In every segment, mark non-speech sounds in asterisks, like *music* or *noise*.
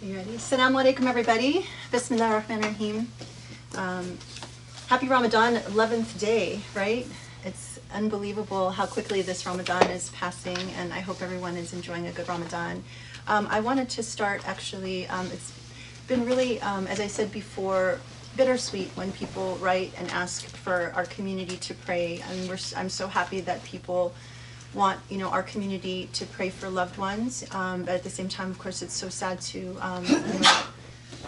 You ready? Assalamu alaikum, everybody. Bismillah ar-Rahman ar-Rahim. Um, happy Ramadan, 11th day, right? It's unbelievable how quickly this Ramadan is passing, and I hope everyone is enjoying a good Ramadan. Um, I wanted to start actually, um, it's been really, um, as I said before, bittersweet when people write and ask for our community to pray. And we're, I'm so happy that people want you know our community to pray for loved ones um, but at the same time of course it's so sad to um, you know,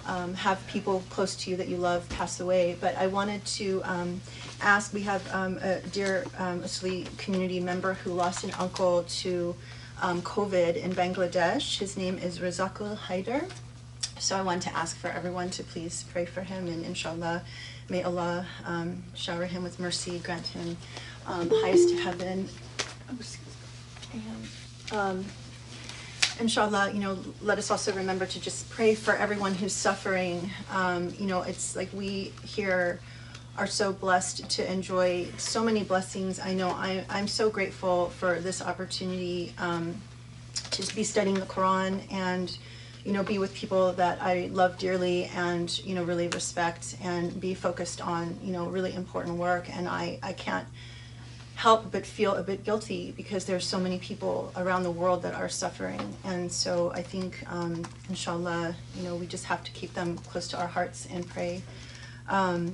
um, have people close to you that you love pass away. But i wanted to um, ask we have um, a dear um, Usuli community member who lost an uncle to um, covid in bangladesh. His name is razakul haider. So I wanted to ask for everyone to please pray for him, and inshallah, may Allah shower him with mercy, grant him highest heaven. And, um, inshallah, you know, let us also remember to just pray for everyone who's suffering. Um, you know, it's like we here are so blessed to enjoy so many blessings. I know I, I'm so grateful for this opportunity um, to be studying the Quran and you know be with people that I love dearly and you know really respect and be focused on you know really important work and I I can't help but feel a bit guilty because there's so many people around the world that are suffering and so I think um, inshallah you know we just have to keep them close to our hearts and pray um,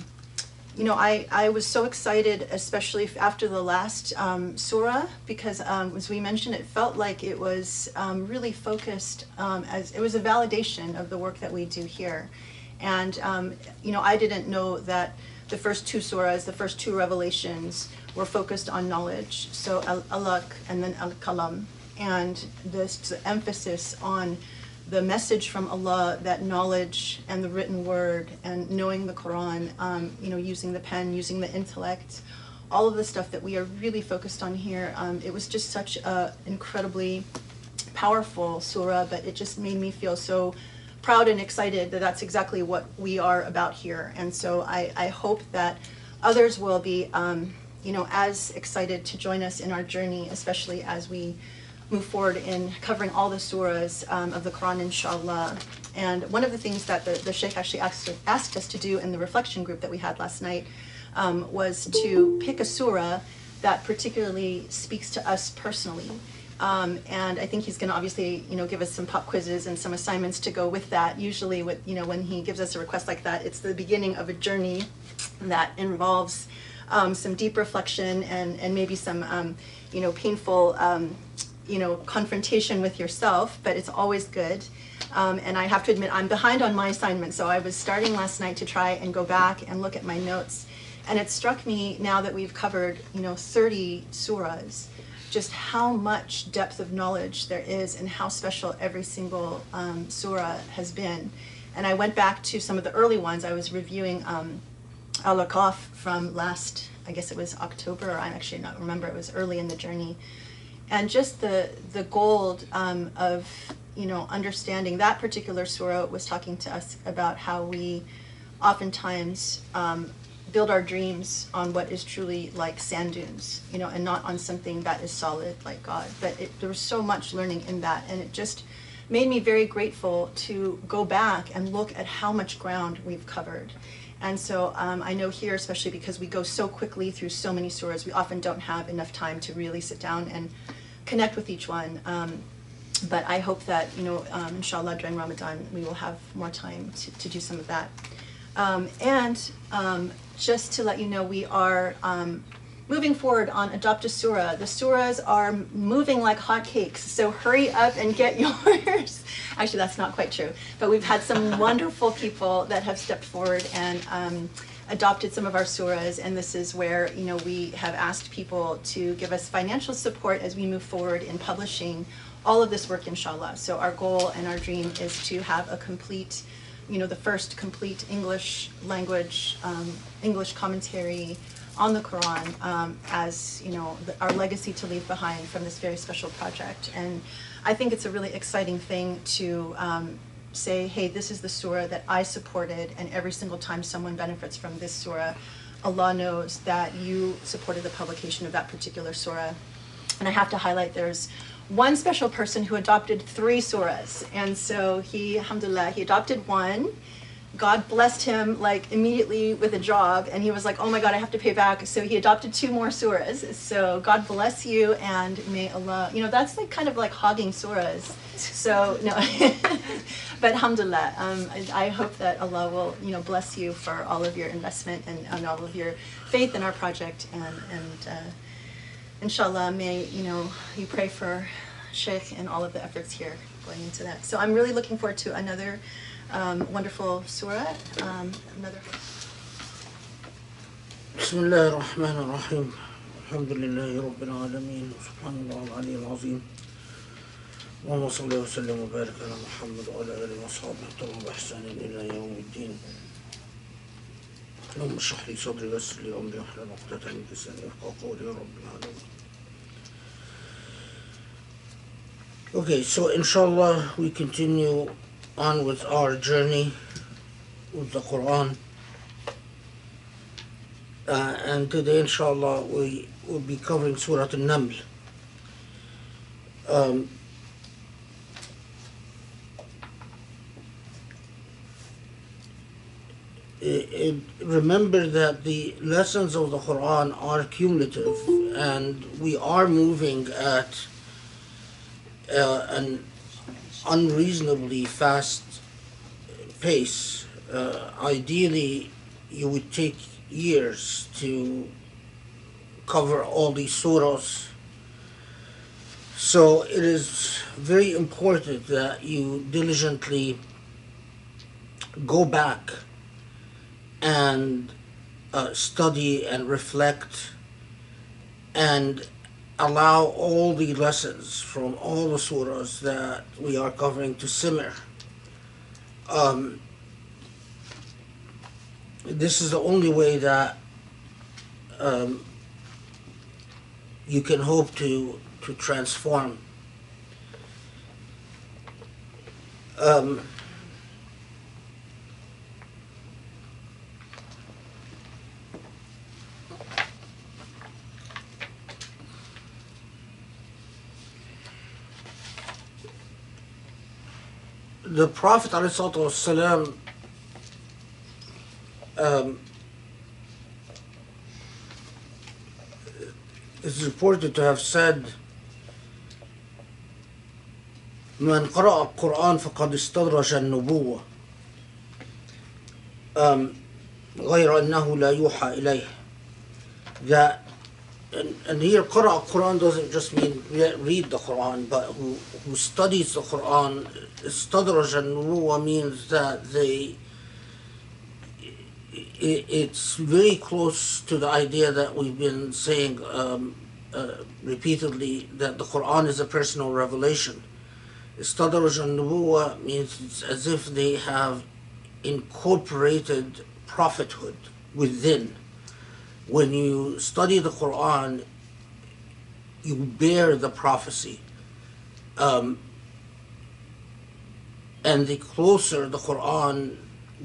you know, I, I was so excited, especially after the last um, surah, because um, as we mentioned, it felt like it was um, really focused um, as it was a validation of the work that we do here. And, um, you know, I didn't know that the first two surahs, the first two revelations, were focused on knowledge. So al alaq and then al kalam. And this emphasis on the message from Allah, that knowledge and the written word and knowing the Quran, um, you know, using the pen, using the intellect, all of the stuff that we are really focused on here. Um, it was just such a incredibly powerful surah, but it just made me feel so proud and excited that that's exactly what we are about here. And so I, I hope that others will be, um, you know, as excited to join us in our journey, especially as we move forward in covering all the surahs um, of the Quran, inshallah. And one of the things that the, the Sheikh actually asked, asked us to do in the reflection group that we had last night um, was to pick a surah that particularly speaks to us personally. Um, and I think he's going to obviously, you know, give us some pop quizzes and some assignments to go with that. Usually, with you know, when he gives us a request like that, it's the beginning of a journey that involves um, some deep reflection and and maybe some, um, you know, painful, um, you know, confrontation with yourself. But it's always good. Um, and I have to admit, I'm behind on my assignment, so I was starting last night to try and go back and look at my notes. And it struck me now that we've covered, you know, 30 surahs, just how much depth of knowledge there is and how special every single um, surah has been. And I went back to some of the early ones. I was reviewing um, Al-Ahqaf from last, I guess it was October, or I actually not remember, it was early in the journey. And just the, the gold um, of, you know, understanding that particular surah was talking to us about how we oftentimes um, build our dreams on what is truly like sand dunes, you know, and not on something that is solid like God. But it, there was so much learning in that, and it just made me very grateful to go back and look at how much ground we've covered. And so um, I know here, especially because we go so quickly through so many surahs, we often don't have enough time to really sit down and connect with each one. Um, but I hope that, you know, um, inshallah, during Ramadan, we will have more time to, to do some of that. Um, and um, just to let you know, we are um, moving forward on Adopt a Surah. The surahs are moving like hotcakes, so hurry up and get *laughs* yours. Actually, that's not quite true, but we've had some *laughs* wonderful people that have stepped forward and um, adopted some of our surahs, and this is where you know we have asked people to give us financial support as we move forward in publishing all of this work, inshallah. So our goal and our dream is to have a complete you know, the first complete English language, um, English commentary on the Quran um, as, you know, the, our legacy to leave behind from this very special project. And I think it's a really exciting thing to um, say, hey, this is the surah that I supported, and every single time someone benefits from this surah, Allah knows that you supported the publication of that particular surah. And I have to highlight there's one special person who adopted three surahs. And so he, alhamdulillah, he adopted one. God blessed him like immediately with a job, and he was like, "Oh my God, I have to pay back." So he adopted two more surahs. So God bless you, and may Allah, you know, that's like kind of like hogging surahs. So no, *laughs* but alhamdulillah, um, I, I hope that Allah will, you know, bless you for all of your investment and, and all of your faith in our project, and and uh, inshallah, may you know you pray for Sheikh and all of the efforts here going into that. So I'm really looking forward to another um, wonderful surah. Um, another. بسم الله الرحمن الرحيم الحمد لله رب العالمين سبحان الله العلي العظيم اللهم صل وسلم وبارك على محمد وعلى اله وصحبه وسلم باحسان الى يوم الدين اللهم اشرح لي صدري ويسر لي امري واحلل عقدة من لساني يفقهوا قولي يا رب العالمين Okay, so inshallah we continue on with our journey with the Quran. Uh, and today, inshallah, we will be covering Surah Al-Naml. Um, i- i- remember that the lessons of the Quran are cumulative, and we are moving at uh, an unreasonably fast pace. Uh, ideally, you would take years to cover all these surahs. So it is very important that you diligently go back and uh, study and reflect and allow all the lessons from all the surahs that we are covering to simmer. Um, this is the only way that um, you can hope to to transform. Um, the Prophet ﷺ um, is reported to have said من قرأ القرآن فقد استدرج النبوة um, غير أنه لا يوحى إليه. That and, and here Quran, quran doesn't just mean read the quran but who, who studies the quran. Istadraj an-nubuwa means that they it, it's very close to the idea that we've been saying um, uh, repeatedly that the quran is a personal revelation. Istadraj an-nubuwa means it's as if they have incorporated prophethood within. When you study the Quran, you bear the prophecy. Um, and the closer the Quran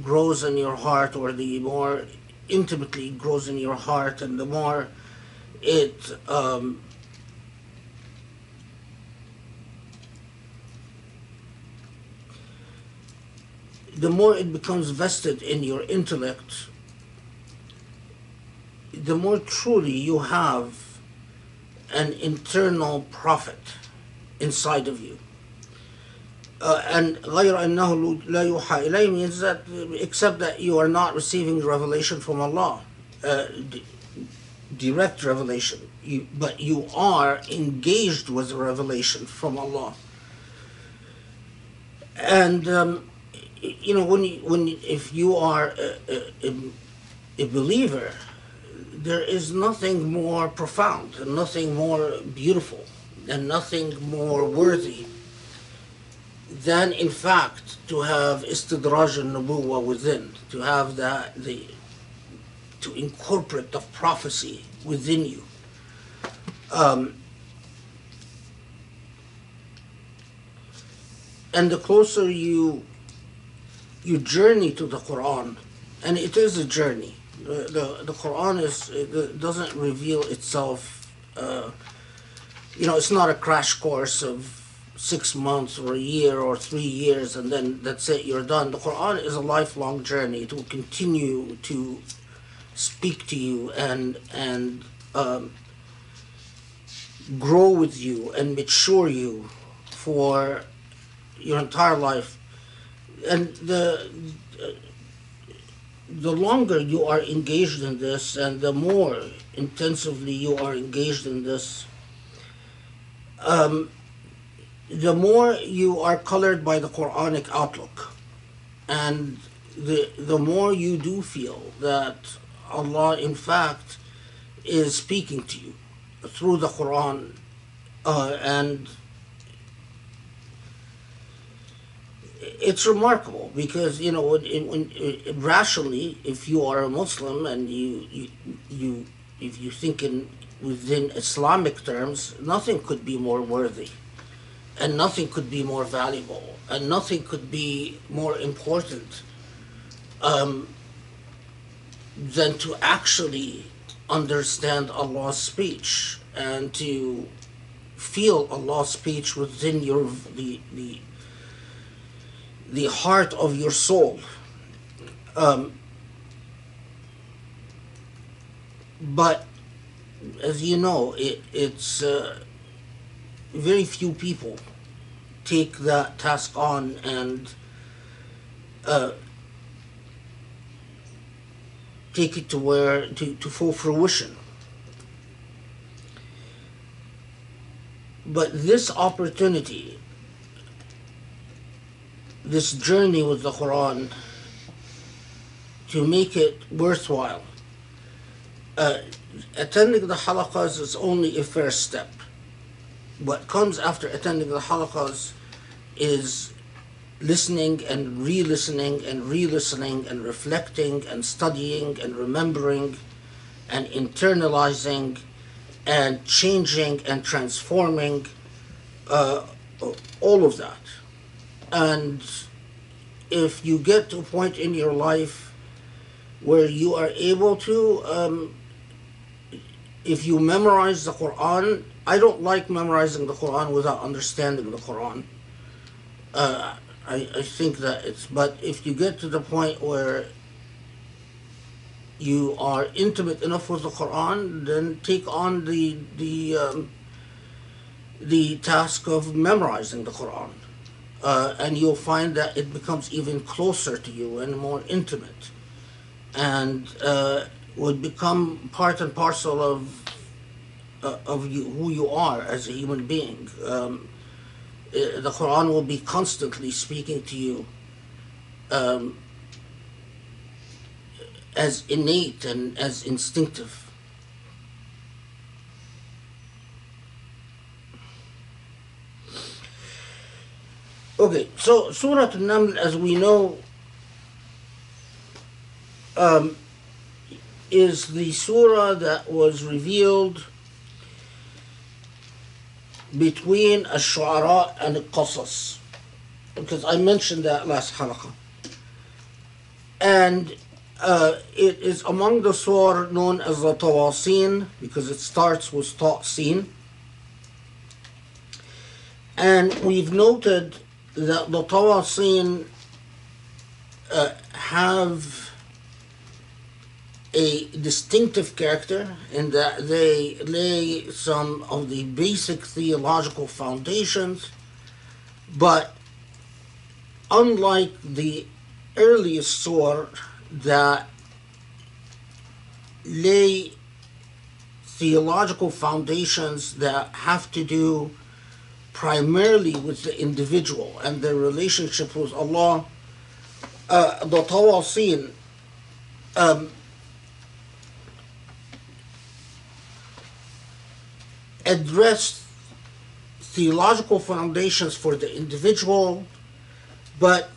grows in your heart, or the more intimately grows in your heart, and the more it um, the more it becomes vested in your intellect, the more truly you have an internal prophet inside of you. Uh, and غير أنه لا يوحى إليه means that uh, except that you are not receiving revelation from Allah, uh, d- direct revelation, you, but you are engaged with revelation from Allah. And um, y- you know when you, when you- if you are a, a, a, a believer, there is nothing more profound, nothing more beautiful, and nothing more worthy than in fact to have istidraj al-nubuwa within, to have that the to incorporate the prophecy within you. Um, and the closer you you journey to the Quran, and it is a journey. The the, Quran is it doesn't reveal itself uh, you know, it's not a crash course of six months or a year or three years and then that's it, you're done. The Quran is a lifelong journey. It will continue to speak to you and and um, grow with you and mature you for your entire life. And the the longer you are engaged in this and the more intensively you are engaged in this, um, the more you are colored by the Quranic outlook. And the, the more you do feel that Allah, in fact, is speaking to you through the Quran uh, and it's remarkable because you know when, when, rationally if you are a muslim and you you, you if you think in within islamic terms nothing could be more worthy and nothing could be more valuable and nothing could be more important um, than to actually understand allah's speech and to feel allah's speech within your the, the the heart of your soul. Um, but as you know, it, it's uh, very few people take that task on and uh, take it to where to, to full fruition. But this opportunity this journey with the Quran to make it worthwhile. Uh, attending the halaqas is only a first step. What comes after attending the halaqas is listening and re listening and re listening and reflecting and studying and remembering and internalizing and changing and transforming uh, all of that. And if you get to a point in your life where you are able to, um, if you memorize the Quran, I don't like memorizing the Quran without understanding the Quran. Uh, I, I think that it's, but if you get to the point where you are intimate enough with the Quran, then take on the the um, the task of memorizing the Quran uh, and you'll find that it becomes even closer to you and more intimate, and uh, would become part and parcel of uh, of you, who you are as a human being. Um, uh, the Quran will be constantly speaking to you um, as innate and as instinctive. Okay, so Surah An-Naml, as we know, um, is the surah that was revealed between Ash-Shu'ara and Qasas. Because I mentioned that last halaqah. And uh, it is among the surah known as the Tawasin because it starts with Ta'sin. And we've noted that the Tawasin uh, have a distinctive character in that they lay some of the basic theological foundations, but unlike the earliest sort that lay theological foundations that have to do primarily with the individual and their relationship with Allah, uh, the Tawasin um, addressed theological foundations for the individual, but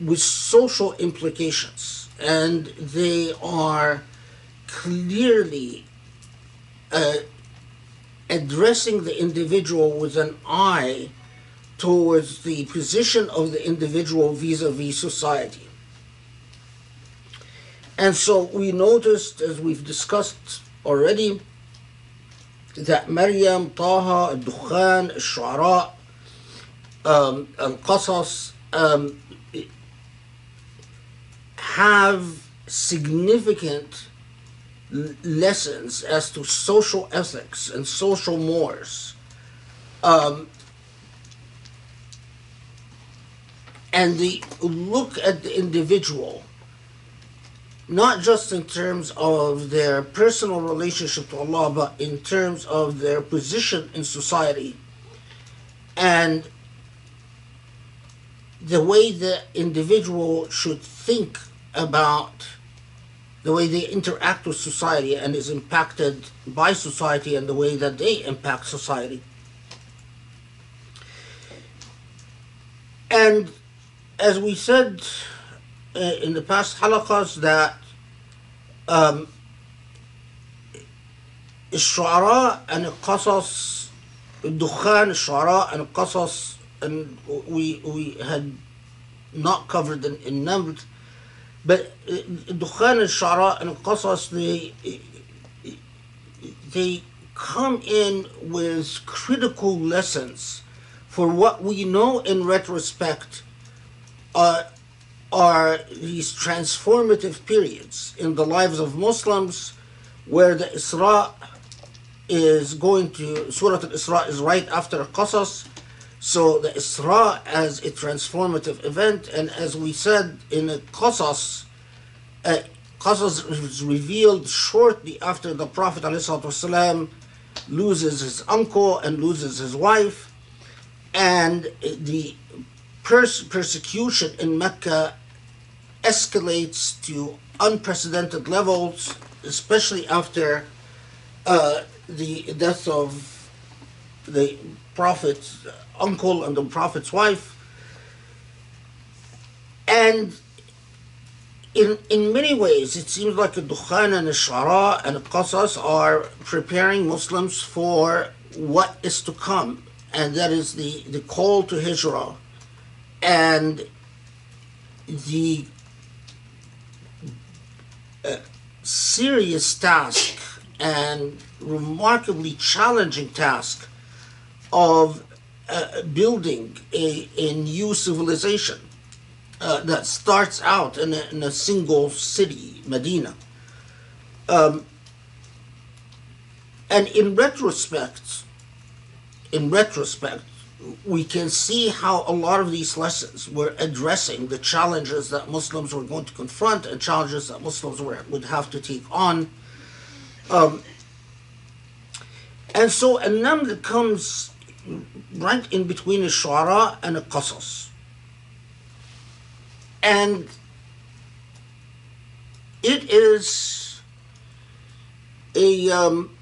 with social implications. And they are clearly uh, addressing the individual with an eye towards the position of the individual vis-a-vis society. And so we noticed, as we've discussed already, that Maryam, Taha, Dukhan, Shu'ara, um, Al-Qasas um, have significant lessons as to social ethics and social mores. Um, and the look at the individual, not just in terms of their personal relationship to Allah, but in terms of their position in society and the way the individual should think about the way they interact with society and is impacted by society and the way that they impact society. And as we said uh, in the past halaqas that um, الشعراء and القصص الدخان الشعراء and القصص and we, we had not covered in, in but uh, Dukhan al-Shu'ara and Qasas, they, they come in with critical lessons for what we know in retrospect uh, are these transformative periods in the lives of Muslims where the Isra is going to, Surah al Isra is right after Qasas, so the Isra as a transformative event, and as we said in the Qasas, uh, Qasas was revealed shortly after the Prophet ﷺ loses his uncle and loses his wife, and the pers- persecution in Mecca escalates to unprecedented levels, especially after uh, the death of the prophet's uncle and the prophet's wife. And in, in many ways, it seems like the Dukhan and the Shu'ara and the Qasas are preparing Muslims for what is to come, and that is the, the call to Hijrah and the uh, serious task and remarkably challenging task of uh, building a, a new civilization uh, that starts out in a, in a single city, Medina. Um, and in retrospect, in retrospect, we can see how a lot of these lessons were addressing the challenges that Muslims were going to confront and challenges that Muslims were, would have to take on. Um, and so a Naml comes right in between a Shu'ara and a Qasas. And it is a, um,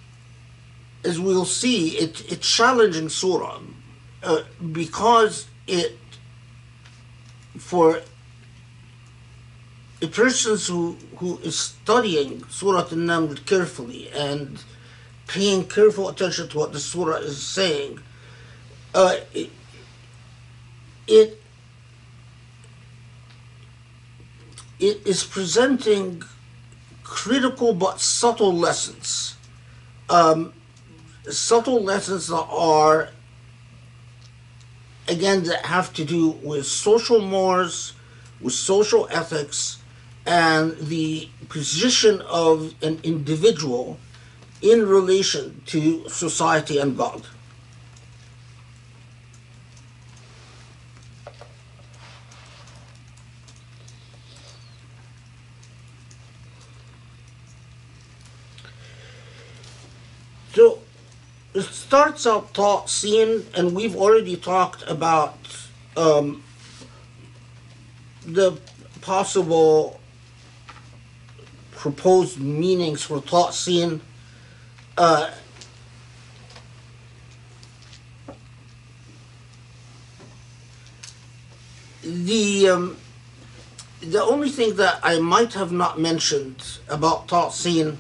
as we'll see, it, it's challenging surah uh, because it, for a person who, who is studying Surah An-Naml carefully and paying careful attention to what the surah is saying, uh, it, it it is presenting critical but subtle lessons. Um, subtle lessons that are, again, that have to do with social mores, with social ethics, and the position of an individual in relation to society and God. So it starts out Ta'sin, and we've already talked about um, the possible proposed meanings for Ta'sin. Uh, the um, the only thing that I might have not mentioned about Ta'sin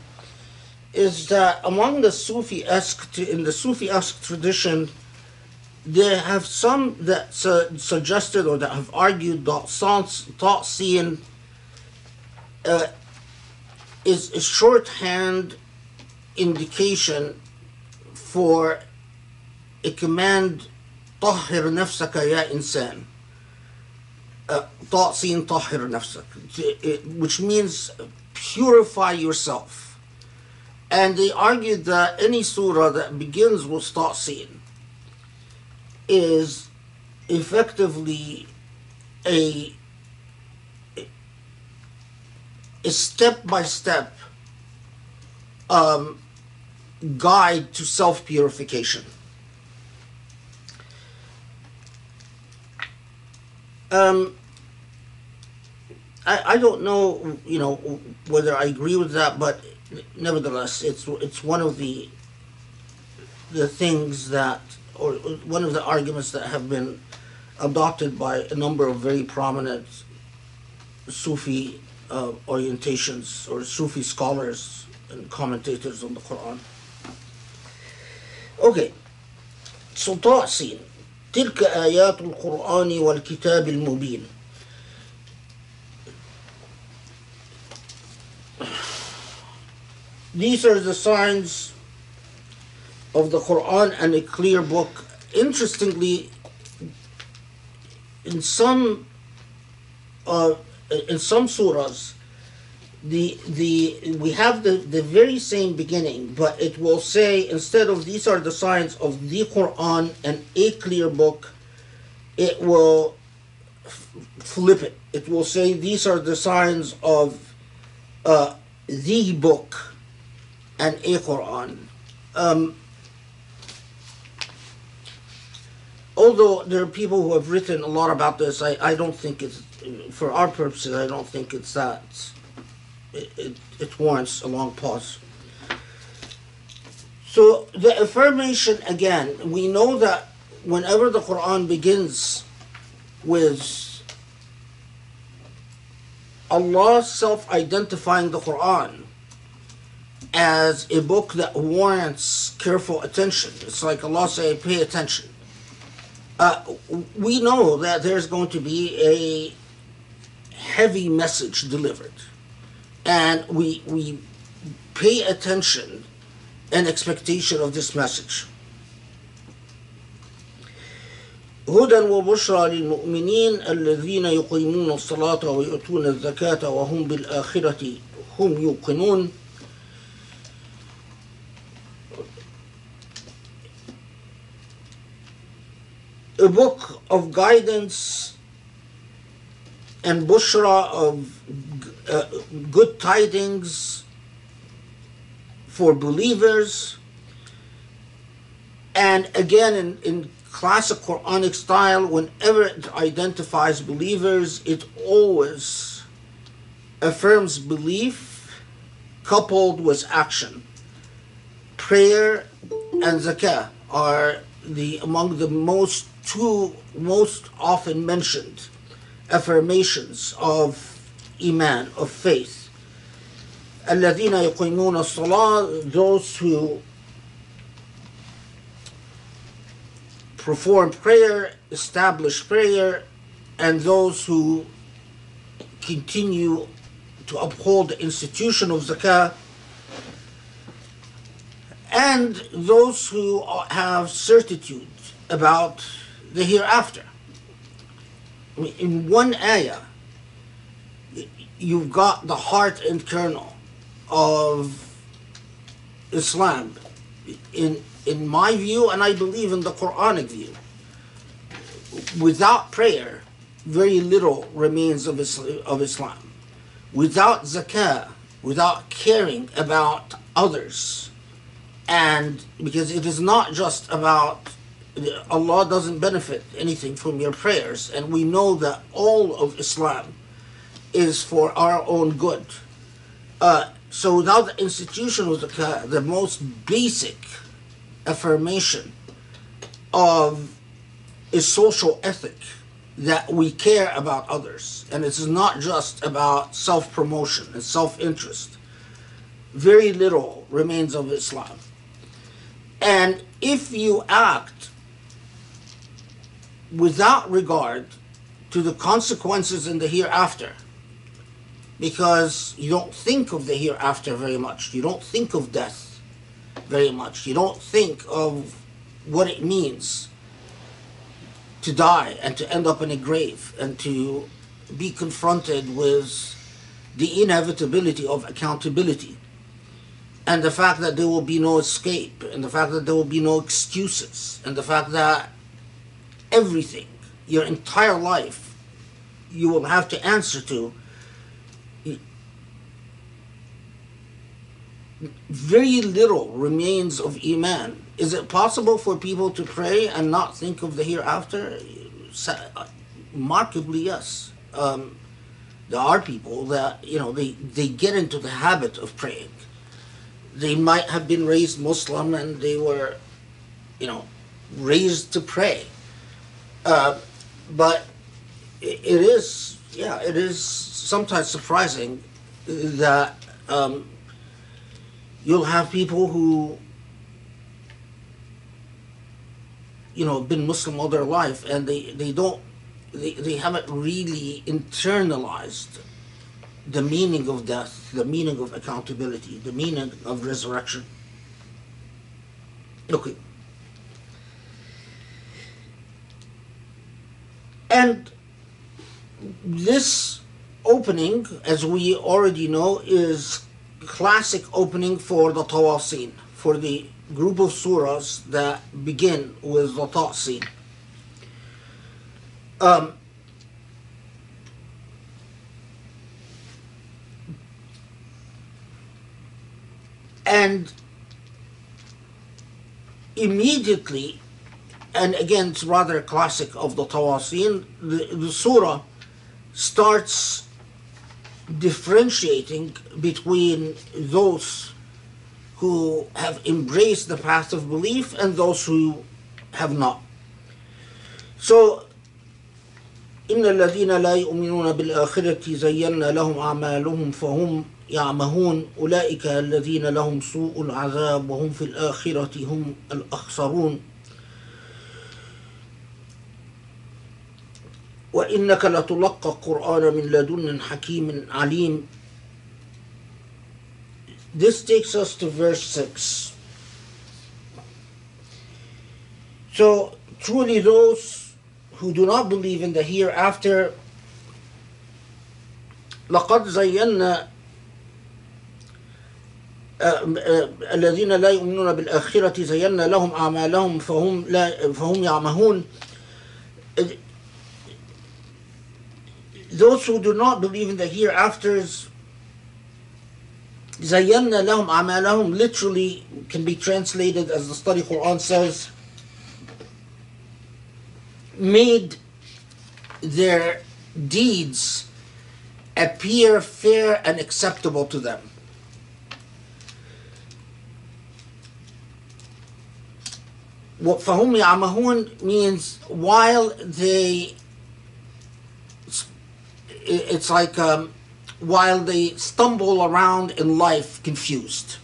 is that among the Sufi esque in the Sufi esque tradition, they have some that su- suggested or that have argued that sans Ta'sin uh, is a shorthand indication for a command طهر نفسك يا إنسان طاسين which means purify yourself. And they argued that any surah that begins with ta'seen is effectively a a step-by-step um, guide to self-purification. Um, I, I don't know, you know, whether I agree with that, but nevertheless, it's it's one of the the things that, or one of the arguments that have been adopted by a number of very prominent Sufi uh, orientations or Sufi scholars and commentators on the Quran. Okay, so طاسين تلك آيات القرآن والكتاب المبين These are the signs of the Quran and a clear book. Interestingly, in some uh, in some surahs, the the we have the, the very same beginning, but it will say instead of these are the signs of the Quran and a clear book, it will f- flip it. It will say these are the signs of uh, the book and a Quran. Um, although there are people who have written a lot about this, I, I don't think it's, for our purposes, I don't think it's that, it, it, it warrants a long pause. So the affirmation, again, we know that whenever the Quran begins with Allah self identifying the Quran as a book that warrants careful attention, it's like Allah saying, pay attention uh, we know that there's going to be a heavy message delivered, and we we pay attention and expectation of this message. هدى وبشرى للمؤمنين الذين يقيمون الصلاة ويؤتون الزكاة وهم بالآخرة هم يوقنون a book of guidance and bushra of uh, good tidings for believers. And again, in, in classic Quranic style, whenever it identifies believers, it always affirms belief coupled with action. Prayer and zakah are the among the most two most often mentioned affirmations of iman of faith الذين يقيمون الصلاة those who perform prayer establish prayer and those who continue to uphold the institution of zakah and those who have certitude about the hereafter. I mean, in one ayah, you've got the heart and kernel of Islam. In in my view, and I believe in the Quranic view, without prayer, very little remains of, of Islam. Without zakah, without caring about others, and because it is not just about Allah doesn't benefit anything from your prayers, and we know that all of Islam is for our own good. Uh, so without the institution of the, the most basic affirmation of a social ethic that we care about others, and it's not just about self-promotion and self-interest. Very little remains of Islam. And if you act without regard to the consequences in the hereafter, because you don't think of the hereafter very much, you don't think of death, very much. You don't think of what it means to die and to end up in a grave and to be confronted with the inevitability of accountability. And the fact that there will be no escape and the fact that there will be no excuses and the fact that everything your entire life you will have to answer to. Very little remains of iman. Is it possible for people to pray and not think of the hereafter? Markedly yes. Um, there are people that you know they, they get into the habit of praying. They might have been raised muslim and they were you know raised to pray uh, but it, is yeah it is sometimes surprising that um, you'll have people who you know been muslim all their life and they, they don't they, they haven't really internalized the meaning of death the meaning of accountability the meaning of resurrection. Okay and this opening as we already know is classic opening for the tawasin for the group of surahs that begin with the ta'sin um, and immediately and again it's rather classic of the tawasin the, the surah starts differentiating between those who have embraced the path of belief and those who have not. So, إن الذين لا يؤمنون بالآخرة زينا لهم أعمالهم فهم يعمهون أولئك الذين لهم سوء العذاب وهم في الآخرة هم الأخسرون وإنك لتلقى القرآن من لدن حكيم عليم This takes us to verse 6. So, truly, those who do not believe in the hereafter, لقد زينا الذين لا يؤمنون بالآخرة زينا لهم أعمالهم فهم لا فهم يعمهون those who do not believe in the hereafters زينا لهم أعمالهم literally can be translated as the study Quran says made their deeds appear fair and acceptable to them what فهم يعمهون means while they it's like um, while they stumble around in life confused.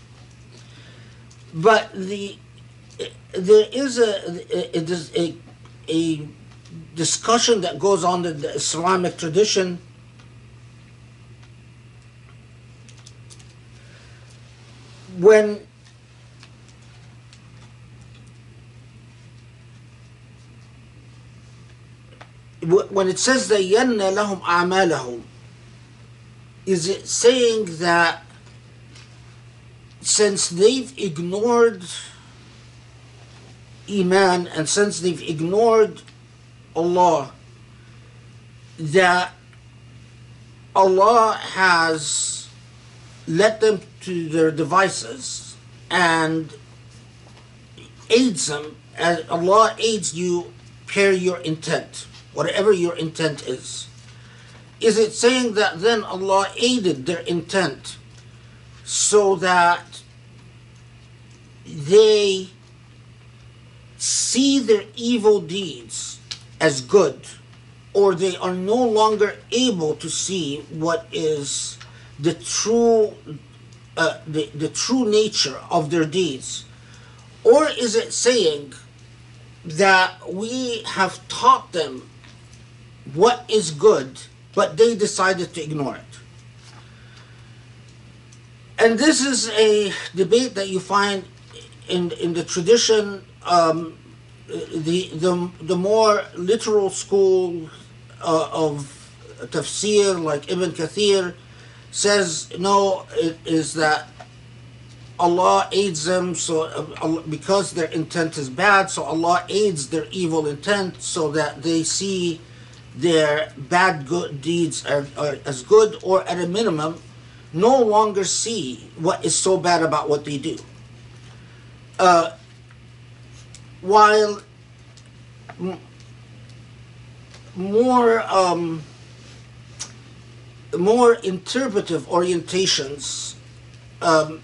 But the there is a a, a, a discussion that goes on in the Islamic tradition when when it says زينا لهم أعمالهم is it saying that since they've ignored Iman and since they've ignored Allah that Allah has led them to their devices and aids them as Allah aids you per your intent whatever your intent is. Is it saying that then Allah aided their intent so that they see their evil deeds as good, or they are no longer able to see what is the true uh, the, the true nature of their deeds? Or is it saying that we have taught them what is good, but they decided to ignore it. And this is a debate that you find in in the tradition, um, the the the more literal school uh, of tafsir, like Ibn Kathir, says no. It is that Allah aids them so uh, because their intent is bad, so Allah aids their evil intent so that they see their bad good deeds are, are as good or at a minimum no longer see what is so bad about what they do. Uh, while m- more um, more interpretive orientations um,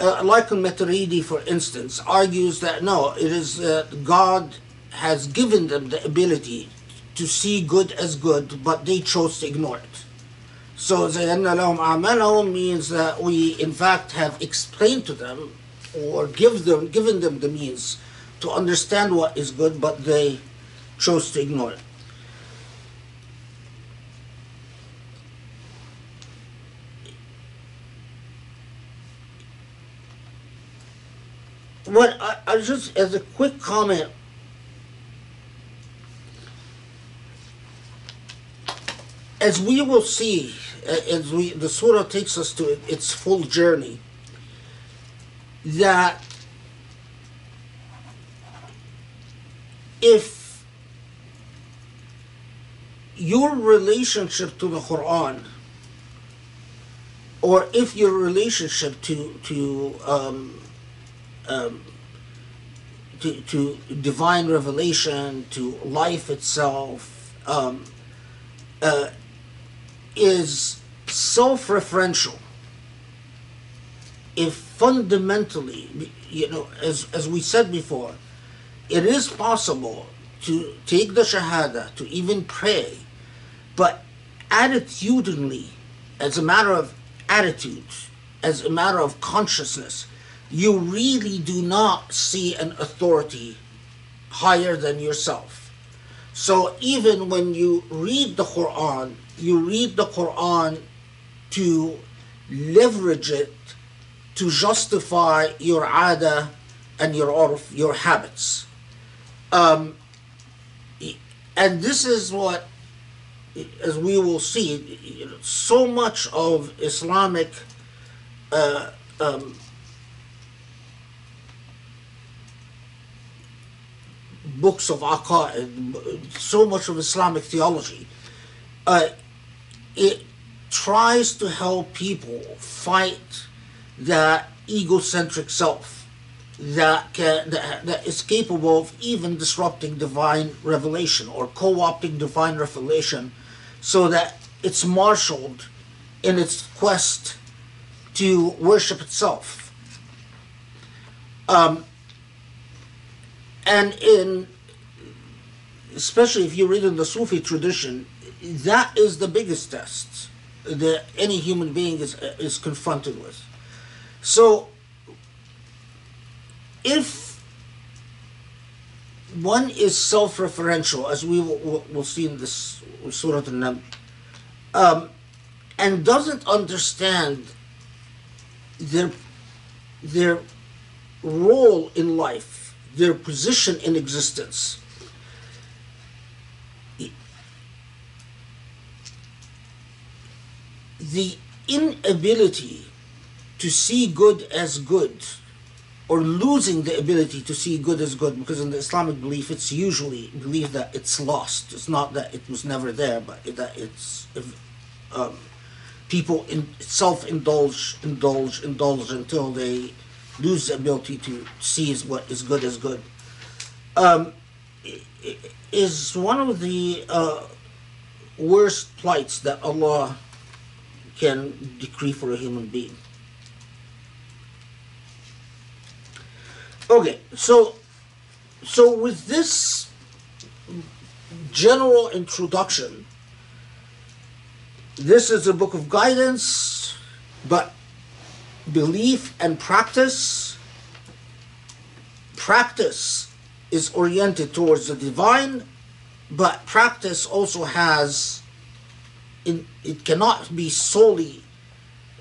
uh, like Maturidi, for instance, argues that no, it is uh, God has given them the ability to see good as good, but they chose to ignore it. So زَيَنَّ لَهُمْ أَعْمَالَهُم means that we in fact have explained to them or give them given them the means to understand what is good, but they chose to ignore it. What I, I just as a quick comment as we will see as we the surah takes us to its full journey that if your relationship to the Quran or if your relationship to to um, um, to, to divine revelation, to life itself, um, uh, is self-referential. If fundamentally, you know, as, as we said before, it is possible to take the Shahada, to even pray, but attitudinally, as a matter of attitude, as a matter of consciousness, you really do not see an authority higher than yourself. So even when you read the Quran, you read the Quran to leverage it to justify your ada and your urf, your habits. Um, and this is what, as we will see, so much of Islamic uh, um, books of aqaid, so much of Islamic theology, uh, it tries to help people fight that egocentric self that, can, that, that is capable of even disrupting divine revelation or co-opting divine revelation so that it's marshaled in its quest to worship itself. Um, and in especially if you read in the Sufi tradition, that is the biggest test that any human being is is confronted with. So, if one is self-referential, as we will, will see in this Surah An-Naml, um, and doesn't understand their their role in life, their position in existence, the inability to see good as good or losing the ability to see good as good because in the islamic belief it's usually believed that it's lost. It's not that it was never there but that it's um, people in self-indulge indulge indulge until they lose the ability to see what is good as good. Um, is one of the uh, worst plights that allah can decree for a human being. Okay, so so with this general introduction, this is a book of guidance, but belief and practice practice is oriented towards the divine, but practice also has it cannot be solely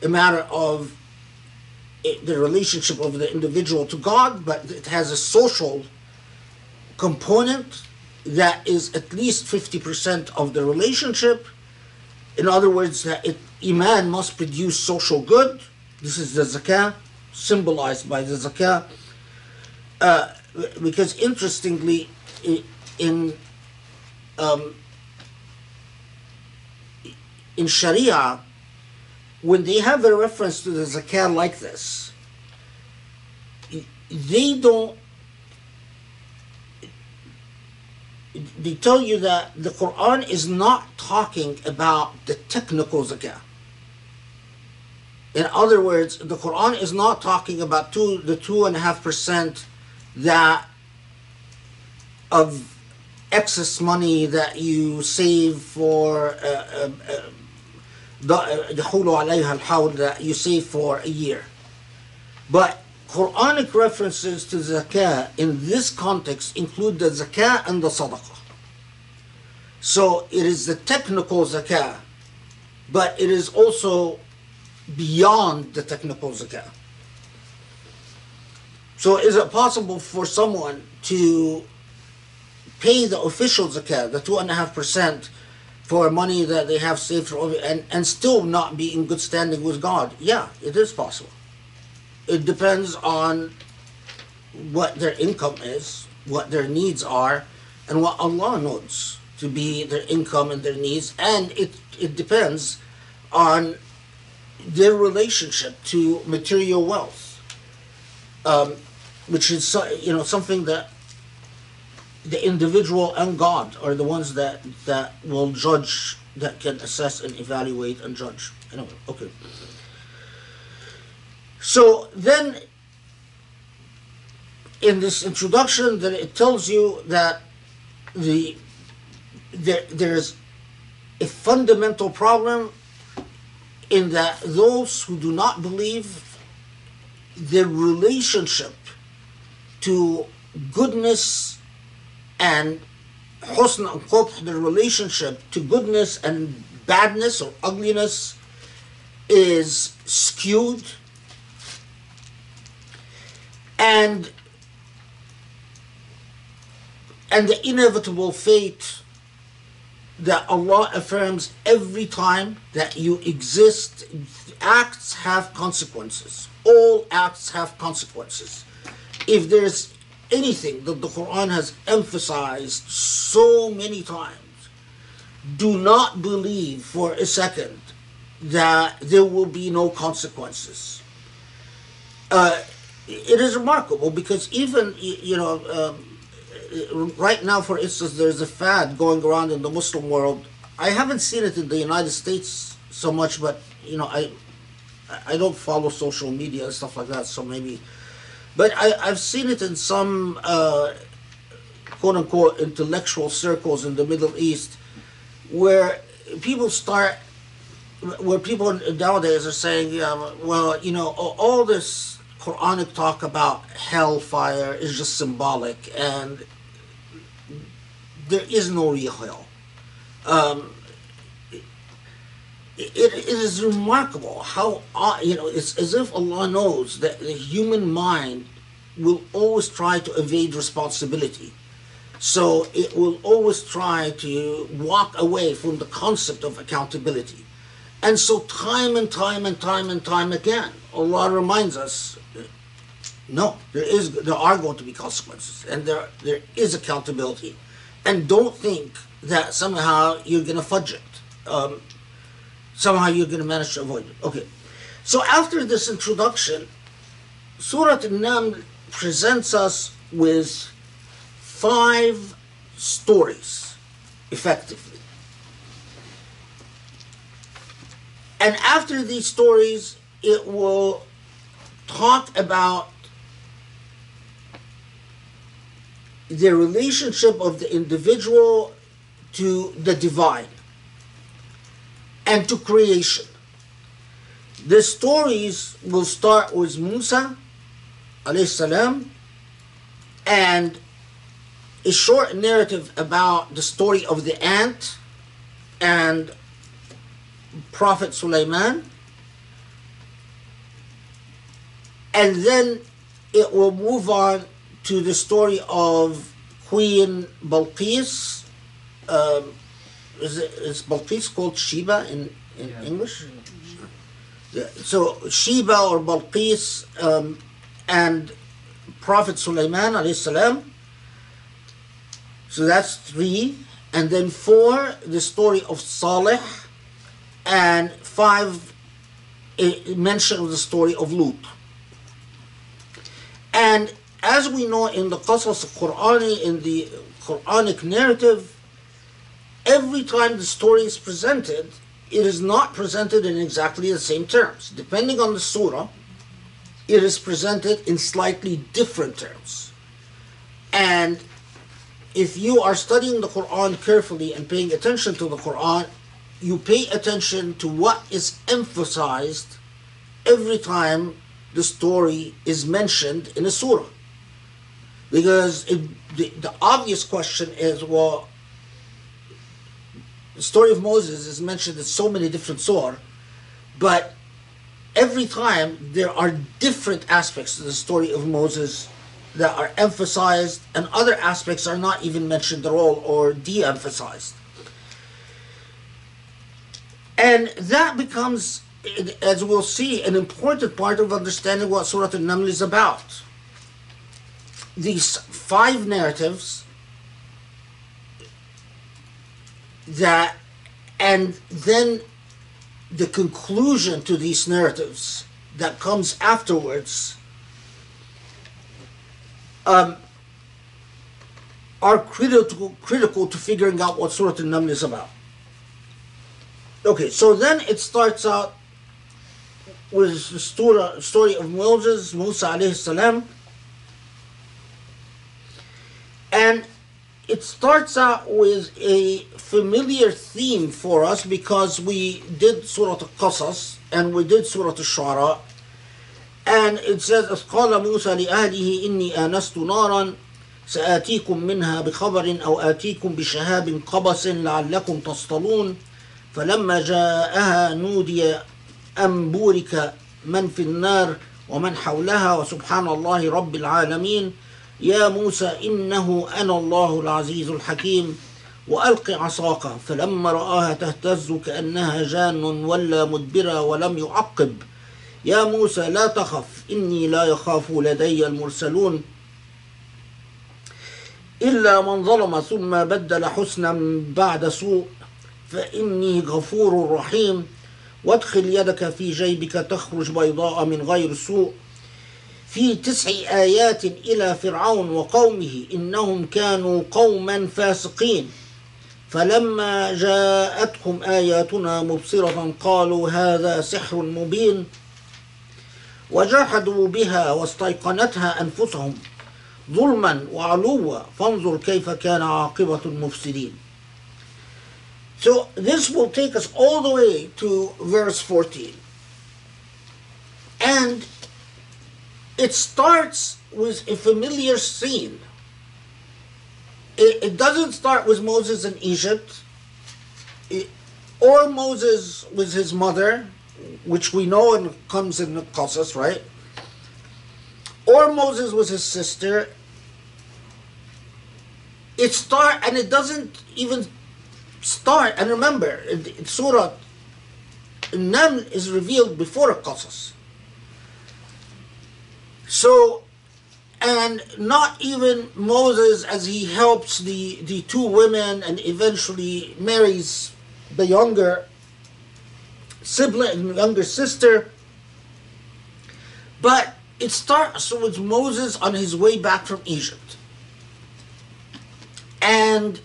a matter of the relationship of the individual to God, but it has a social component that is at least 50% of the relationship. In other words, that it, Iman must produce social good. This is the zakah, symbolized by the zakah. Uh, because interestingly, in um, in Sharia, when they have a reference to the zakat like this, they don't. They tell you that the Quran is not talking about the technical zakat. In other words, the Quran is not talking about two, the two and a half percent that of excess money that you save for uh, uh, uh, uh, you save for a year. But Quranic references to zakah in this context include the zakah and the sadaqah. So it is the technical zakah, but it is also beyond the technical zakah. So is it possible for someone to pay the official zakah, the 2.5%, for money that they have saved for and, and still not be in good standing with God? Yeah, it is possible. It depends on what their income is, what their needs are, and what Allah knows to be their income and their needs, and it, it depends on their relationship to material wealth, um, which is you know something that the individual and God are the ones that that will judge, that can assess and evaluate and judge. Anyway, okay. So then, in this introduction, that it tells you that the there, there's a fundamental problem in that those who do not believe their relationship to goodness and husn and the relationship to goodness and badness or ugliness is skewed. And and the inevitable fate that Allah affirms every time that you exist acts have consequences. All acts have consequences. If there's anything that the Quran has emphasized so many times, do not believe for a second that there will be no consequences. Uh, it is remarkable because even, you know, um, right now, for instance, there's a fad going around in the Muslim world. I haven't seen it in the United States so much, but, you know, I, I don't follow social media and stuff like that, so maybe but I, I've seen it in some uh, quote unquote intellectual circles in the Middle East where people start, where people nowadays are saying, yeah, well, you know, all this Quranic talk about hellfire is just symbolic and there is no real hell. Um, it, it is remarkable how uh, you know it's as if Allah knows that the human mind will always try to evade responsibility. So it will always try to walk away from the concept of accountability. And so time and time and time and time again, Allah reminds us, no, there is there are going to be consequences and there there is accountability. And don't think that somehow you're gonna fudge it. Um, somehow you're going to manage to avoid it. Okay. So after this introduction, Surah An-Naml presents us with five stories, effectively. And after these stories, it will talk about the relationship of the individual to the divine and to creation. The stories will start with Musa salam, and a short narrative about the story of the ant and Prophet Sulaiman. and then it will move on to the story of Queen Balqis. Um, is, it, is Balqis called Sheba in, in Yeah. English? So Sheba or Balqis um, and Prophet Sulaiman alayhi salam. So that's three. And then four, the story of Saleh. And five, a mention of the story of Lut. And as we know in the Qasas Qur'ani, in the Quranic narrative, every time the story is presented, it is not presented in exactly the same terms. Depending on the surah, it is presented in slightly different terms. And if you are studying the Quran carefully and paying attention to the Quran, you pay attention to what is emphasized every time the story is mentioned in a surah. Because it, the, the obvious question is well, the story of Moses is mentioned in so many different surah, but every time there are different aspects to the story of Moses that are emphasized, and other aspects are not even mentioned at all or de emphasized. And that becomes, as we'll see, an important part of understanding what Surah Al Naml is about. These five narratives that, and then the conclusion to these narratives that comes afterwards um, are critical critical to figuring out what Surah Al-Naml is about. Okay, so then it starts out with the story, story of Moses, Musa alayhi salam, and it starts out with a familiar theme for us because we did Surah Al-Qasas and we did Surah Al-Shu'ara. And it says إذ قال موسى لأهله إني آنست نارا سآتيكم منها بخبر أو آتيكم بشهاب قبس لعلكم تصطلون فلما جاءها نودي أن بورك من في النار ومن حولها وسبحان الله رب العالمين يا موسى إنه أنا الله العزيز الحكيم. وألق عصاك فلما رآها تهتز كأنها جان ولا مدبرا ولم يعقب. يا موسى لا تخف إني لا يخاف لدي المرسلون. إلا من ظلم ثم بدل حسنا بعد سوء فإني غفور رحيم. وادخل يدك في جيبك تخرج بيضاء من غير سوء. في تسع آيات إلى فرعون وقومه إنهم كانوا قوما فاسقين. فلما جاءتهم آياتنا مبصرة قالوا هذا سحر مبين. وجحدوا بها واستيقنتها أنفسهم ظلما وعلوا. فانظر كيف كان عاقبة المفسدين. So this will take us all the way to verse 14. And it starts with a familiar scene. It, it doesn't start with Moses in Egypt it, or Moses with his mother, which we know and comes in the Qasas, right? Or Moses with his sister. It start and it doesn't even start. And remember, Surah Naml is revealed before a Qasas. So, and not even Moses as he helps the, the two women and eventually marries the younger sibling, younger sister. But it starts with Moses on his way back from Egypt. And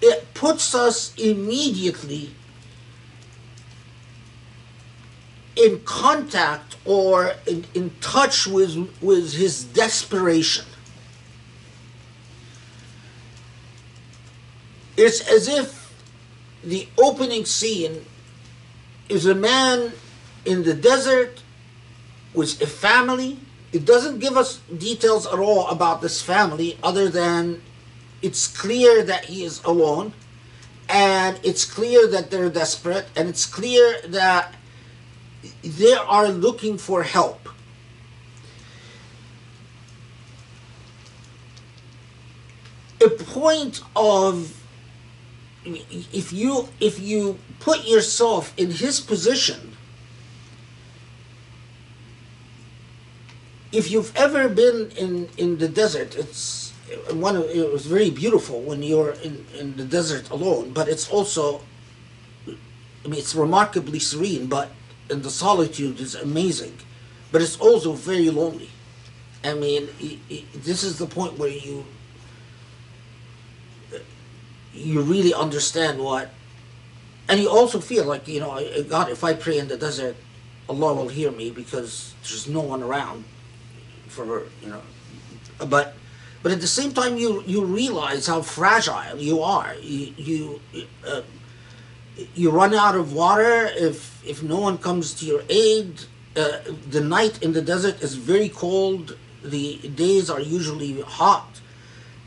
it puts us immediately in contact or in, in touch with, with his desperation. It's as if the opening scene is a man in the desert with a family. It doesn't give us details at all about this family other than it's clear that he is alone and it's clear that they're desperate and it's clear that they are looking for help. A point of if you if you put yourself in his position if you've ever been in in the desert it's one of, it was very beautiful when you're in in the desert alone but it's also i mean it's remarkably serene but and the solitude is amazing but it's also very lonely. I mean i i this is the point where you you really understand what and you also feel like you know god if i pray in the desert allah will hear me because there's no one around for you know. But but at the same time you you realize how fragile you are. You you uh, you run out of water if if no one comes to your aid uh, the night in the desert is very cold the days are usually hot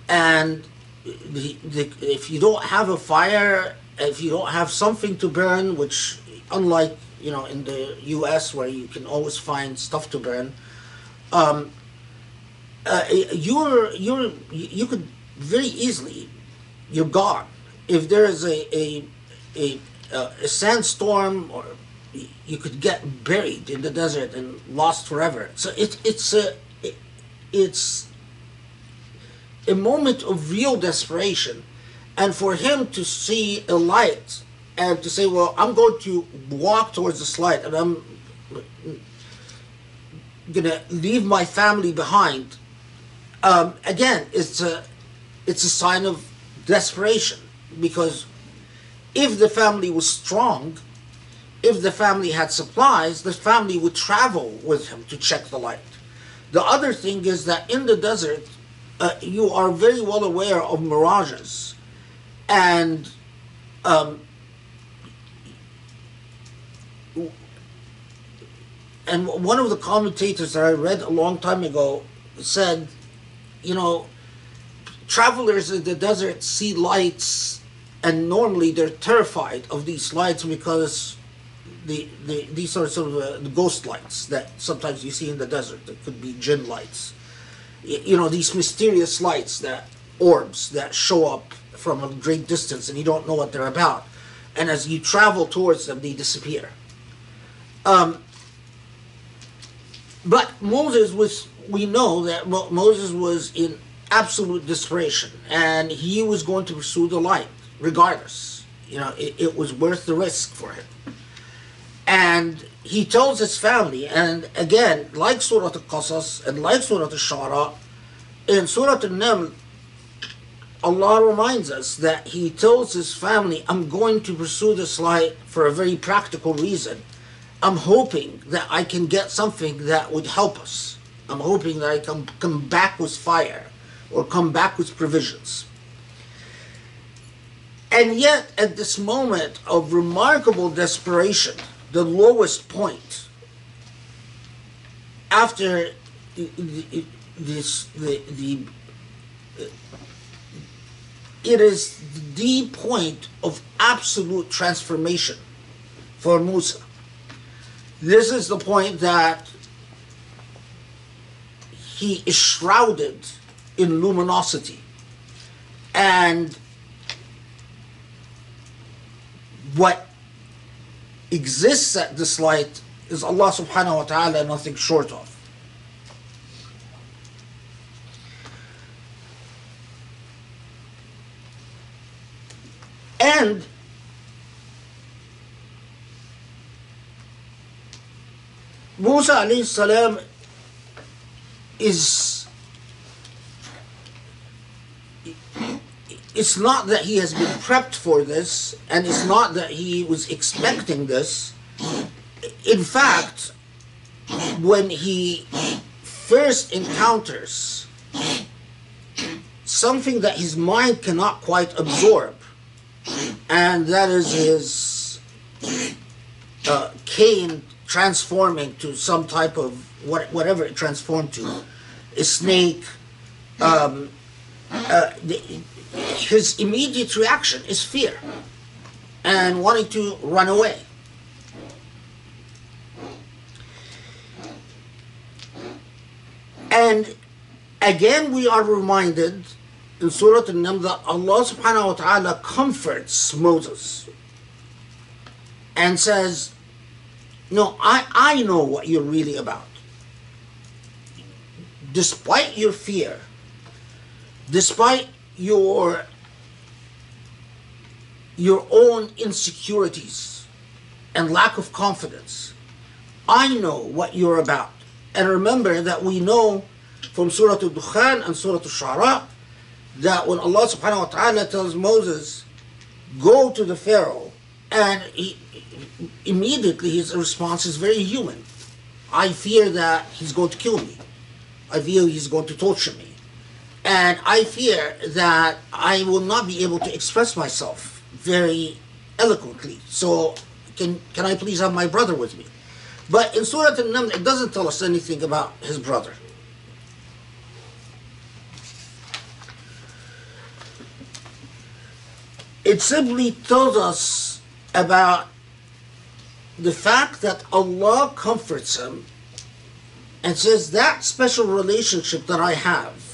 and the, the, if you don't have a fire if you don't have something to burn which unlike you know in the us where you can always find stuff to burn um, uh, you're you're you could very easily you're gone. If there is a a a, a sandstorm or you could get buried in the desert and lost forever. So it, it's a it, it's a moment of real desperation. And for him to see a light and to say well i'm going to walk towards this light and i'm gonna leave my family behind um, again, it's a it's a sign of desperation because if the family was strong, if the family had supplies, the family would travel with him to check the light. The other thing is that in the desert, uh, you are very well aware of mirages, and um, and one of the commentators that I read a long time ago said you know, travelers in the desert see lights, and normally they're terrified of these lights because the, the these are sort of uh, the ghost lights that sometimes you see in the desert. That could be jinn lights. You know, these mysterious lights that orbs that show up from a great distance, and you don't know what they're about. And as you travel towards them, they disappear. Um, but Moses was we know that Moses was in absolute desperation and he was going to pursue the light regardless. You know, it, it was worth the risk for him. And he tells his family, and again, like Surah Al-Qasas and like Surah Al-Shu'ara, in Surah Al-Naml, Allah reminds us that he tells his family, I'm going to pursue this light for a very practical reason. I'm hoping that I can get something that would help us. I'm hoping that I can come back with fire or come back with provisions. And yet, at this moment of remarkable desperation, the lowest point, after this, the, the, uh, it is the point of absolute transformation for Musa. This is the point that he is shrouded in luminosity. And what exists at this light is Allah subhanahu wa ta'ala nothing short of. And Musa alayhi salam is it's not that he has been prepped for this and it's not that he was expecting this in fact when he first encounters something that his mind cannot quite absorb and that is his uh, cane transforming to some type of what, whatever it transformed to, a snake. Um, uh, the, his immediate reaction is fear and wanting to run away. And again, we are reminded in Surah An-Naml that Allah subhanahu wa ta'ala comforts Moses and says, No, I, I know what you're really about. Despite your fear, despite your your own insecurities and lack of confidence, I know what you're about. And remember that we know from Surah Al-Dukhan and Surah Al-Shu'ara that when Allah subhanahu wa ta'ala tells Moses, go to the Pharaoh, and he, immediately his response is very human. I fear that he's going to kill me. I fear he's going to torture me. And I fear that I will not be able to express myself very eloquently. So can, can I please have my brother with me? But in Surah An-Naml, it doesn't tell us anything about his brother. It simply tells us about the fact that Allah comforts him and says that special relationship that I have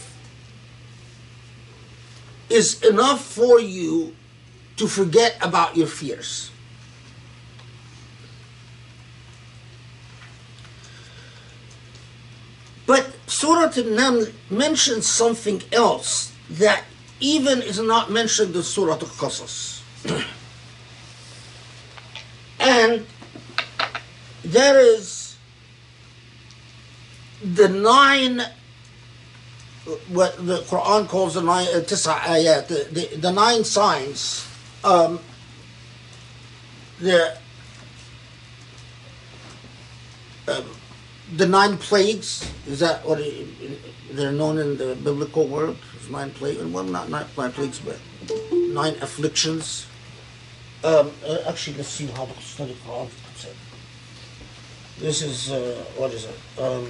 is enough for you to forget about your fears. But Surah An-Naml mentions something else that even is not mentioned in Surah Al-Qasas. *clears throat* and there is the nine what the Quran calls the nine uh, the, the, the nine signs um, the um, the nine plagues is that what it, they're known in the biblical world? Nine plagues, well, not nine, nine plagues, but nine afflictions. Um, uh, actually, let's see how the study Quran puts it. This is uh, what is it? Um,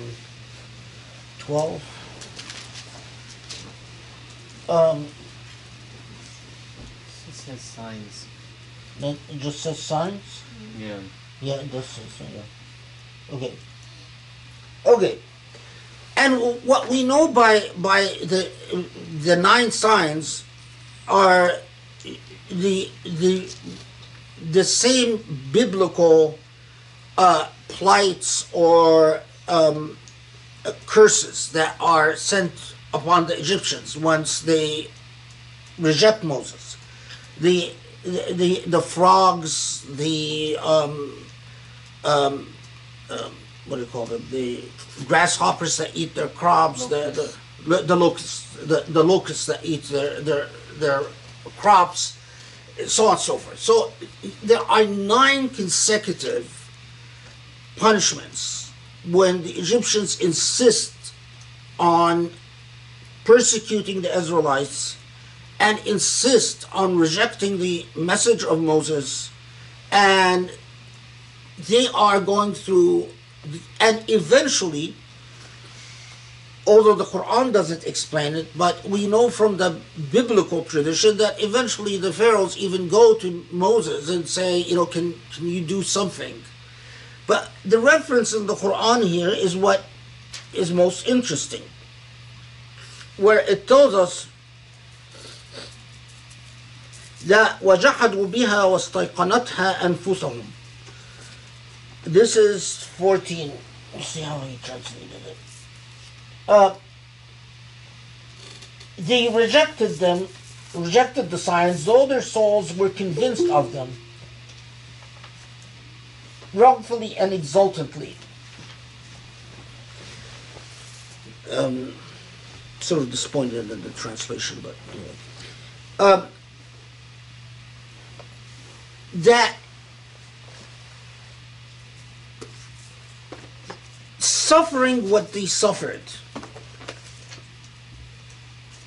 Twelve. Um, It says signs. that it just says signs. Yeah. Yeah, it does say so. Yeah. Okay. Okay. And what we know by by the the nine signs are the the the same biblical uh, plights or um, curses that are sent upon the Egyptians once they reject Moses. The the the, the frogs, the um, um, um, what do you call them? The grasshoppers that eat their crops, the the the locusts, the, the locusts that eat their their their crops, so on and so forth. So there are nine consecutive punishments when the Egyptians insist on persecuting the Israelites and insist on rejecting the message of Moses. And they are going through and eventually although the Quran doesn't explain it but we know from the biblical tradition that eventually the pharaohs even go to Moses and say you know can can you do something? But the reference in the Quran here is what is most interesting where it tells us that وجحدوا بها واستيقنتها أنفسهم this is 14 let's see how he translated it uh, they rejected them rejected the signs though their souls were convinced of them wrongfully and exultantly um, sort of disappointed in the translation but anyway um, that suffering what they suffered,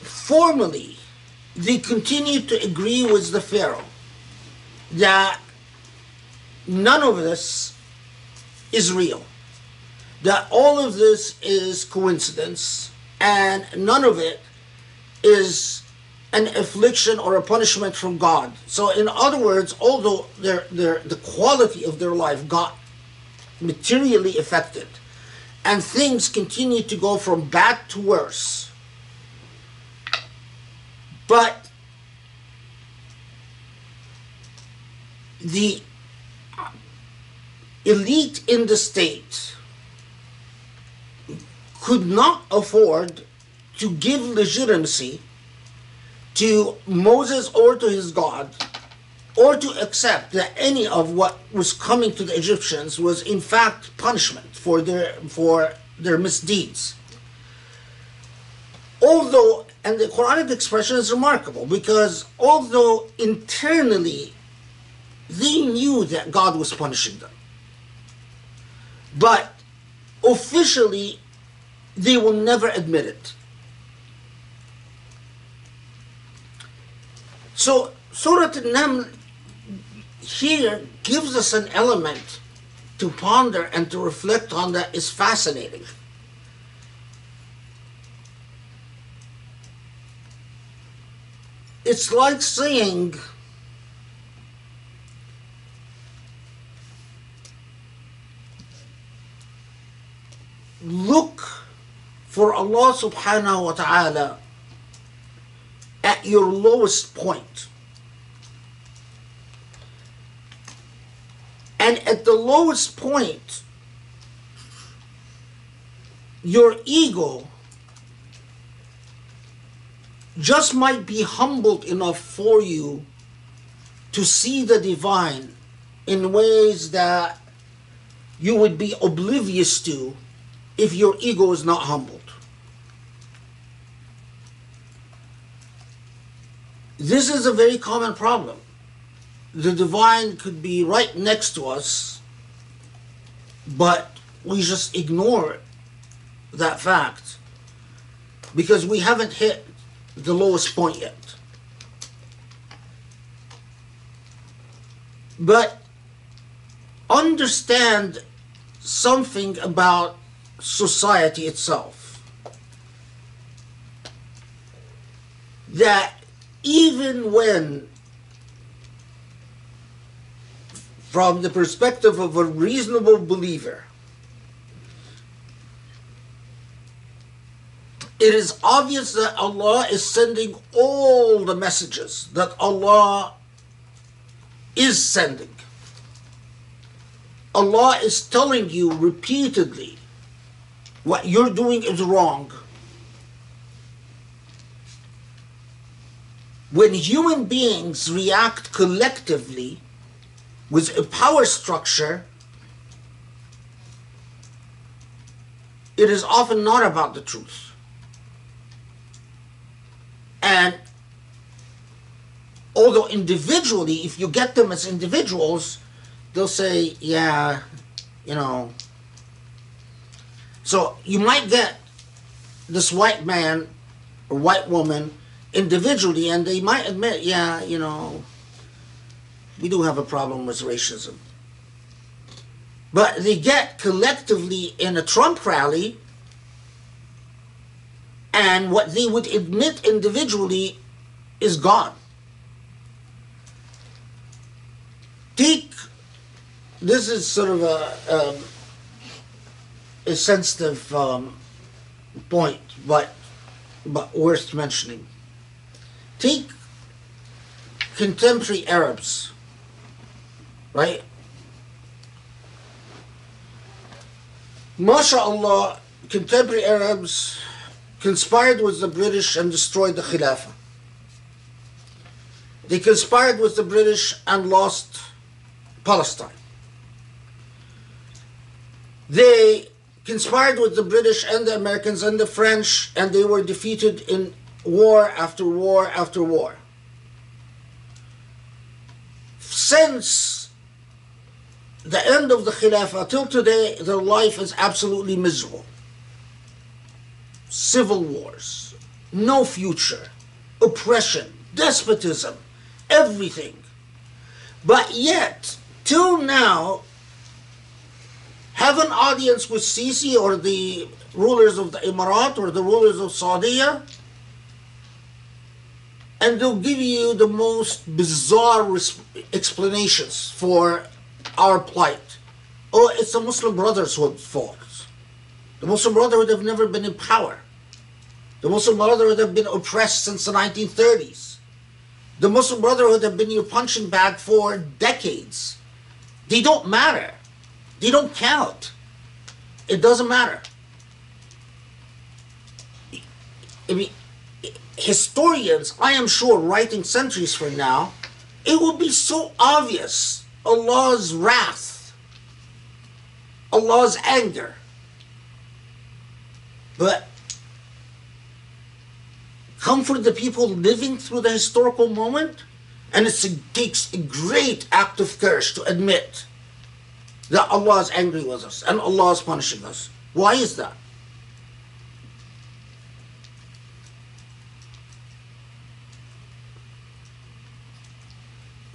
formally, they continued to agree with the Pharaoh that none of this is real, that all of this is coincidence, and none of it is an affliction or a punishment from God. So, in other words, although their, their, the quality of their life got materially affected, and things continue to go from bad to worse. But the elite in the state could not afford to give legitimacy to Moses or to his God or to accept that any of what was coming to the Egyptians was in fact punishment for their for their misdeeds. Although and the Quranic expression is remarkable because although internally they knew that God was punishing them, but officially they will never admit it. So Surah An-Naml here gives us an element to ponder and to reflect on that is fascinating. It's like saying, look for Allah subhanahu wa ta'ala at your lowest point. And at the lowest point, your ego just might be humbled enough for you to see the divine in ways that you would be oblivious to if your ego is not humbled. This is a very common problem. The divine could be right next to us, but we just ignore that fact because we haven't hit the lowest point yet. But understand something about society itself. That even when, from the perspective of a reasonable believer, it is obvious that Allah is sending all the messages that Allah is sending. Allah is telling you repeatedly what you're doing is wrong. When human beings react collectively with a power structure, it is often not about the truth. And although individually, if you get them as individuals, they'll say, yeah, you know. So you might get this white man or white woman individually, and they might admit, yeah, you know, we do have a problem with racism. But they get collectively in a Trump rally, and what they would admit individually is gone. Take this is sort of a um, a sensitive um, point, but but worth mentioning. Take contemporary Arabs, right? MashaAllah, contemporary Arabs conspired with the British and destroyed the Khilafah. They conspired with the British and lost Palestine. They conspired with the British and the Americans and the French, and they were defeated in war after war after war. Since the end of the Khilafah till today, their life is absolutely miserable. Civil wars, no future, oppression, despotism, everything. But yet, till now, have an audience with Sisi or the rulers of the Emirat or the rulers of Saudi, and they'll give you the most bizarre explanations for our plight. Oh, it's the Muslim Brotherhood fault. The Muslim Brotherhood have never been in power. The Muslim Brotherhood have been oppressed since the 1930s. The Muslim Brotherhood have been your punching bag for decades. They don't matter. They don't count. It doesn't matter. I mean, historians, I am sure, writing centuries from now, it will be so obvious Allah's wrath, Allah's anger. But comfort the people living through the historical moment, and it takes a great act of courage to admit that Allah is angry with us and Allah is punishing us. Why is that?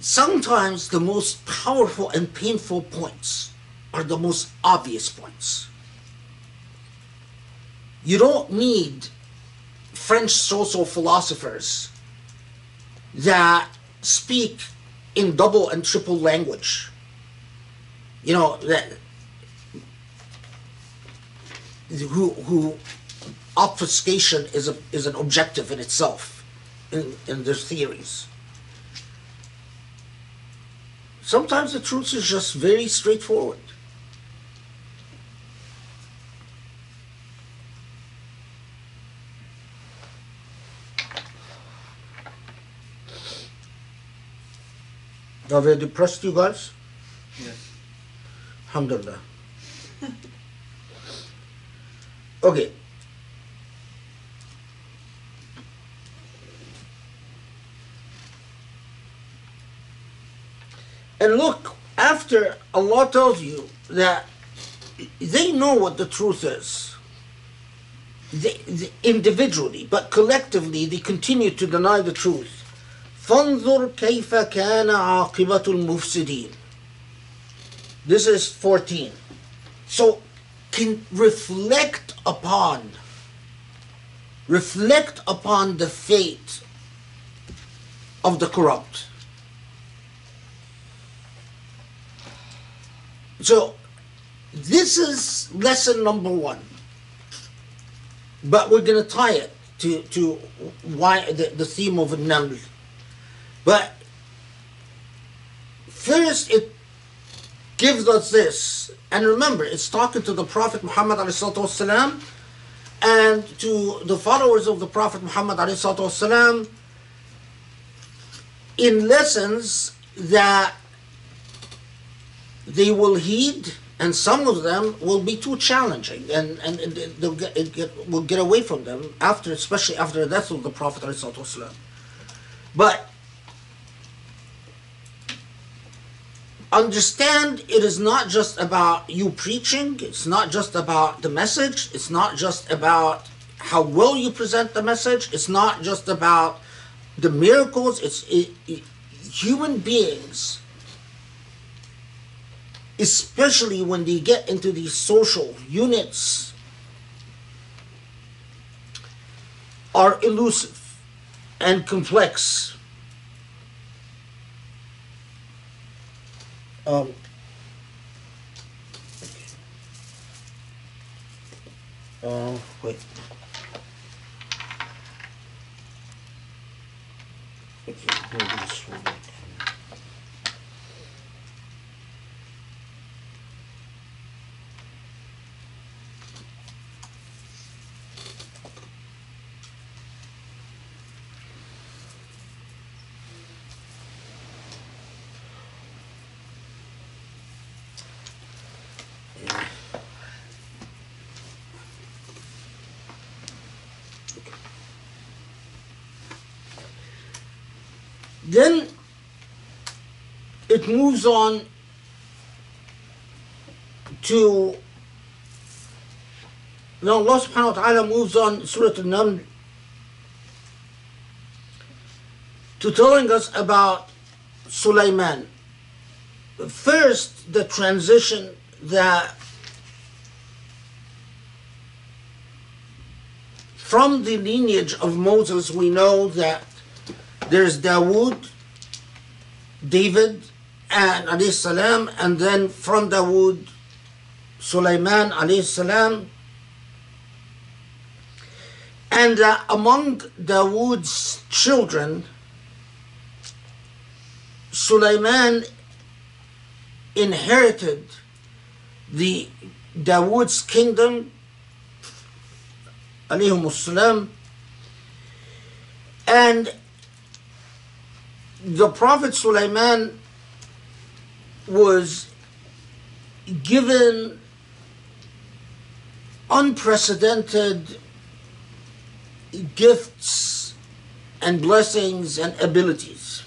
Sometimes the most powerful and painful points are the most obvious points. You don't need French social philosophers that speak in double and triple language. You know that who who obfuscation is a is an objective in itself in, in their theories. Sometimes the truth is just very straightforward. Are we depressed you guys? Yes. Alhamdulillah. *laughs* Okay. And look, after Allah tells you that they know what the truth is, they, they- individually, but collectively they continue to deny the truth. فانظر كيف كان عاقبة المفسدين. This is 14. So, can reflect upon, reflect upon the fate of the corrupt. So this is lesson number one. But we're going to tie it to, to why the, the theme of Naml. But first, it gives us this. And remember, it's talking to the Prophet Muhammad والسلام, and to the followers of the Prophet Muhammad والسلام, in lessons that they will heed, and some of them will be too challenging, and, and, they'll get, it get, will get away from them after, especially after the death of the Prophet. But understand it is not just about you preaching, it's not just about the message, it's not just about how well you present the message, it's not just about the miracles, it's it, it- human beings especially when they get into these social units are elusive and complex. Um, uh, wait. Okay, maybe this will work. Then it moves on to now Allah subhanahu wa ta'ala moves on Surah An-Naml to telling us about Sulaiman. First, the transition that from the lineage of Moses we know that there's Dawood, David, and alayhi salam, and then from Dawood, Sulaiman alayhi salam, And uh, among Dawood's children, Sulaiman inherited the Dawood's kingdom, alayhim salam, and the Prophet Sulaiman was given unprecedented gifts and blessings and abilities.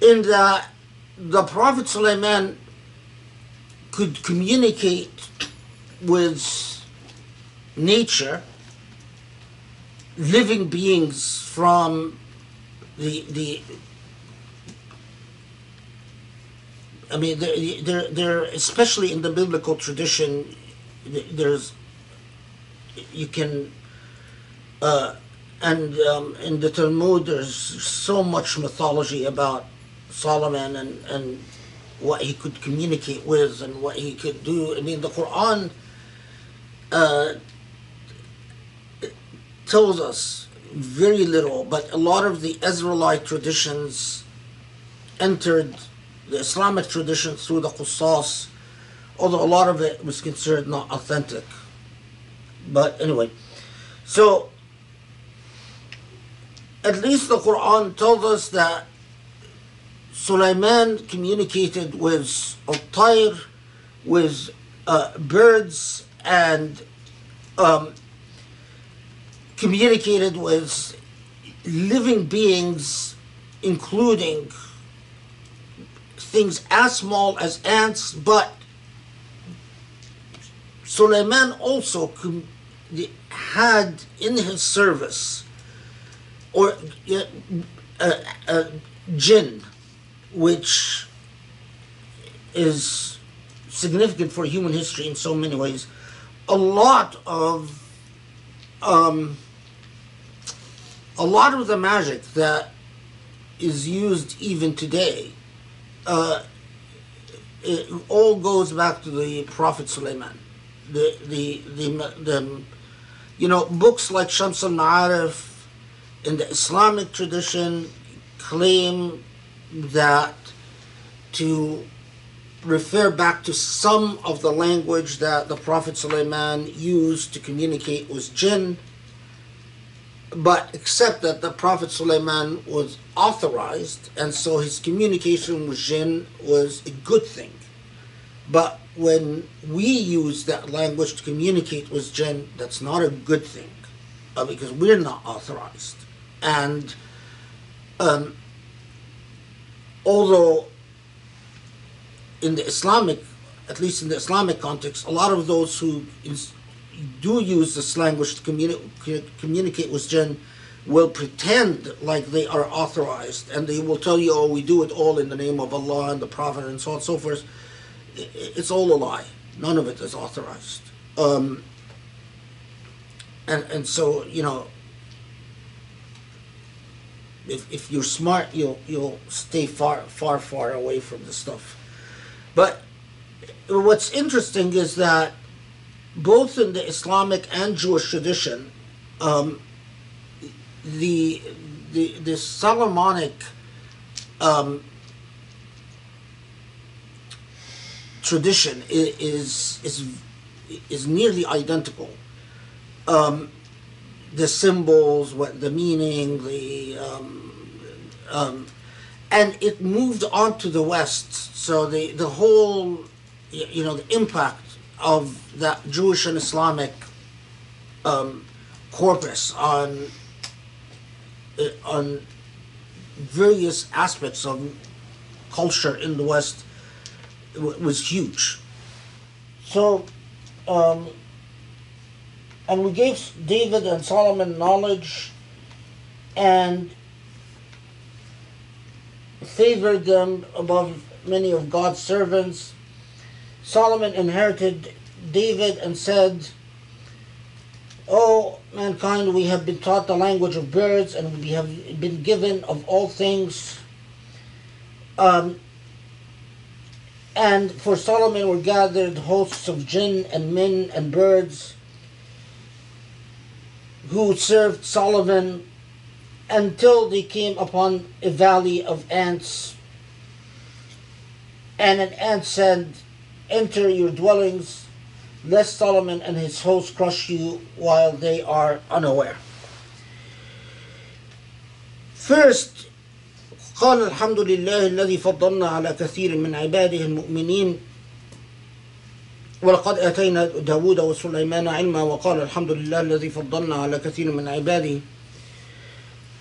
In the the Prophet Sulaiman could communicate with nature, living beings from the the I mean, there, there, especially in the biblical tradition, there's, you can, uh, and um, in the Talmud, there's so much mythology about Solomon and, and what he could communicate with and what he could do. I mean, the Quran uh, tells us very little, but a lot of the Israelite traditions entered the Islamic tradition through the Qusas, although a lot of it was considered not authentic. But anyway, so at least the Quran tells us that Sulaiman communicated with al with uh, birds, and um, communicated with living beings, including things as small as ants, but Suleiman also had in his service or a, a jinn, which is significant for human history in so many ways. A lot of um, a lot of the magic that is used even today uh, it all goes back to the Prophet Sulaiman. The, the, the, the, you know, books like Shams al-Ma'arif in the Islamic tradition claim that to refer back to some of the language that the Prophet Sulaiman used to communicate with jinn, but except that the Prophet Sulaiman was authorized, and so his communication with jinn was a good thing. But when we use that language to communicate with jinn, that's not a good thing, uh, because we're not authorized. And um, although in the Islamic, at least in the Islamic context, a lot of those who do use this language to communi- communicate with jinn will pretend like they are authorized and they will tell you, oh, we do it all in the name of Allah and the Prophet and so on and so forth. It's all a lie. None of it is authorized. Um, and, and so, you know, if, if you're smart, you'll, you'll stay far, far, far away from this stuff. But what's interesting is that both in the Islamic and Jewish tradition, um, the the the Solomonic um, tradition is is is nearly identical. Um, the symbols, what the meaning, the um, um, and it moved on to the West. So the the whole you know the impact of that Jewish and Islamic um, corpus on uh, on various aspects of culture in the West was huge. So, um, and we gave David and Solomon knowledge and favored them above many of God's servants. Solomon inherited David and said, O mankind, we have been taught the language of birds, and we have been given of all things. Um, and for Solomon were gathered hosts of jinn and men and birds who served Solomon until they came upon a valley of ants. And an ant said, Enter your dwellings, lest Solomon and his hosts crush you while they are unaware. First, قال الحمد لله الذي فضلنا على كثير من عباده المؤمنين ولقد آتينا داود وسليمان علما وقال الحمد لله الذي فضلنا على كثير من عباده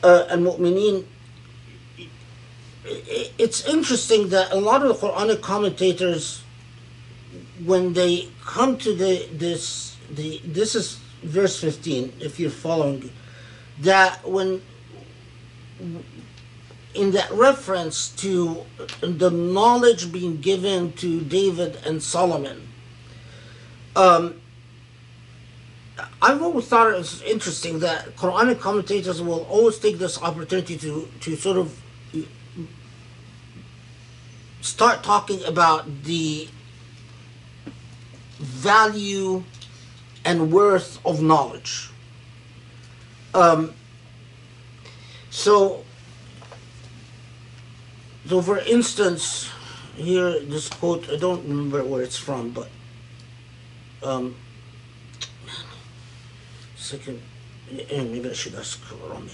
uh, المؤمنين it's interesting that a lot of the Quranic commentators when they come to the this the this is verse 15 if you're following that when in that reference to the knowledge being given to David and Solomon um, I've always thought it was interesting that Quranic commentators will always take this opportunity to, to sort of start talking about the value and worth of knowledge. Um, so, so for instance, here this quote I don't remember where it's from, but um, second, maybe I should ask Rami.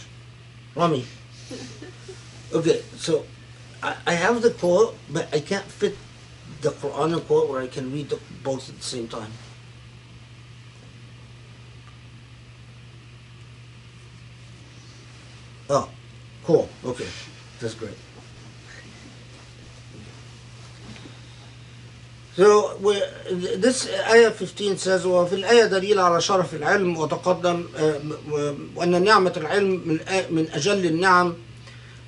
Rami. *laughs* Okay, so I, I have the quote, but I can't fit the Quran quote where I can read the, both at the same time. Oh, cool. Okay, that's great. So this آية 15 says وفي الآية دليل على شرف العلم وتقدم آه، وأن نعمة العلم من أجل النعم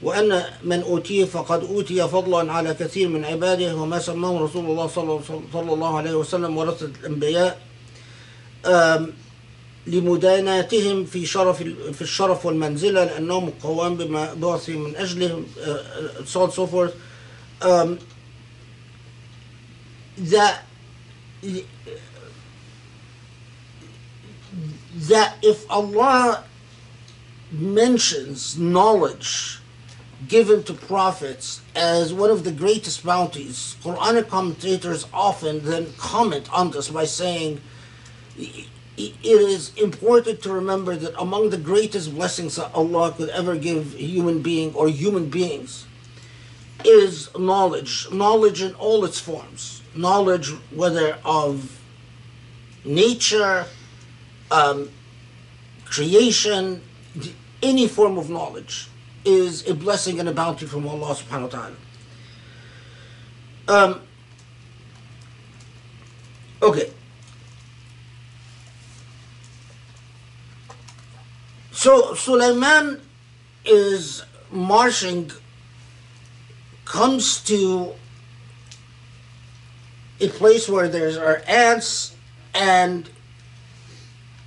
وأن من أوتيه فقد أوتي فضلا على كثير من عباده وما سماه رسول الله صلى الله عليه وسلم ورثة الأنبياء لمداناتهم في شرف في الشرف والمنزلة لأنهم القوام بما بعث من أجله uh, so so forth. that that if Allah mentions knowledge given to prophets as one of the greatest bounties, Quranic commentators often then comment on this by saying "I- i- it is important to remember that among the greatest blessings that Allah could ever give a human being or human beings is knowledge, knowledge in all its forms. Knowledge, whether of nature, um, creation, any form of knowledge is a blessing and a bounty from Allah subhanahu wa ta'ala. Um, okay. So Sulaiman is marching, comes to a place where there are ants, and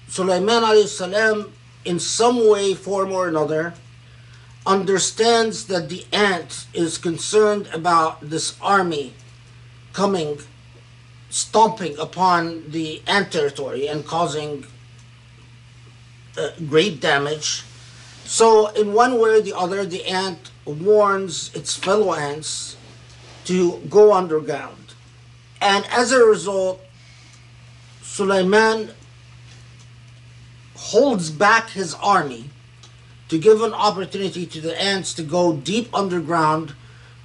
Sulaiman alayhi salam, in some way, form or another, understands that the ant is concerned about this army coming, stomping upon the ant territory and causing uh, great damage. So, in one way or the other, the ant warns its fellow ants to go underground. And as a result, Sulaiman holds back his army to give an opportunity to the ants to go deep underground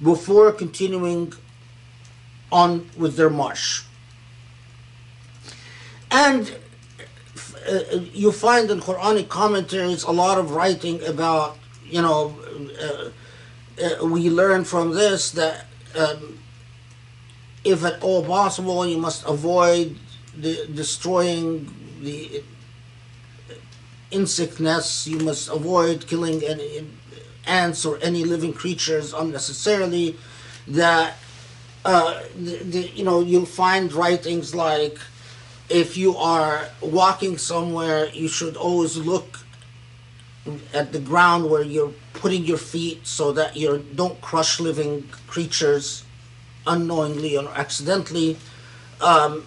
before continuing on with their march. And uh, you find in Quranic commentaries a lot of writing about, you know, uh, uh, we learn from this that um, if at all possible, you must avoid the, destroying the insect nests. You must avoid killing any ants or any living creatures unnecessarily. That uh, the, the, you know you'll find writings like if you are walking somewhere, you should always look at the ground where you're putting your feet so that you don't crush living creatures unknowingly or accidentally. Um,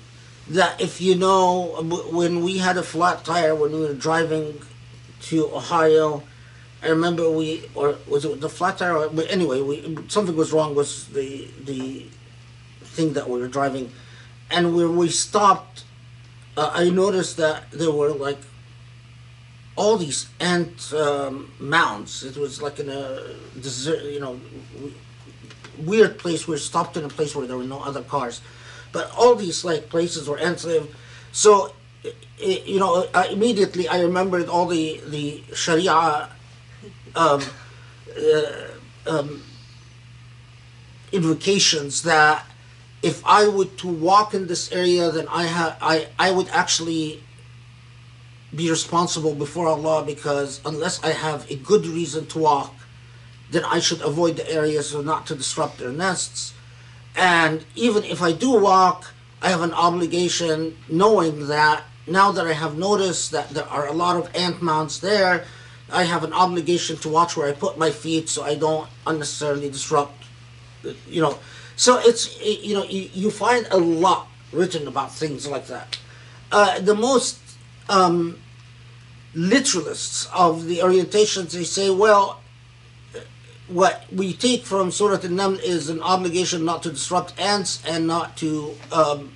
that if you know, when we had a flat tire when we were driving to Ohio, I remember we, or was it the flat tire? But anyway, we something was wrong with the the thing that we were driving, and when we stopped, uh, I noticed that there were like all these ant um, mounds. It was like in a desert, you know, weird place. We stopped in a place where there were no other cars, but all these like places were enslaved. So, i- i- you know, I, immediately I remembered all the the Sharia um, uh, um, invocations that if I would to walk in this area, then I ha- I I would actually be responsible before Allah because unless I have a good reason to walk, then I should avoid the areas so not to disrupt their nests. And even if I do walk, I have an obligation knowing that now that I have noticed that there are a lot of ant mounds there, I have an obligation to watch where I put my feet so I don't unnecessarily disrupt, you know. So it's, you know, you, find a lot written about things like that. Uh, the most um, literalists of the orientations, they say, well, what we take from Surah An-Naml is an obligation not to disrupt ants and not to um,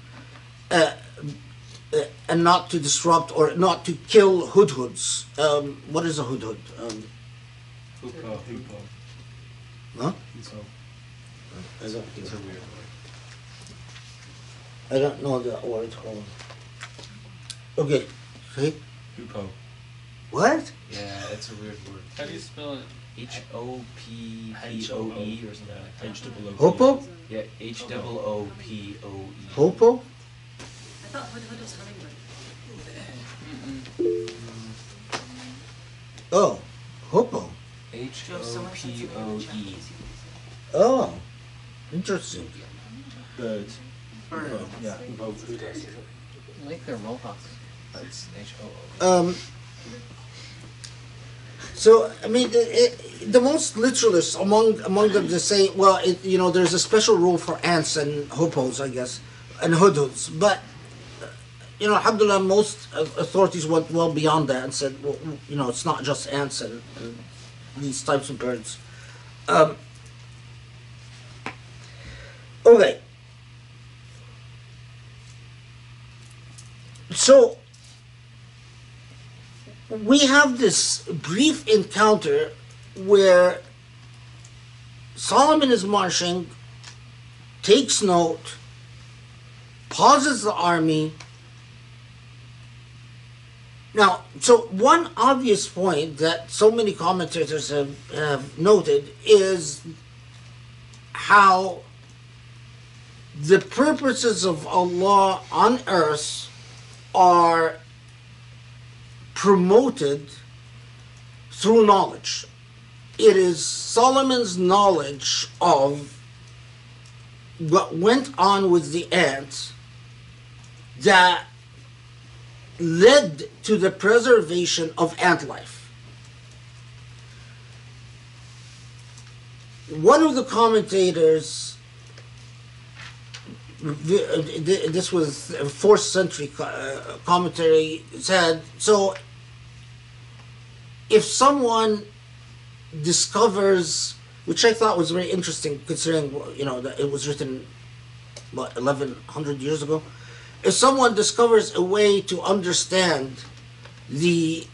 uh, uh, and not to disrupt or not to kill hudhuds. Um, what is a hudhud? Um, Hoopoe. huh? I don't, it's a weird word. I don't know the word. Hold on. Okay. See? Hoopoe. What? Yeah, it's a weird word. How do you spell it? H O P P O E or something like that. H double O P. Hopo? Yeah, H double O P O E. Hopo? I thought Hood was hummingbird. Oh, Hopo. H Joe, O someone P said O something in the chat. E. Oh, interesting. Bird. Bird. Yeah. I like their mohawks. It's H O O. Um, so I mean, it, it, the most literalists among among them they say, well, it, you know, there's a special rule for ants and hopos, I guess, and hudhuds, but uh, you know, alhamdulillah, most authorities went well beyond that and said, well, you know, it's not just ants and, and these types of birds. Um, okay. So we have this brief encounter where Solomon is marching, takes note, pauses the army. Now, so one obvious point that so many commentators have, have noted is how the purposes of Allah on earth are promoted through knowledge. It is Solomon's knowledge of what went on with the ants that led to the preservation of ant life. One of the commentators, this was fourth century uh, commentary, said so if someone discovers, which I thought was very interesting, considering you know that it was written what eleven hundred years ago. If someone discovers a way to understand the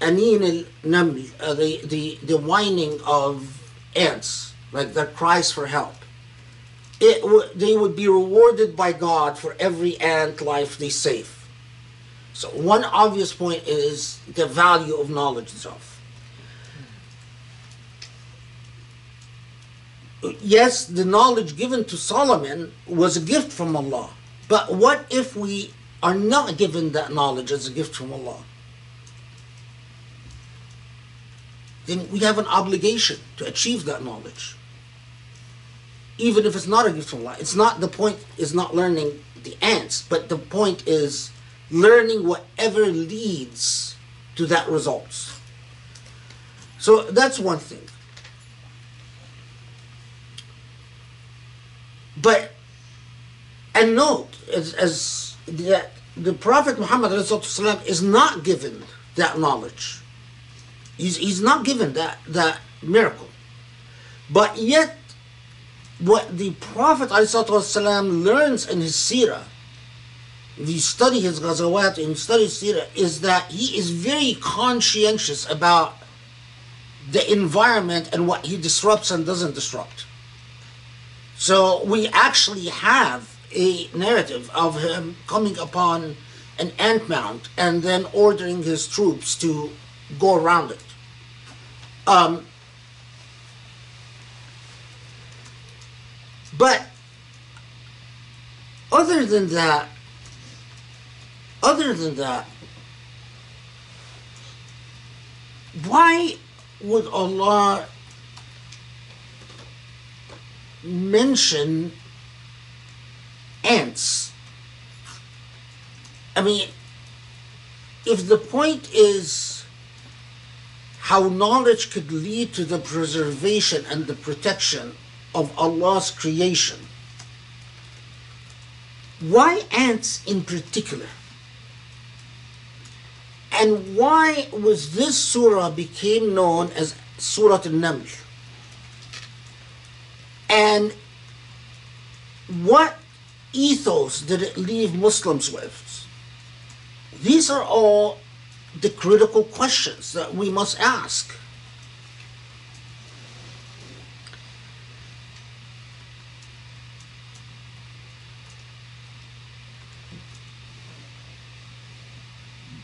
anin al uh, the, the the whining of ants, like their cries for help, it w- they would be rewarded by God for every ant life they save. So one obvious point is the value of knowledge itself. Yes, the knowledge given to Solomon was a gift from Allah. But what if we are not given that knowledge as a gift from Allah? Then we have an obligation to achieve that knowledge even if it's not a gift from Allah. It's not the point is not learning the ants, but the point is learning whatever leads to that result. So that's one thing. But and note as, as that the Prophet Muhammad is not given that knowledge. He's, he's not given that, that miracle. But yet what the Prophet ﷺ learns in his seerah, we study his ghazawat and study seerah, is that he is very conscientious about the environment and what he disrupts and doesn't disrupt. So we actually have a narrative of him coming upon an ant mound and then ordering his troops to go around it. Um, but other than that, other than that, why would Allah mention ants? I mean, if the point is how knowledge could lead to the preservation and the protection of Allah's creation, why ants in particular? And why was this surah became known as Surah Al-Naml? And what ethos did it leave Muslims with? These are all the critical questions that we must ask.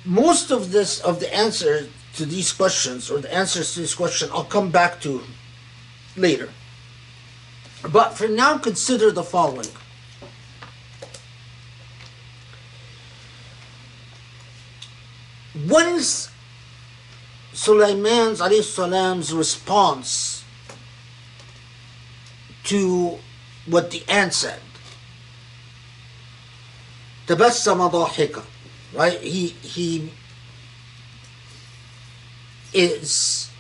Most of this, of the answer to these questions, or the answers to this question, I'll come back to later. But for now, consider the following. What is Sulaiman's alayhi salam's response to what the ant said? تبسم ضاحكا right he he is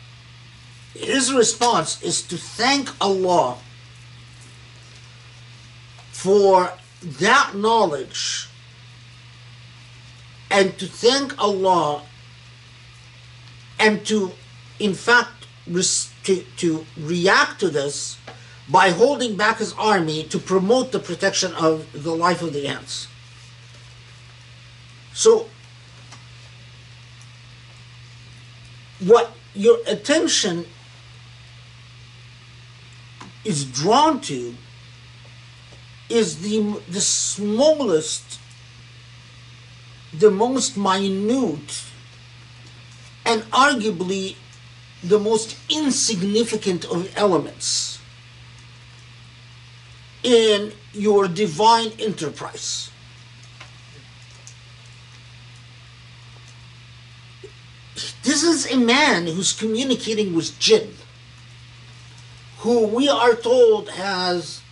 his response is to thank Allah for that knowledge and to thank Allah and to, in fact, res- to, to react to this by holding back his army to promote the protection of the life of the ants. So, what your attention is drawn to is the, the smallest the most minute and arguably the most insignificant of elements in your divine enterprise. This is a man who's communicating with jinn, who we are told has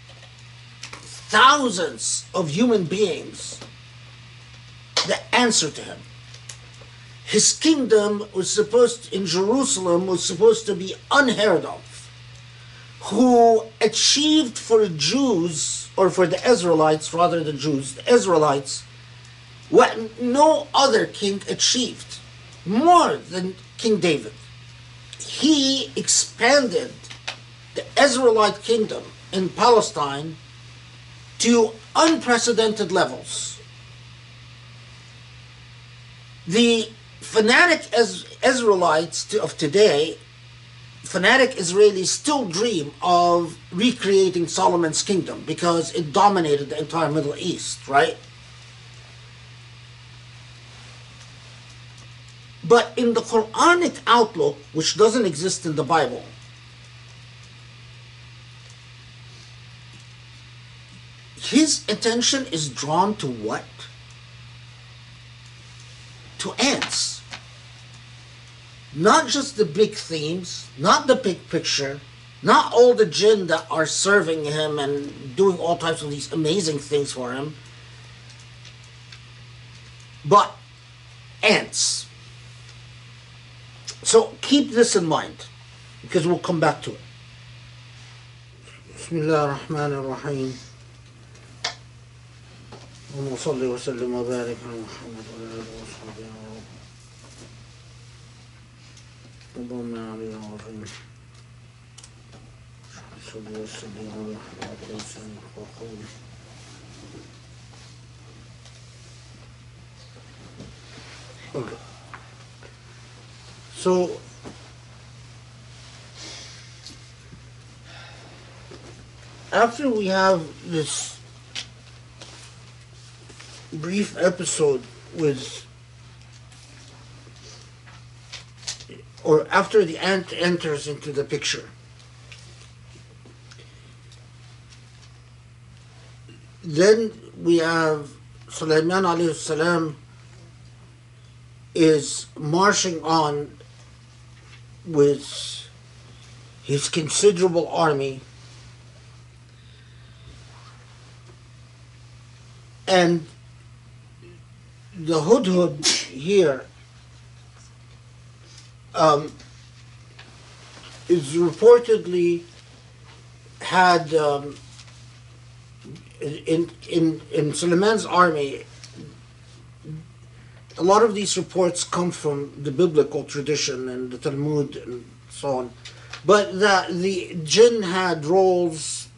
thousands of human beings that answer to him. His kingdom was supposed in Jerusalem was supposed to be unheard of. Who achieved for Jews or for the Israelites rather than Jews, the Israelites, what no other king achieved, more than King David. He expanded the Israelite kingdom in Palestine to unprecedented levels. The fanatic Israelites of today, fanatic Israelis still dream of recreating Solomon's kingdom because it dominated the entire Middle East, right? But in the Quranic outlook, which doesn't exist in the Bible, his attention is drawn to what? To ants. Not just the big themes, not the big picture, not all the jinn that are serving him and doing all types of these amazing things for him, but ants So keep this in mind because we'll come back to it. بسم الله الرحمن الرحيم اللهم صل وسلم وبارك على محمد وعلى اله وصحبه يا رب اللهم علينا وعلينا صل وسلم على محمد وسلم وقوله Okay. So after we have this brief episode with or after the ant enters into the picture then we have Sulaiman alayhi salam is marching on with his considerable army and the hudhud here um, is reportedly had um, in in in Suleiman's army. A lot of these reports come from the biblical tradition and the Talmud and so on, but that the jinn had roles,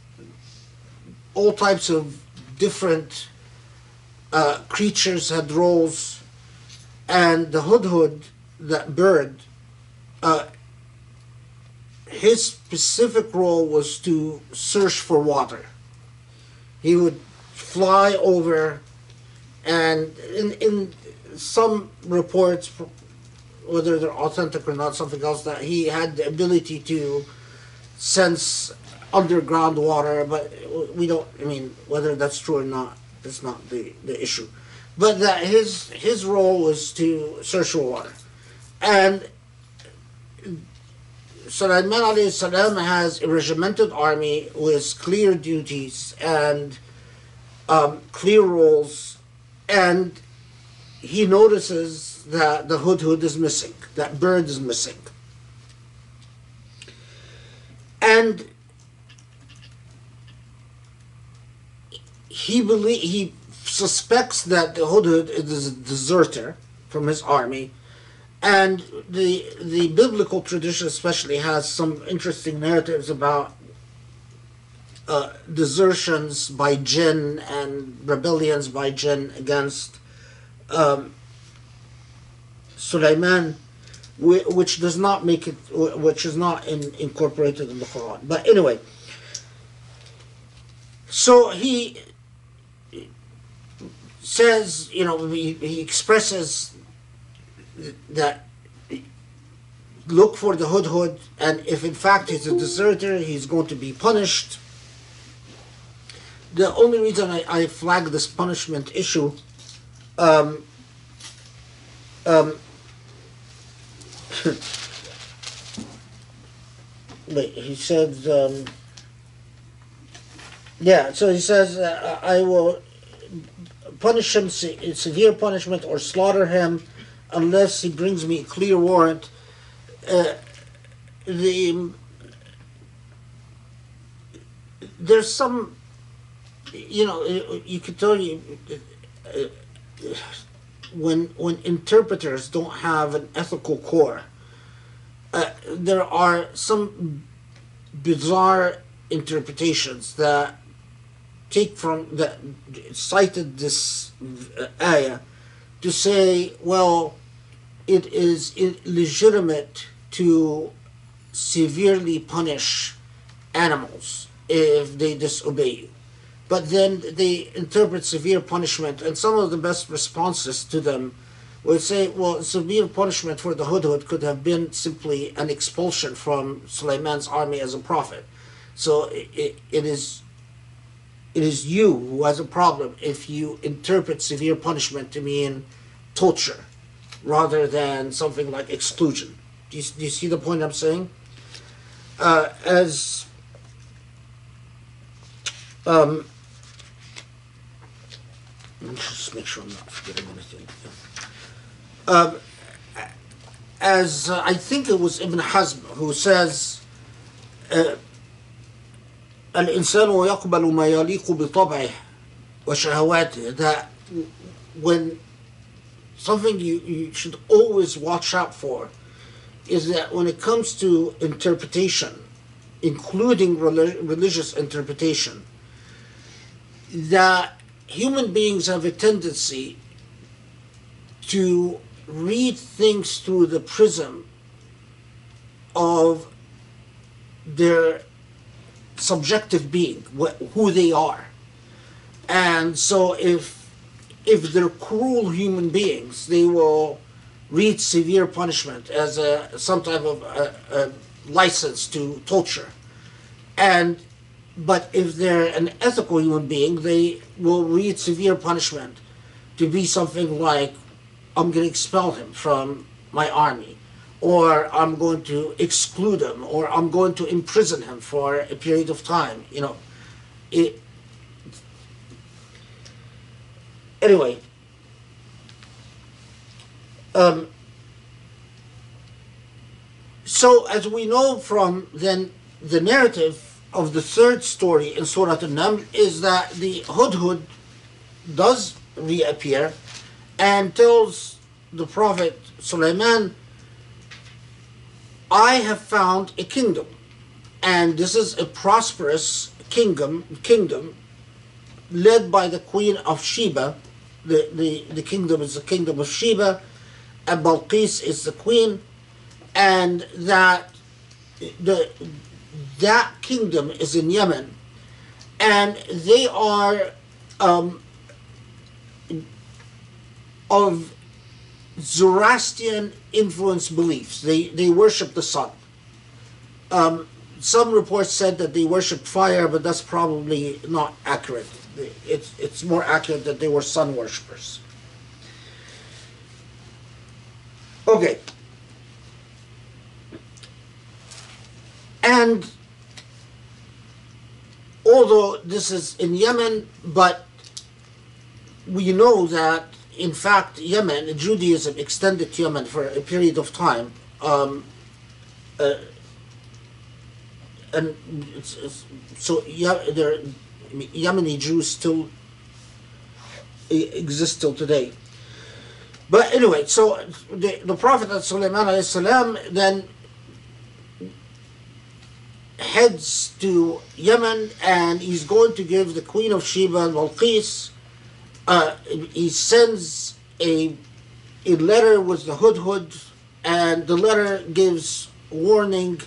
all types of different uh, creatures had roles, and the hudhud, that bird, uh, his specific role was to search for water. He would fly over, and in in some reports, whether they're authentic or not, something else that he had the ability to sense underground water, but we don't. I mean, whether that's true or not, it's not the the issue. But that his his role was to search for water, and Sulaiman alayhi salam has a regimented army with clear duties and um, clear roles, and he notices that the hudhud is missing, that bird is missing. And he belie- he suspects that the hudhud is a deserter from his army and the the biblical tradition especially has some interesting narratives about uh, desertions by jinn and rebellions by jinn against um, Sulaiman, which does not make it, which is not in, incorporated in the Quran. But anyway, so he says, you know, he, he expresses that look for the hudhud, and if in fact he's a deserter, he's going to be punished. The only reason I, I flag this punishment issue, um, um, *laughs* wait, he said, um, yeah, so he says, uh, I will punish him se- severe punishment or slaughter him unless he brings me a clear warrant. Uh, the there's some, you know, you could tell you uh, when when interpreters don't have an ethical core. Uh, there are some bizarre interpretations that take from that cited this ayah to say, well, it is illegitimate to severely punish animals if they disobey you. But then they interpret severe punishment, and some of the best responses to them would say, well, severe punishment for the Hudhud could have been simply an expulsion from Suleiman's army as a prophet. So it, it is it is you who has a problem if you interpret severe punishment to mean torture rather than something like exclusion. Do you, do you see the point I'm saying? Uh, as um, let me just make sure I'm not forgetting anything. Um, as uh, I think it was Ibn Hazm who says, uh, الإنسان يقبل ما يليق بطبعه وشهوات that when something you, you should always watch out for is that when it comes to interpretation, including reli- religious interpretation, that human beings have a tendency to read things through the prism of their subjective being, wh- who they are. And so if if they're cruel human beings, they will read severe punishment as a some type of a, a license to torture. And but if they're an ethical human being, they will read severe punishment to be something like, I'm going to expel him from my army, or I'm going to exclude him, or I'm going to imprison him for a period of time. You know, it. Anyway, um, so as we know from then the narrative of the third story in Surah An-Naml is that the Hudhud does reappear and tells the Prophet Sulaiman, I have found a kingdom, and this is a prosperous kingdom kingdom led by the Queen of Sheba. The, the, the kingdom is the kingdom of Sheba, and Balqis is the queen, and that the that kingdom is in Yemen, and they are um, of Zoroastrian influenced beliefs. They they worship the sun. Um, some reports said that they worship fire, but that's probably not accurate. It's it's more accurate that they were sun worshippers. Okay. And although this is in Yemen, but we know that in fact Yemen, Judaism extended to Yemen for a period of time. Um, uh, and it's, it's, so yeah, there, Yemeni Jews still exist till today. But anyway, so the, the Prophet Sulaiman then heads to Yemen and he's going to give the Queen of Sheba and. Uh, he sends a a letter with the Hudhud, and the letter gives warning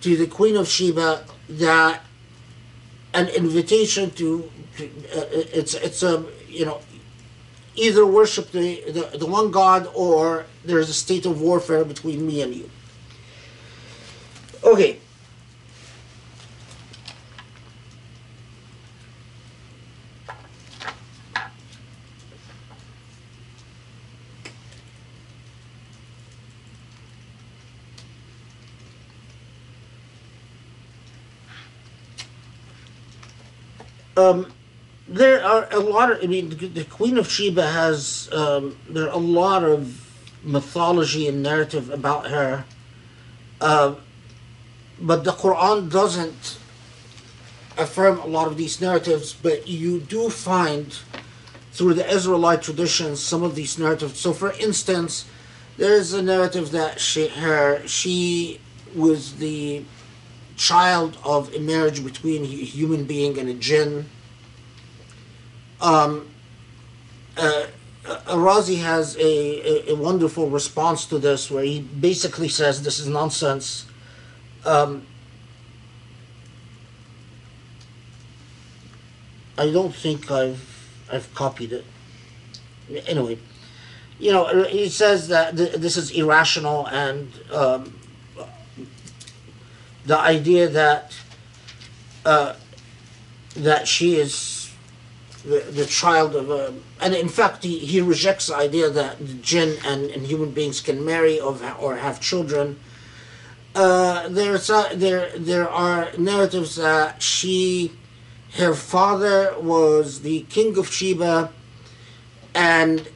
to the Queen of Sheba that an invitation to, to uh, it's it's a you know either worship the, the the one God or there's a state of warfare between me and you. Okay. Um, there are a lot of. I mean, the, Queen of Sheba has. Um, there are a lot of mythology and narrative about her, uh, but the Quran doesn't affirm a lot of these narratives. But you do find through the Israelite traditions some of these narratives. So, for instance, there is a narrative that she her she was the child of a marriage between a human being and a jinn. Um, uh, Ar-Razi has a, a, a wonderful response to this where he basically says this is nonsense. Um, I don't think I've I've copied it. Anyway, you know, he says that th- this is irrational and um, the idea that uh, that she is the, the child of a and in fact he, he rejects the idea that jinn and, and human beings can marry or, or have children. Uh, there's a, there there are narratives that she her father was the king of Sheba and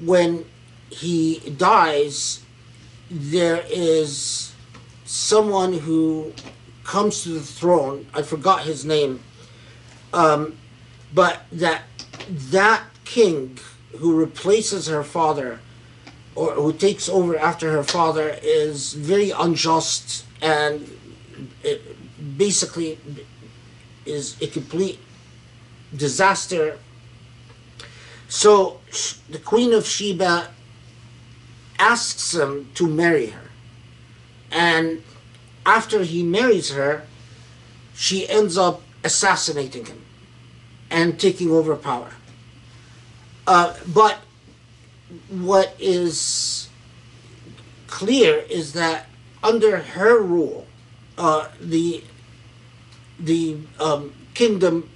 when he dies there is someone who comes to the throne. I forgot his name. Um, but that that king who replaces her father or who takes over after her father is very unjust and it basically is a complete disaster. So the Queen of Sheba asks him to marry her. And after he marries her, she ends up assassinating him and taking over power. Uh, but what is clear is that under her rule, uh, the the um, kingdom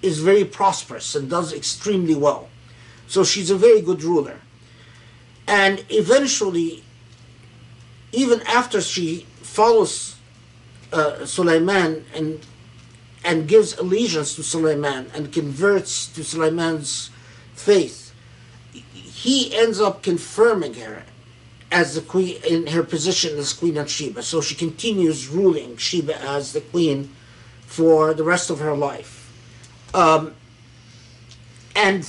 is very prosperous and does extremely well. So she's a very good ruler. And eventually, even after she follows uh, Sulaiman and and gives allegiance to Sulaiman and converts to Sulaiman's faith, he ends up confirming her as the queen in her position as queen of Sheba. So she continues ruling Sheba as the queen for the rest of her life. Um, and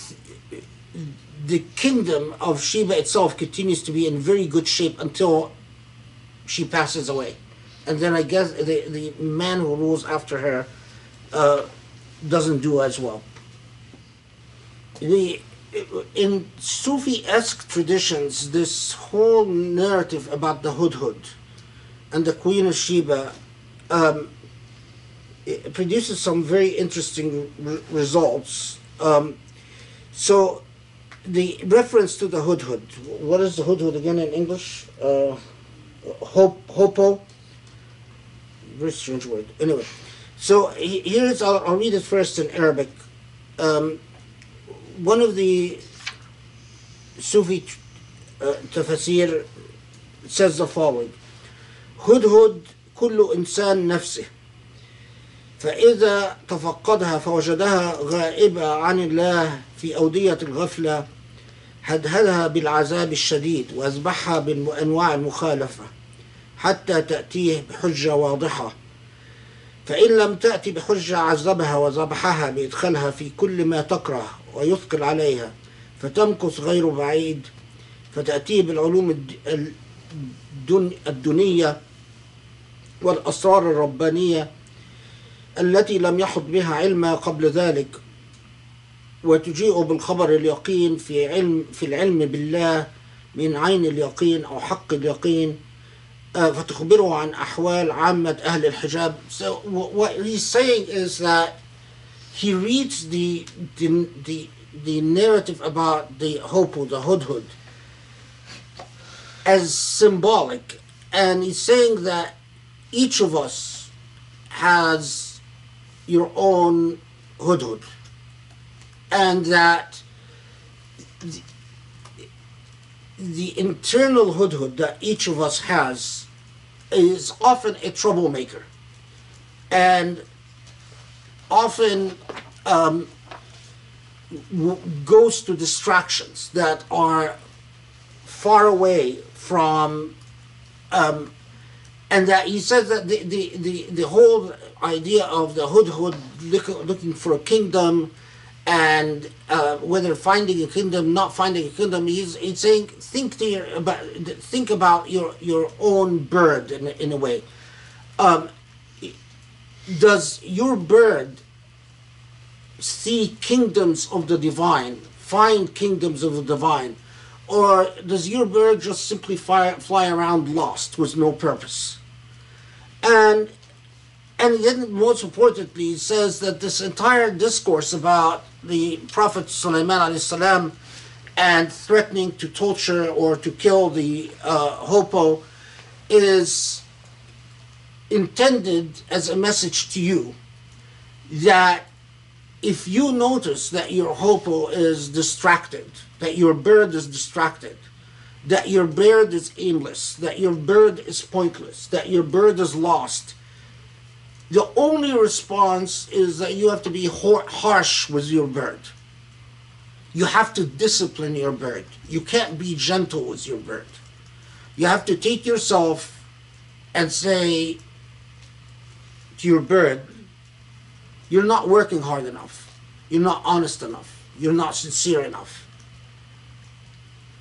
the kingdom of Sheba itself continues to be in very good shape until she passes away. And then I guess the, the man who rules after her uh, doesn't do as well. The, in Sufi-esque traditions, this whole narrative about the Hudhud and the Queen of Sheba um, produces some very interesting re- results. Um, so, the reference to the Hudhud, what is the Hudhud again in English? Uh, hop, hopo? Very strange word. Anyway, so he- here's, I'll, I'll read it first in Arabic. Um, one of the Sufi uh, tafsir says the following هدهد كل إنسان نفسه فإذا تفقدها فوجدها غائبة عن الله في أودية الغفلة هدهدها بالعذاب الشديد وأذبحها بأنواع المخالفة حتى تأتيه بحجة واضحة. فإن لم تأتي بحجة عذبها وذبحها بإدخالها في كل ما تكره ويثقل عليها فتمكث غير بعيد فتأتيه بالعلوم الد- الدن- الدنية والأسرار الربانية التي لم يحط بها علما قبل ذلك وتجيء بالخبر اليقين في علم في العلم بالله من عين اليقين أو حق اليقين uh, فتخبره عن أحوال عامة أهل الحجاب. So wh- what he's saying is that he reads the the the, the narrative about the hopu, the hudhud, as symbolic, and he's saying that each of us has your own hudhud, and that the, the internal hudhud that each of us has is often a troublemaker, and often um, goes to distractions that are far away from um, and that he says that the, the, the, the whole idea of the hudhud look, looking for a kingdom and uh, whether finding a kingdom not finding a kingdom he's, he's saying think to your, about think about your your own bird in, a- in a way um, does your bird see kingdoms of the divine, find kingdoms of the divine, or does your bird just simply fly, fly around lost with no purpose? And and then most importantly, he says that this entire discourse about the Prophet Sulaiman and threatening to torture or to kill the uh, hoopoe is intended as a message to you that if you notice that your hoopoe is distracted, that your bird is distracted, that your bird is aimless, that your bird is pointless, that your bird is lost, the only response is that you have to be harsh with your bird. You have to discipline your bird. You can't be gentle with your bird. You have to take yourself and say to your bird, you're not working hard enough. You're not honest enough. You're not sincere enough.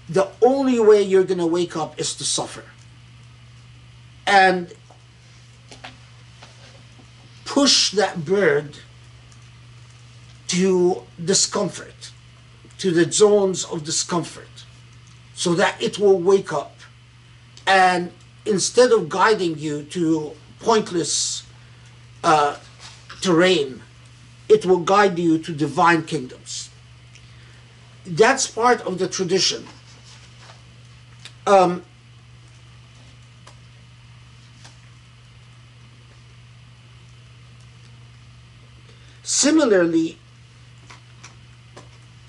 The only way you're going to wake up is to suffer. And push that bird to discomfort, to the zones of discomfort, so that it will wake up. And instead of guiding you to pointless uh, terrain, it will guide you to divine kingdoms. That's part of the tradition. Um, similarly,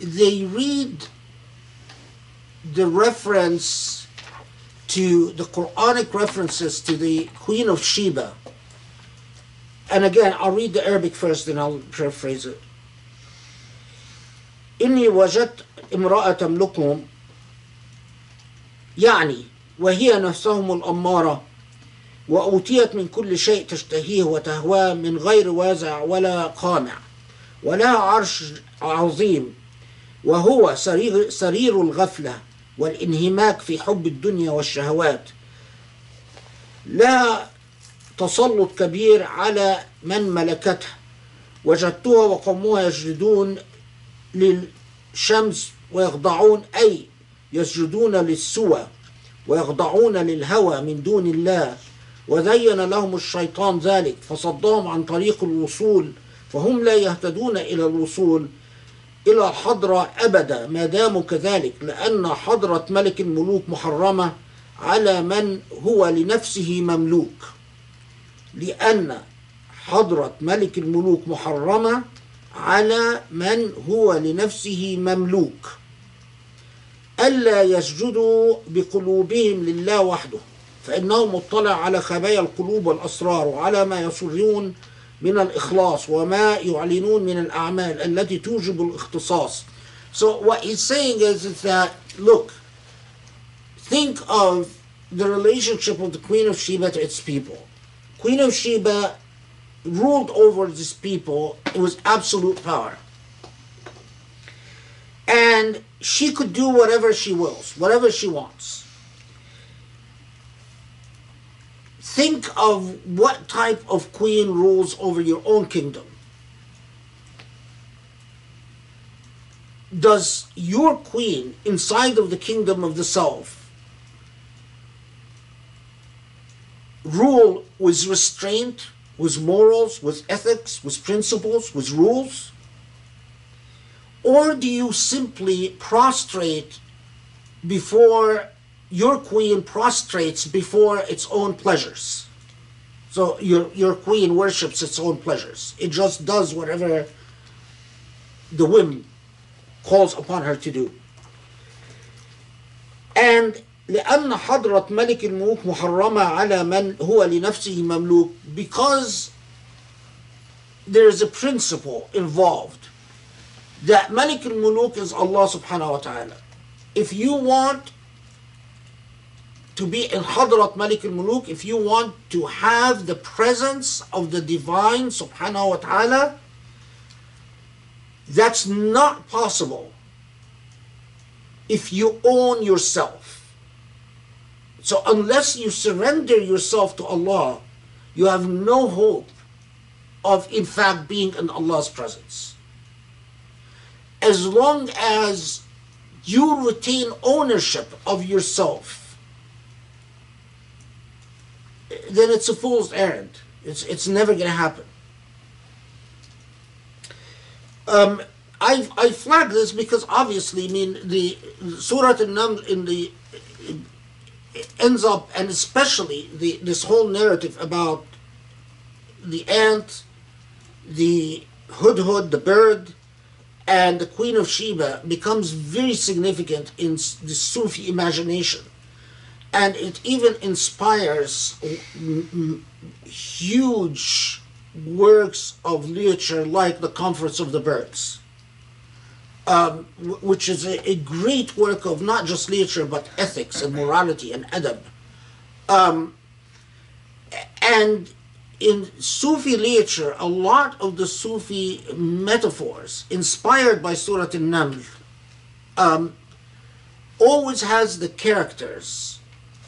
they read the reference to the Quranic references to the Queen of Sheba. And again, I'll read the Arabic first, then I'll paraphrase it. إني وجدت امرأة تملكهم يعني وهي نفسهم الأمارة وأوتيت من كل شيء تشتهيه وتهواه من غير وازع ولا قامع ولها عرش عظيم وهو سرير, سرير الغفلة والانهماك في حب الدنيا والشهوات. لا تسلط كبير على من ملكتها وجدتها وقومها يسجدون للشمس ويخضعون أي يسجدون للسوى ويخضعون للهوى من دون الله. وزين لهم الشيطان ذلك فصدهم عن طريق الوصول فهم لا يهتدون إلى الوصول إلى الحضرة أبدا ما داموا كذلك لأن حضرة ملك الملوك محرمة على من هو لنفسه مملوك. لأن حضرة ملك الملوك محرمة على من هو لنفسه مملوك. ألا يسجدوا بقلوبهم لله وحده. فإنه مطلع على خبايا القلوب والأسرار وعلى ما يسرون من الإخلاص وما يعلنون من الأعمال التي توجب الاختصاص So what he's saying is, is that, look, think of the relationship of the Queen of Sheba to its people. Queen of Sheba ruled over these people. It was absolute power. And she could do whatever she wills, whatever she wants. Think of what type of queen rules over your own kingdom. Does your queen inside of the kingdom of the south rule with restraint, with morals, with ethics, with principles, with rules? Or do you simply prostrate before your queen prostrates before its own pleasures? So your, your queen worships its own pleasures. It just does whatever the whim calls upon her to do. And لأن حضرة ملك الملوك محرمة على من هو لنفسه مملوك because there is a principle involved that Malik al-Muluk is Allah subhanahu wa ta'ala. If you want to be in Hadrat Malik al-Muluk, if you want to have the presence of the divine subhanahu wa ta'ala, that's not possible if you own yourself. So unless you surrender yourself to Allah, you have no hope of in fact being in Allah's presence. As long as you retain ownership of yourself, then it's a fool's errand. It's, it's never going to happen. Um, I, I flag this because obviously, I mean, the Surah An-Naml in the ends up, and especially the this whole narrative about the ant, the hudhud, the bird, and the Queen of Sheba becomes very significant in the Sufi imagination. And it even inspires huge works of literature like The Conference of the Birds, um, which is a, a great work of not just literature but ethics and morality and adab. Um, and in Sufi literature, a lot of the Sufi metaphors inspired by Surah An-Naml um, always has the characters,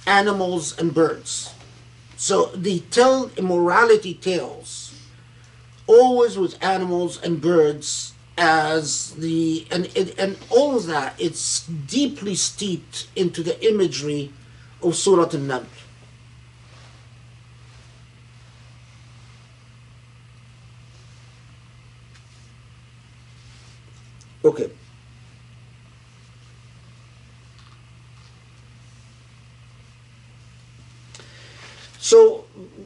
animals and birds. So they tell immorality tales always with animals and birds as the and and, all of that it's deeply steeped into the imagery of Surah An-Naml. Okay. So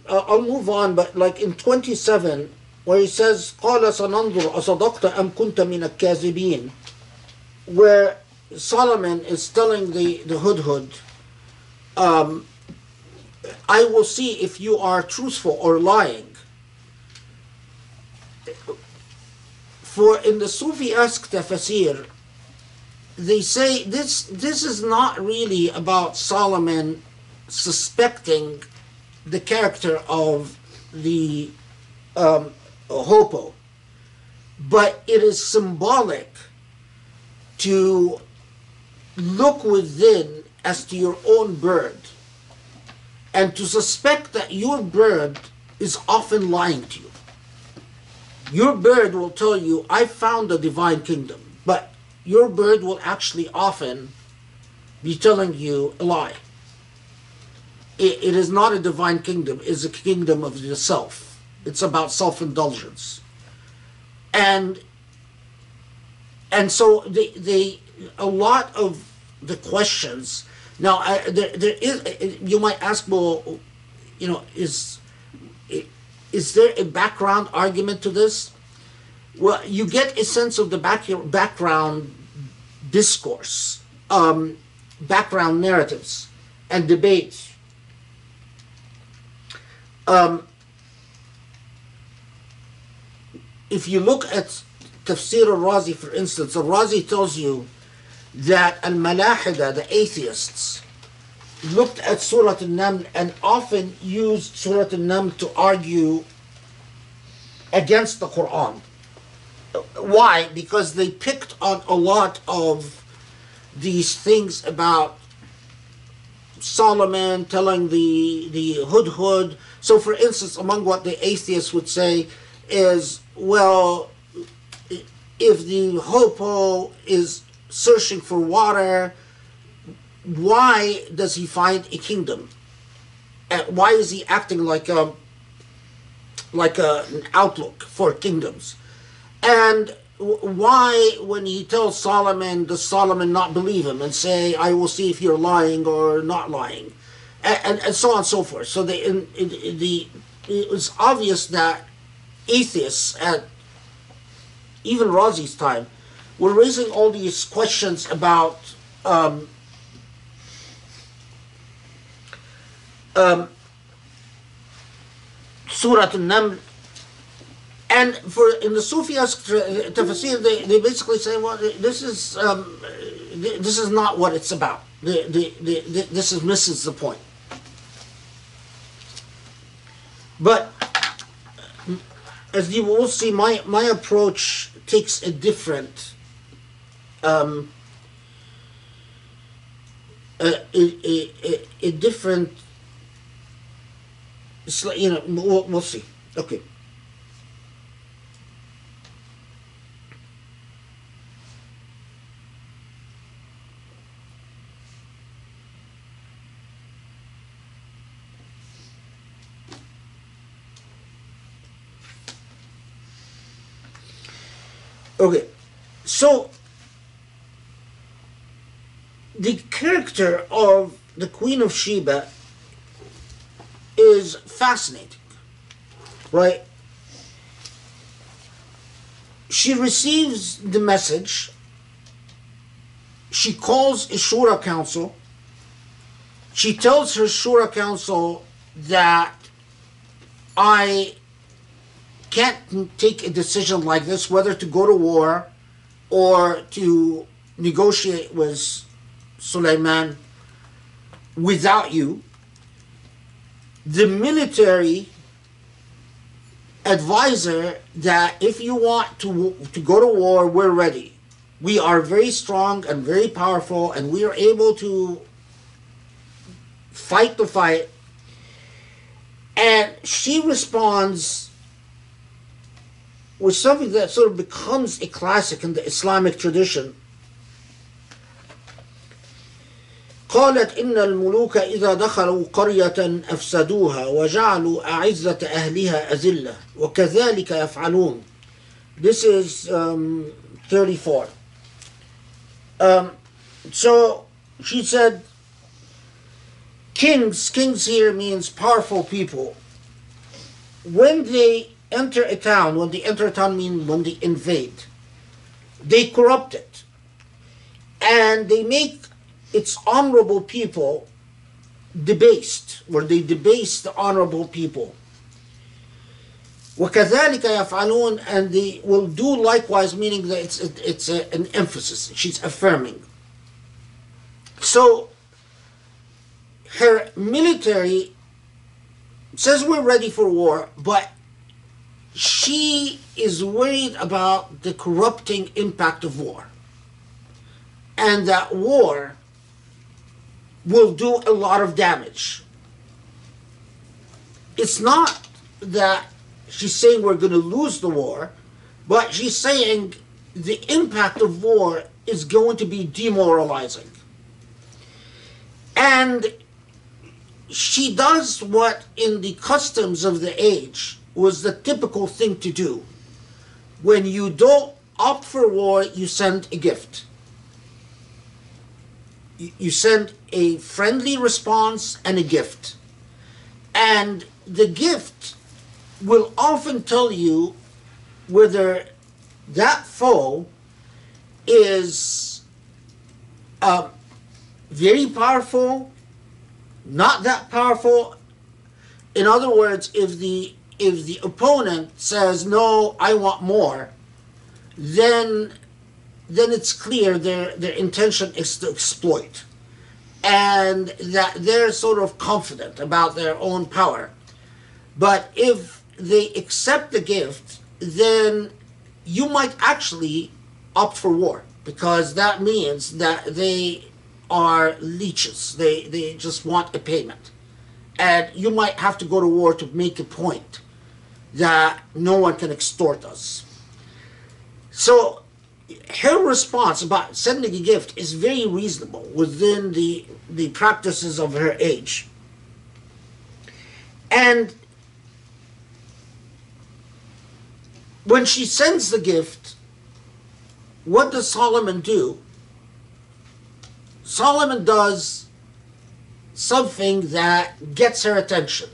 uh, I'll move on, but like in 27, where he says, قال سننظر أصدقت أم كنت من الكاذبين, where Solomon is telling the, the hudhud, um, I will see if you are truthful or lying. For in the Sufi-esque tafsir, they say this this is not really about Solomon suspecting the character of the um, hoopoe, but it is symbolic to look within as to your own bird and to suspect that your bird is often lying to you. Your bird will tell you, I found the divine kingdom, but your bird will actually often be telling you a lie. It, it is not a divine kingdom, it's a kingdom of the self. It's about self indulgence. And and so the, the a lot of the questions now I, there, there is you might ask well you know is is there a background argument to this well you get a sense of the back, background discourse um, background narratives and debates um, if you look at Tafsir al-Razi for instance al-Razi tells you that al-Malahida, the atheists, looked at Surah al-Naml and often used Surah al-Naml to argue against the Quran. Why? Because they picked on a lot of these things about Solomon telling the the hudhud. So, for instance, among what the atheists would say is, well, if the hoopoe is searching for water, why does he find a kingdom? Why is he acting like a like a, an outlook for kingdoms? And why, when he tells Solomon, does Solomon not believe him and say, "I will see if you're lying or not lying," and, and, so on and so forth? So the in, in, the it was obvious that atheists at even Razi's time were raising all these questions about um, um, Surah An-Naml. And for in the Sufi tafsir, they, they basically say, well, this is um, this is not what it's about. The, the, the, this is misses the point. But as you will see, my my approach takes a different um, a, a, a, a different you know we'll, we'll see. Okay okay so the character of the Queen of Sheba is fascinating, right? She receives the message. She calls a Shura council. She tells her Shura council that I can't take a decision like this, whether to go to war or to negotiate with Suleiman without you. The military advise her that if you want to to go to war, we're ready. We are very strong and very powerful, and we are able to fight the fight. And she responds with something that sort of becomes a classic in the Islamic tradition. قالت إن الملوك إذا دخلوا قرية أفسدوها وجعلوا أعزة أهلها أذلة وكذلك يفعلون. This is um, 34. Um, so she said, kings, kings here means powerful people. When they enter a town, when they enter a town means when they invade, they corrupt it. And they make its honorable people debased, or they debase the honorable people. وكذلك يفعلون and they will do likewise meaning that it's, it's a, an emphasis she's affirming so her military says we're ready for war but she is worried about the corrupting impact of war and that war will do a lot of damage it's not that she's saying we're going to lose the war, but she's saying the impact of war is going to be demoralizing. And she does what in the customs of the age was the typical thing to do. When you don't opt for war, you send a gift. You send a friendly response and a gift. And the gift will often tell you whether that foe is uh, very powerful, not that powerful. In other words, if the if the opponent says no, I want more, then then it's clear their their intention is to exploit, and that they're sort of confident about their own power. But if they accept the gift, then you might actually opt for war because that means that they are leeches. They they just want a payment, and you might have to go to war to make a point that no one can extort us. So her response about sending a gift is very reasonable within the the practices of her age. And when she sends the gift, what does Solomon do? Solomon does something that gets her attention.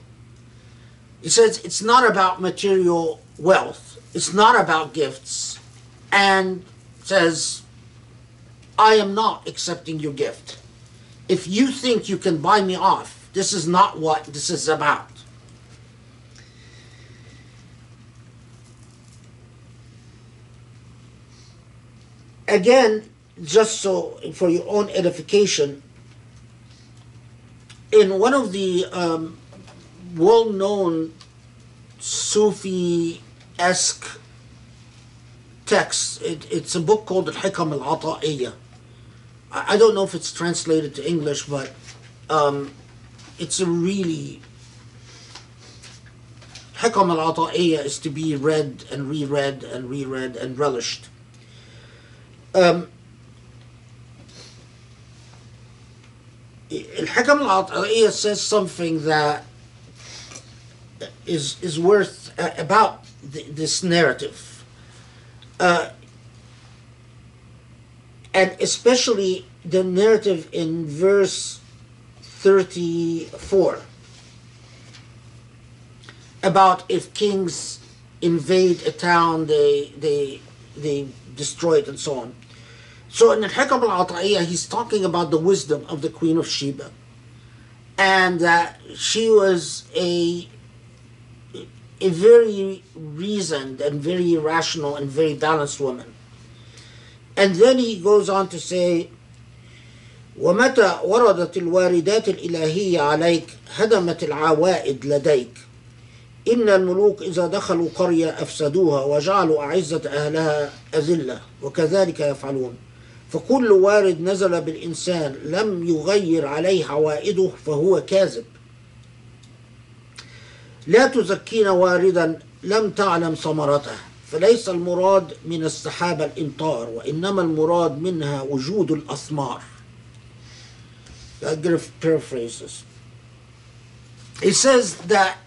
He says it's not about material wealth, it's not about gifts, and says, I am not accepting your gift. If you think you can buy me off, this is not what this is about. again, just so for your own edification, in one of the um, well-known Sufi-esque text. It, it's a book called Al-Hikam Al-Ata'iyya. I, I, don't know if it's translated to English, but um, it's a really... Hikam Al-Ata'iyya is to be read and reread and reread and relished. Um, Al-Hikam Al-Ata'iyya says something that is is worth uh, about th- this narrative, uh, and especially the narrative in verse thirty-four about if kings invade a town, they they they destroy it and so on. So in Al-Hikam al-Ata'iyah, he's talking about the wisdom of the Queen of Sheba. And that she was a, a very reasoned and very rational and very balanced woman. And then he goes on to say, ومتى وردت الواردات الإلهية عليك؟ هدمت العوائد لديك. إن الملوك إذا دخلوا قرية أفسدوها وجعلوا أعزة أهلها أذلة وكذلك يفعلون. فكل وارد نزل بالإنسان لم يغير عليه عوائده فهو كاذب. لا تزكين واردا لم تعلم ثمرته فليس المراد من السحابة الإمطار وإنما المراد منها وجود الأثمار this. It says that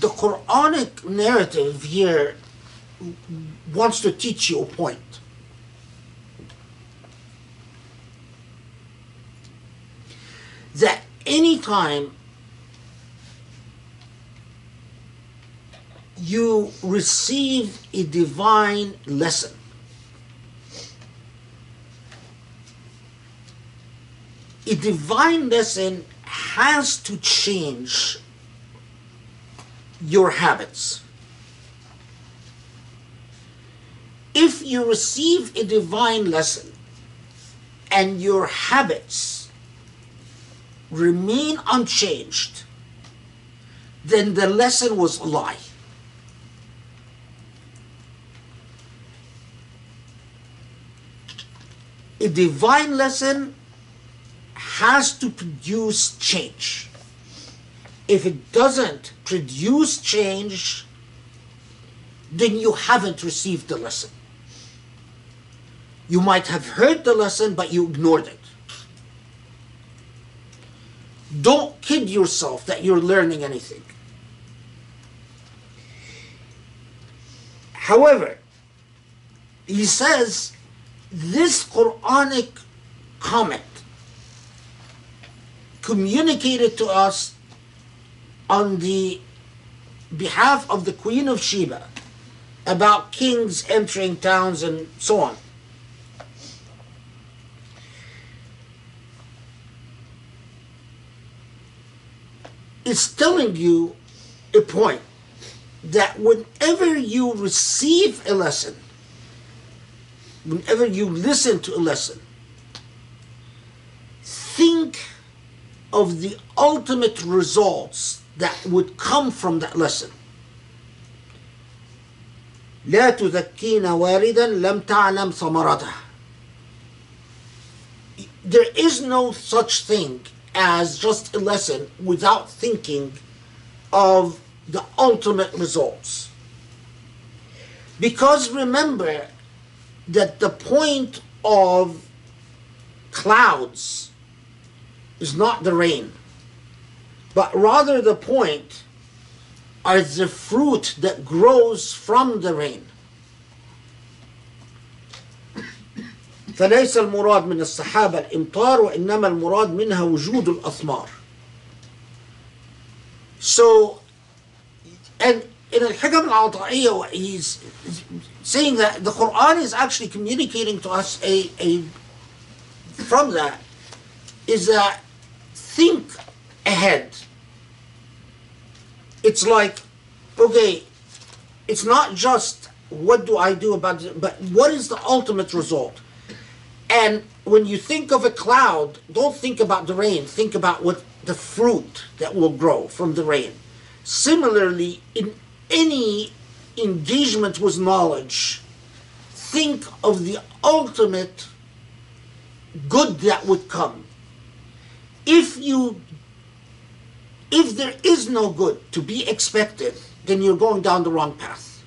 the Quranic narrative here wants to teach you a point. That anytime you receive a divine lesson, a divine lesson has to change your habits. If you receive a divine lesson and your habits remain unchanged, then the lesson was a lie. A divine lesson has to produce change. If it doesn't produce change, then you haven't received the lesson. You might have heard the lesson, but you ignored it. Don't kid yourself that you're learning anything. However, he says this Quranic comment communicated to us on the behalf of the Queen of Sheba about kings entering towns and so on. It's telling you a point that whenever you receive a lesson, whenever you listen to a lesson, think of the ultimate results that would come from that lesson. لا تذكين واردا لم تعلم ثمرته. There is no such thing as just a lesson without thinking of the ultimate results. Because remember that the point of clouds is not the rain, but rather the point are the fruit that grows from the rain. *coughs* فليس المراد من السحابة الإمطار وإنما المراد منها وجود الأثمار. So, and in Al-Hikam Al-Ata'iyya, he's saying that the Quran is actually communicating to us a, a from that is that think ahead. It's like, okay, it's not just what do I do about it, but what is the ultimate result? And when you think of a cloud, don't think about the rain, think about what the fruit that will grow from the rain. Similarly, in any engagement with knowledge, think of the ultimate good that would come. If you if there is no good to be expected, then you're going down the wrong path.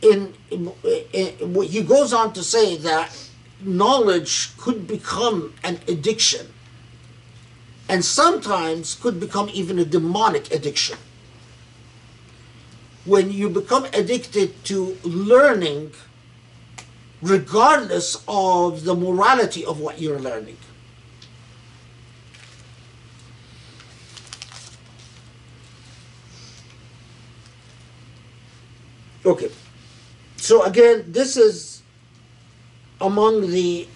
In, in, in, he goes on to say that knowledge could become an addiction and sometimes could become even a demonic addiction. When you become addicted to learning, regardless of the morality of what you're learning. Okay, so again, this is among the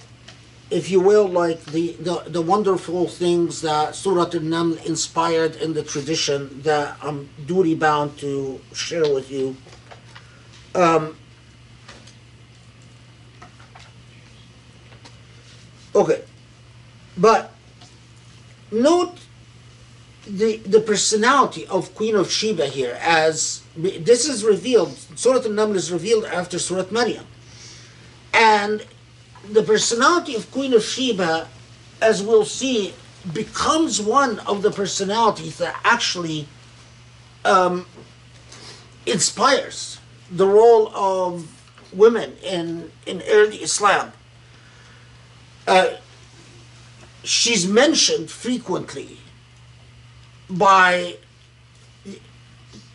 if you will, like the, the, the wonderful things that Surah Al-Naml inspired in the tradition that I'm duty bound to share with you. Um, okay, but note the the personality of Queen of Sheba here as this is revealed. Surah al-Naml is revealed after Surah Maryam, and the personality of Queen of Sheba, as we'll see, becomes one of the personalities that actually um, inspires the role of women in in early Islam. Uh, she's mentioned frequently by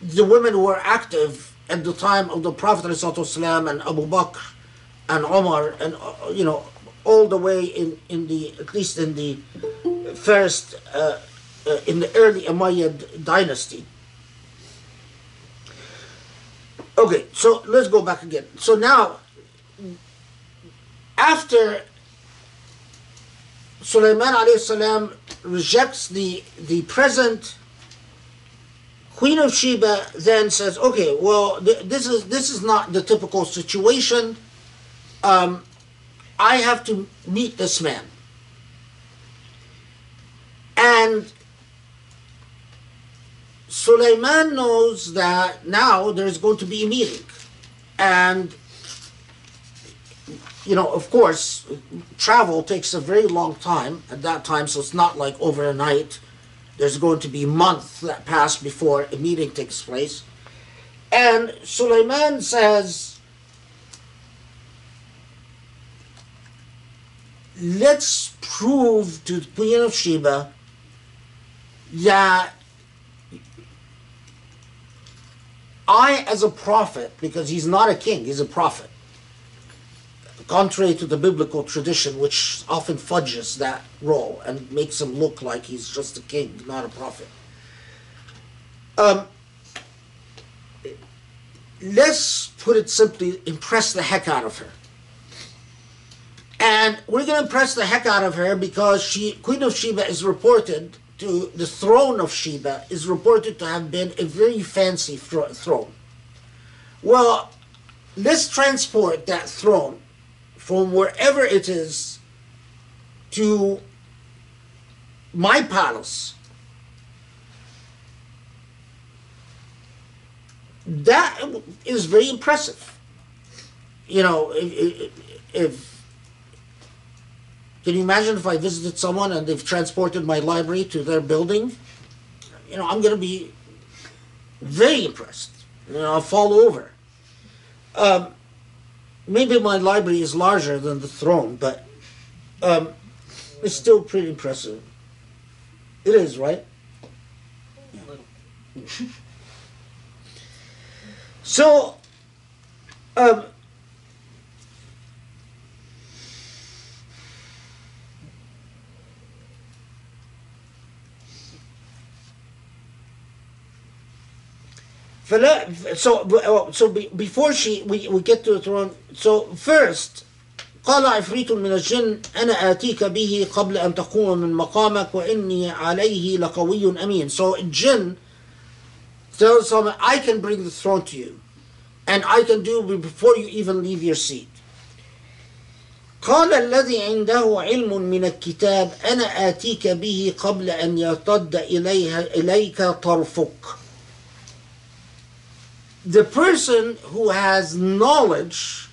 the women who were active at the time of the Prophet ﷺ and Abu Bakr and Omar and uh, you know all the way in, in the at least in the first uh, uh, in the early Umayyad dynasty. Okay, so let's go back again. So now, after Sulaiman alayhi salam rejects the, the present Queen of Sheba then says, okay, well, th- this is this is not the typical situation. Um, I have to meet this man, and Sulaiman knows that now there's going to be a meeting, and you know, of course, travel takes a very long time at that time, so it's not like overnight. There's going to be months that pass before a meeting takes place. And Suleiman says, let's prove to the Queen of Sheba that I, as a prophet, because he's not a king, he's a prophet, contrary to the biblical tradition, which often fudges that role and makes him look like he's just a king, not a prophet. Um, let's put it simply, impress the heck out of her. And we're going to impress the heck out of her because she, Queen of Sheba is reported to, the throne of Sheba is reported to have been a very fancy thro- throne. Well, let's transport that throne from wherever it is to my palace. That is very impressive. You know, if, if can you imagine if I visited someone and they've transported my library to their building? You know, I'm going to be very impressed. You know, I'll fall over. Um, maybe my library is larger than the throne, but um, it's still pretty impressive. It is, right? *laughs* so, um, فلا so so before she we, we get to the throne so first قال عفريت من الجن أنا آتيك به قبل أن تقوم من مقامك وإني عليه لقوي أمين so jinn tells him I can bring the throne to you and I can do before you even leave your seat قال الذي عنده علم من الكتاب أنا آتيك به قبل أن يرتد إليها إليك طرفك the person who has knowledge,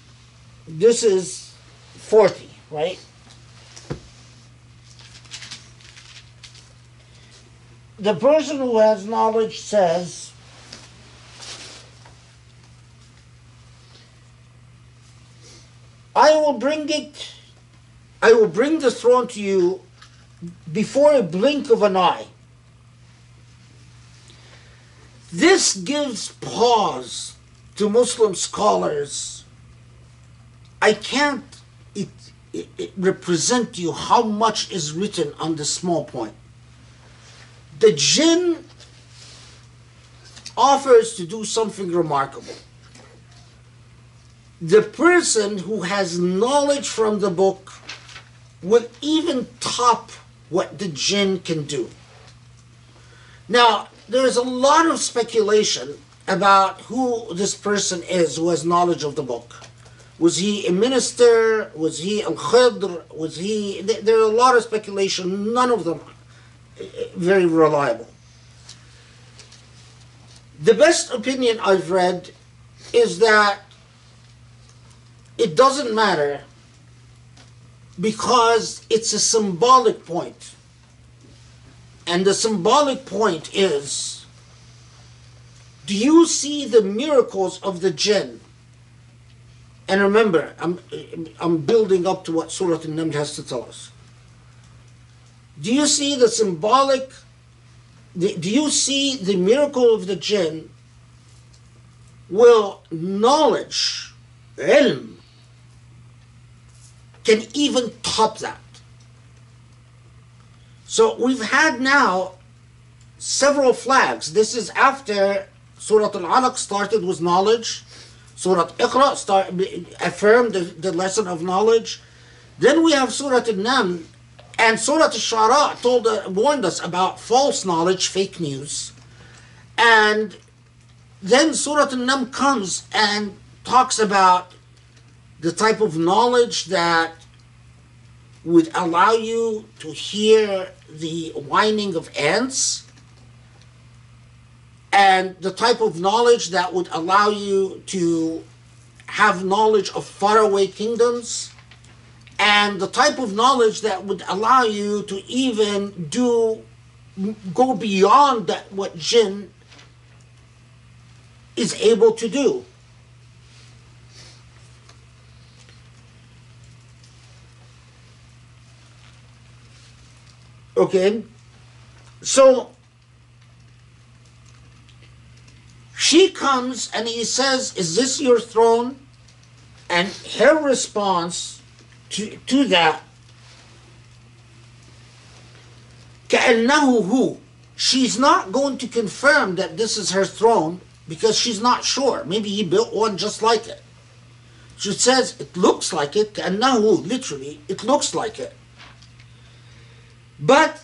this is 40, right? The person who has knowledge says, I will bring it, I will bring the throne to you before a blink of an eye. This gives pause to Muslim scholars. I can't it, it, it represent you how much is written on this small point. The jinn offers to do something remarkable. The person who has knowledge from the book will even top what the jinn can do. Now, there's a lot of speculation about who this person is who has knowledge of the book. Was he a minister? Was he a khidr? Was he? There are a lot of speculation. None of them uh, very reliable. The best opinion I've read is that it doesn't matter because it's a symbolic point. And the symbolic point is do you see the miracles of the jinn? And remember, I'm, I'm building up to what Surah An-Naml has to tell us. Do you see the symbolic, the, do you see the miracle of the jinn? Well, knowledge, ilm, can even top that. So we've had now several flags. This is after Surah Al-Alaq started with knowledge. Surah Iqra start, affirmed the, the lesson of knowledge. Then we have Surah Al-Naml, and Surah Al-Shu'ara told, uh, warned us about false knowledge, fake news. And then Surah Al-Naml comes and talks about the type of knowledge that would allow you to hear the whining of ants and the type of knowledge that would allow you to have knowledge of faraway kingdoms and the type of knowledge that would allow you to even do go beyond that what jinn is able to do okay so she comes and he says is this your throne and her response to, to that كأنه هو she's not going to confirm that this is her throne because she's not sure maybe he built one just like it she says it looks like it كأنه literally it looks like it but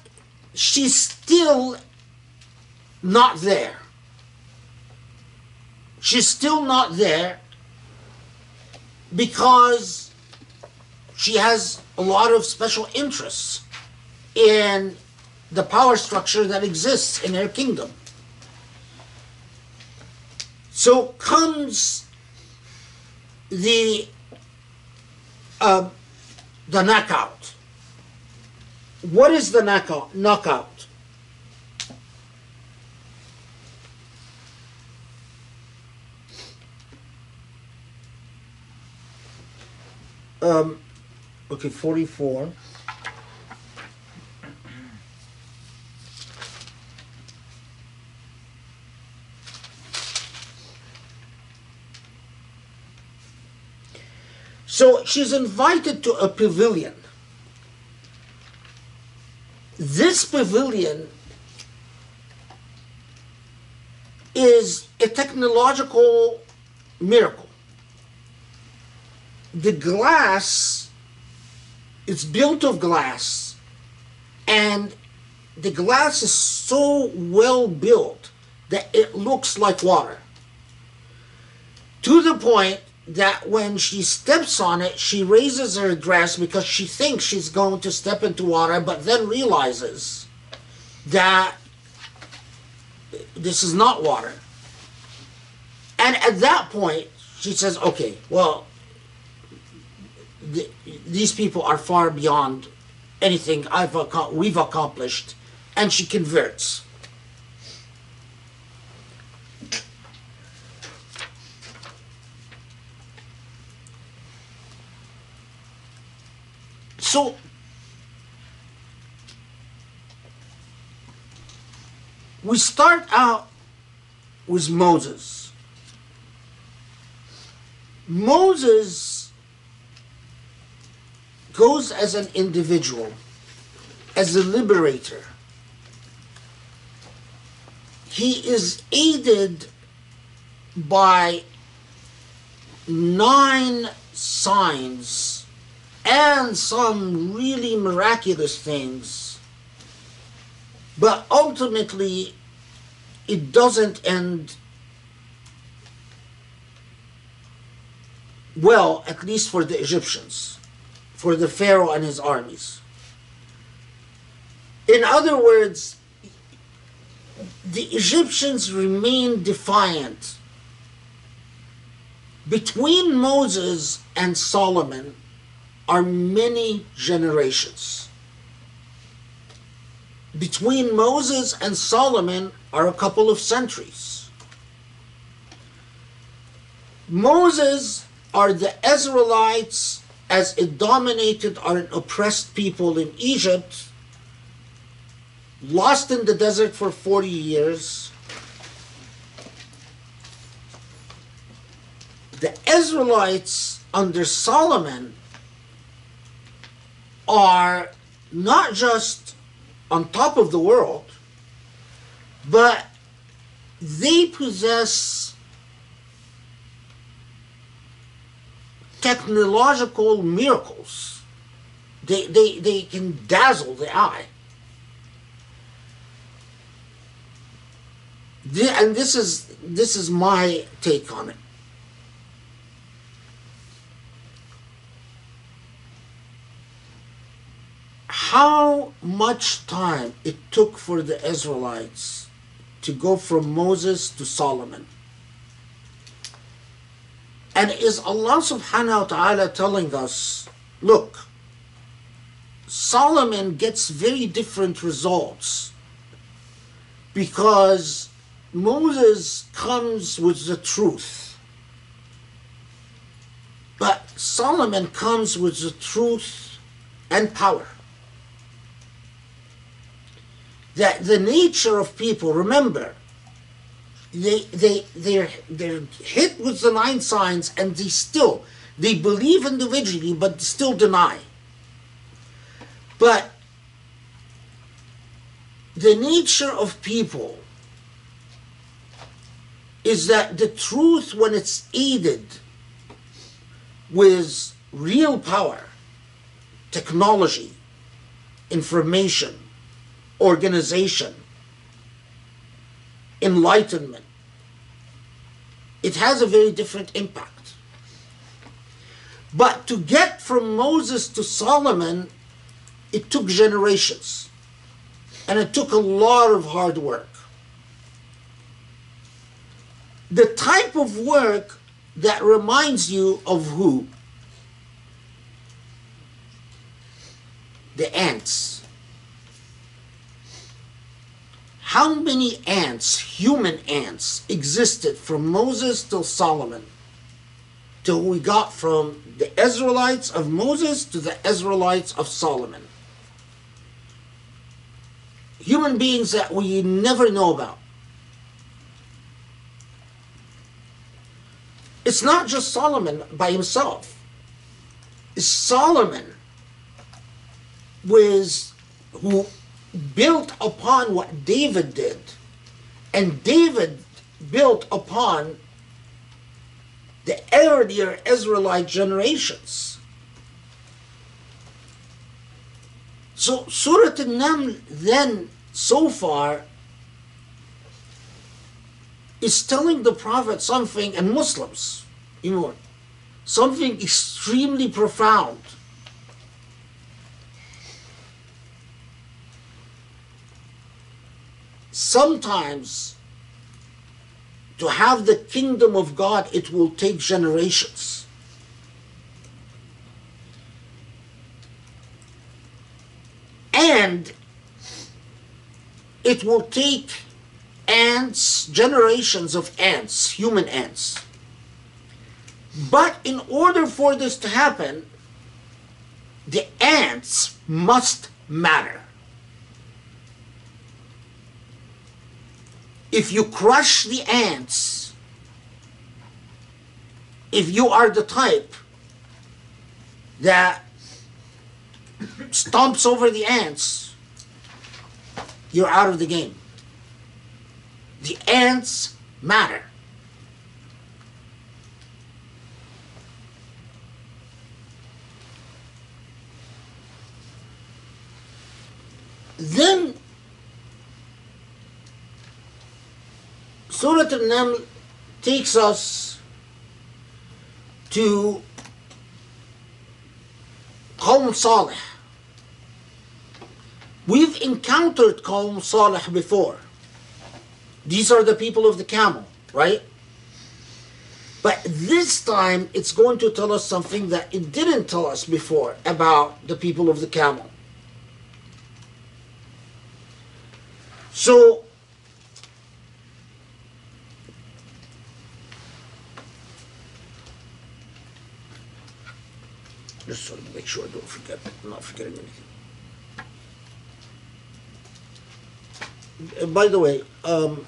she's still not there she's still not there because she has a lot of special interests in the power structure that exists in her kingdom. So comes the uh, the knockout. What is the knockout? Knockout. Um, okay, forty-four. So she's invited to a pavilion. This pavilion is a technological miracle. The glass, it's built of glass, and the glass is so well built that it looks like water. To the point that when she steps on it, she raises her dress because she thinks she's going to step into water, but then realizes that this is not water. And at that point, she says, okay, well, th- these people are far beyond anything I've ac- we've accomplished, and she converts. So we start out with Moses. Moses goes as an individual, as a liberator. He is aided by nine signs and some really miraculous things. But ultimately, it doesn't end well, at least for the Egyptians, for the Pharaoh and his armies. In other words, the Egyptians remain defiant. Between Moses and Solomon are many generations. Between Moses and Solomon are a couple of centuries. Moses are the Israelites as it dominated an oppressed people in Egypt, lost in the desert for 40 years. The Israelites under Solomon are not just on top of the world, but they possess technological miracles. They, they, they can dazzle the eye. Thi- and this is this is my take on it. How much time it took for the Israelites to go from Moses to Solomon? And is Allah subhanahu wa ta'ala telling us, look, Solomon gets very different results because Moses comes with the truth. But Solomon comes with the truth and power. That the nature of people, remember, they they they're they're hit with the nine signs and they still they believe individually but still deny. But the nature of people is that the truth when it's aided with real power, technology, information, organization, enlightenment, it has a very different impact. But to get from Moses to Solomon, it took generations. And it took a lot of hard work. The type of work that reminds you of who? The ants. How many ants, human ants, existed from Moses till Solomon? Till we got from the Israelites of Moses to the Israelites of Solomon. Human beings that we never know about. It's not just Solomon by himself. It's Solomon was who built upon what David did, and David built upon the earlier Israelite generations. So Surah An-Naml then so far is telling the Prophet something, and Muslims, you know, something extremely profound. Sometimes, to have the kingdom of God, it will take generations. And it will take ants, generations of ants, human ants. But in order for this to happen, the ants must matter. If you crush the ants, if you are the type that stomps over the ants, you're out of the game. The ants matter. Then Surah al-Naml takes us to Qawm Salih. We've encountered Qawm Salih before. These are the people of the camel, right? But this time it's going to tell us something that it didn't tell us before about the people of the camel. So, just sort of make sure I don't forget, I'm not forgetting anything. Uh, By the way, um,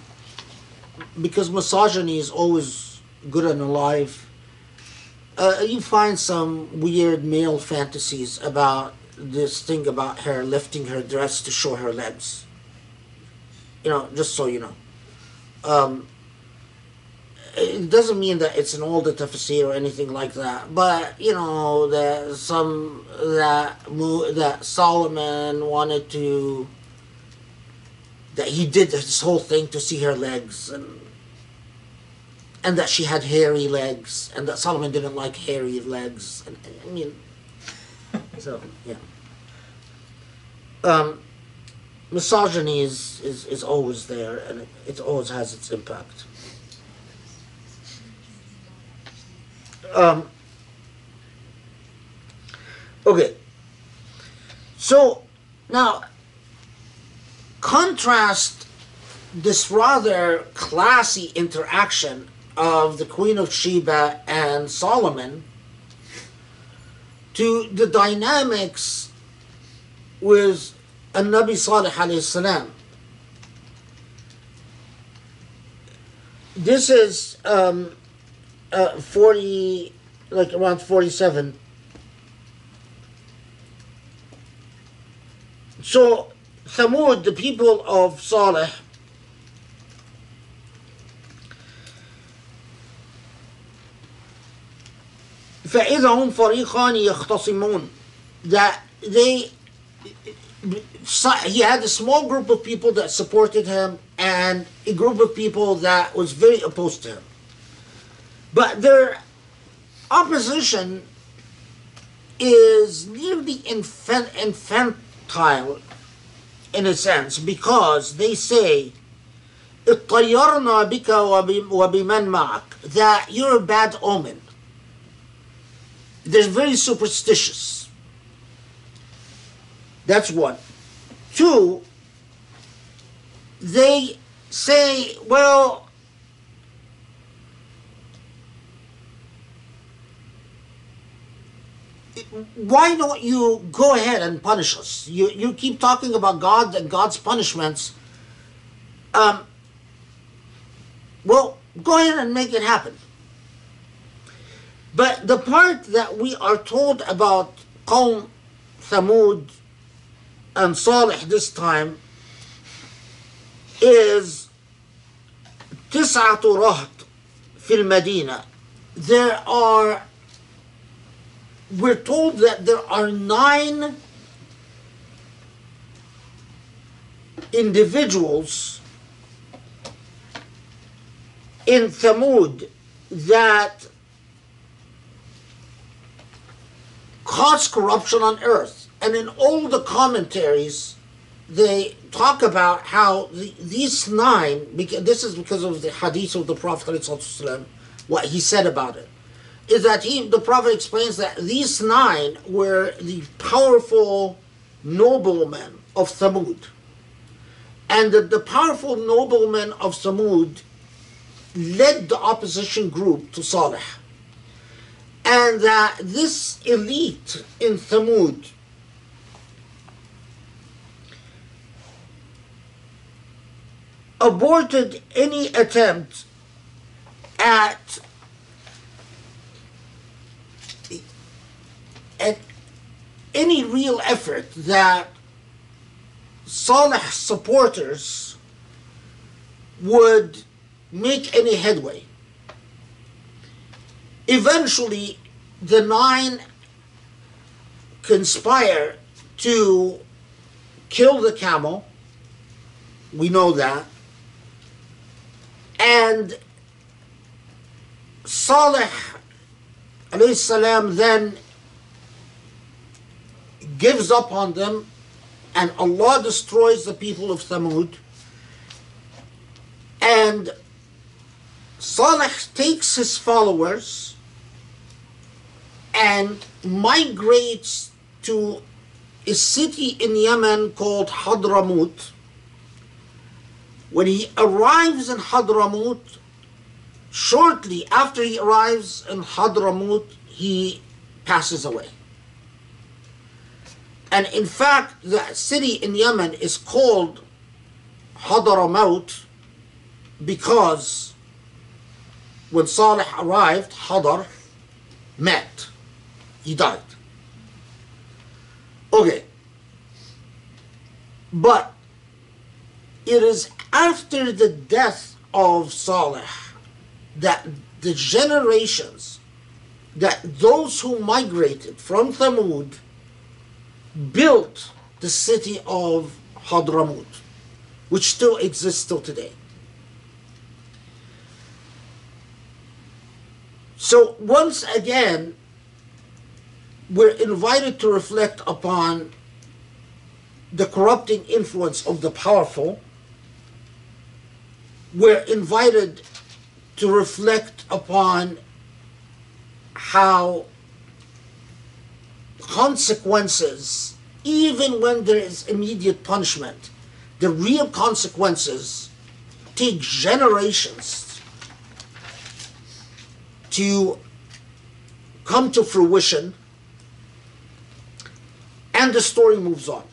because misogyny is always good and alive, uh, you find some weird male fantasies about this thing about her lifting her dress to show her legs. You know, just so you know. Um, it doesn't mean that it's an older tafsir or anything like that, but you know that some that that Solomon wanted to that he did this whole thing to see her legs and and that she had hairy legs and that Solomon didn't like hairy legs and I mean so yeah. Um misogyny is is, is always there and it, it always has its impact um okay so now contrast this rather classy interaction of the Queen of Sheba and Solomon to the dynamics with Nabi Salih alayhi salam. This is um, uh, 40, like around 47. So Thamud, the people of Saleh, فإذا هم فريقان يختصمون that they he had a small group of people that supported him and a group of people that was very opposed to him but their opposition is nearly infant, infantile in a sense because they say اطيرنا بك وب- وبمن معك that you're a bad omen they're very superstitious that's one two they say well why don't you go ahead and punish us? You, you keep talking about God and God's punishments. Um, well, go ahead and make it happen. But the part that we are told about Qawm Thamud and Salih this time is تسعة رهط في المدينة. There are we're told that there are nine individuals in Thamud that cause corruption on earth. And in all the commentaries, they talk about how the, these nine, this is because of the hadith of the Prophet, what he said about it is that he, the Prophet explains that these nine were the powerful noblemen of Thamud. And that the powerful noblemen of Thamud led the opposition group to Saleh. And that this elite in Thamud aborted any attempt at at any real effort that Saleh supporters would make any headway. Eventually, the nine conspire to kill the camel. We know that. And Saleh salam then gives up on them and Allah destroys the people of Thamud. And Salih takes his followers and migrates to a city in Yemen called Hadramut. When he arrives in Hadramut, shortly after he arrives in Hadramut, he passes away. And in fact, the city in Yemen is called Hadramaut because when Saleh arrived, Hadar met. He died. Okay. But it is after the death of Saleh that the generations, that those who migrated from Thamud built the city of Hadramut, which still exists till today. So once again, we're invited to reflect upon the corrupting influence of the powerful. We're invited to reflect upon how consequences, even when there is immediate punishment, the real consequences take generations to come to fruition, and the story moves on.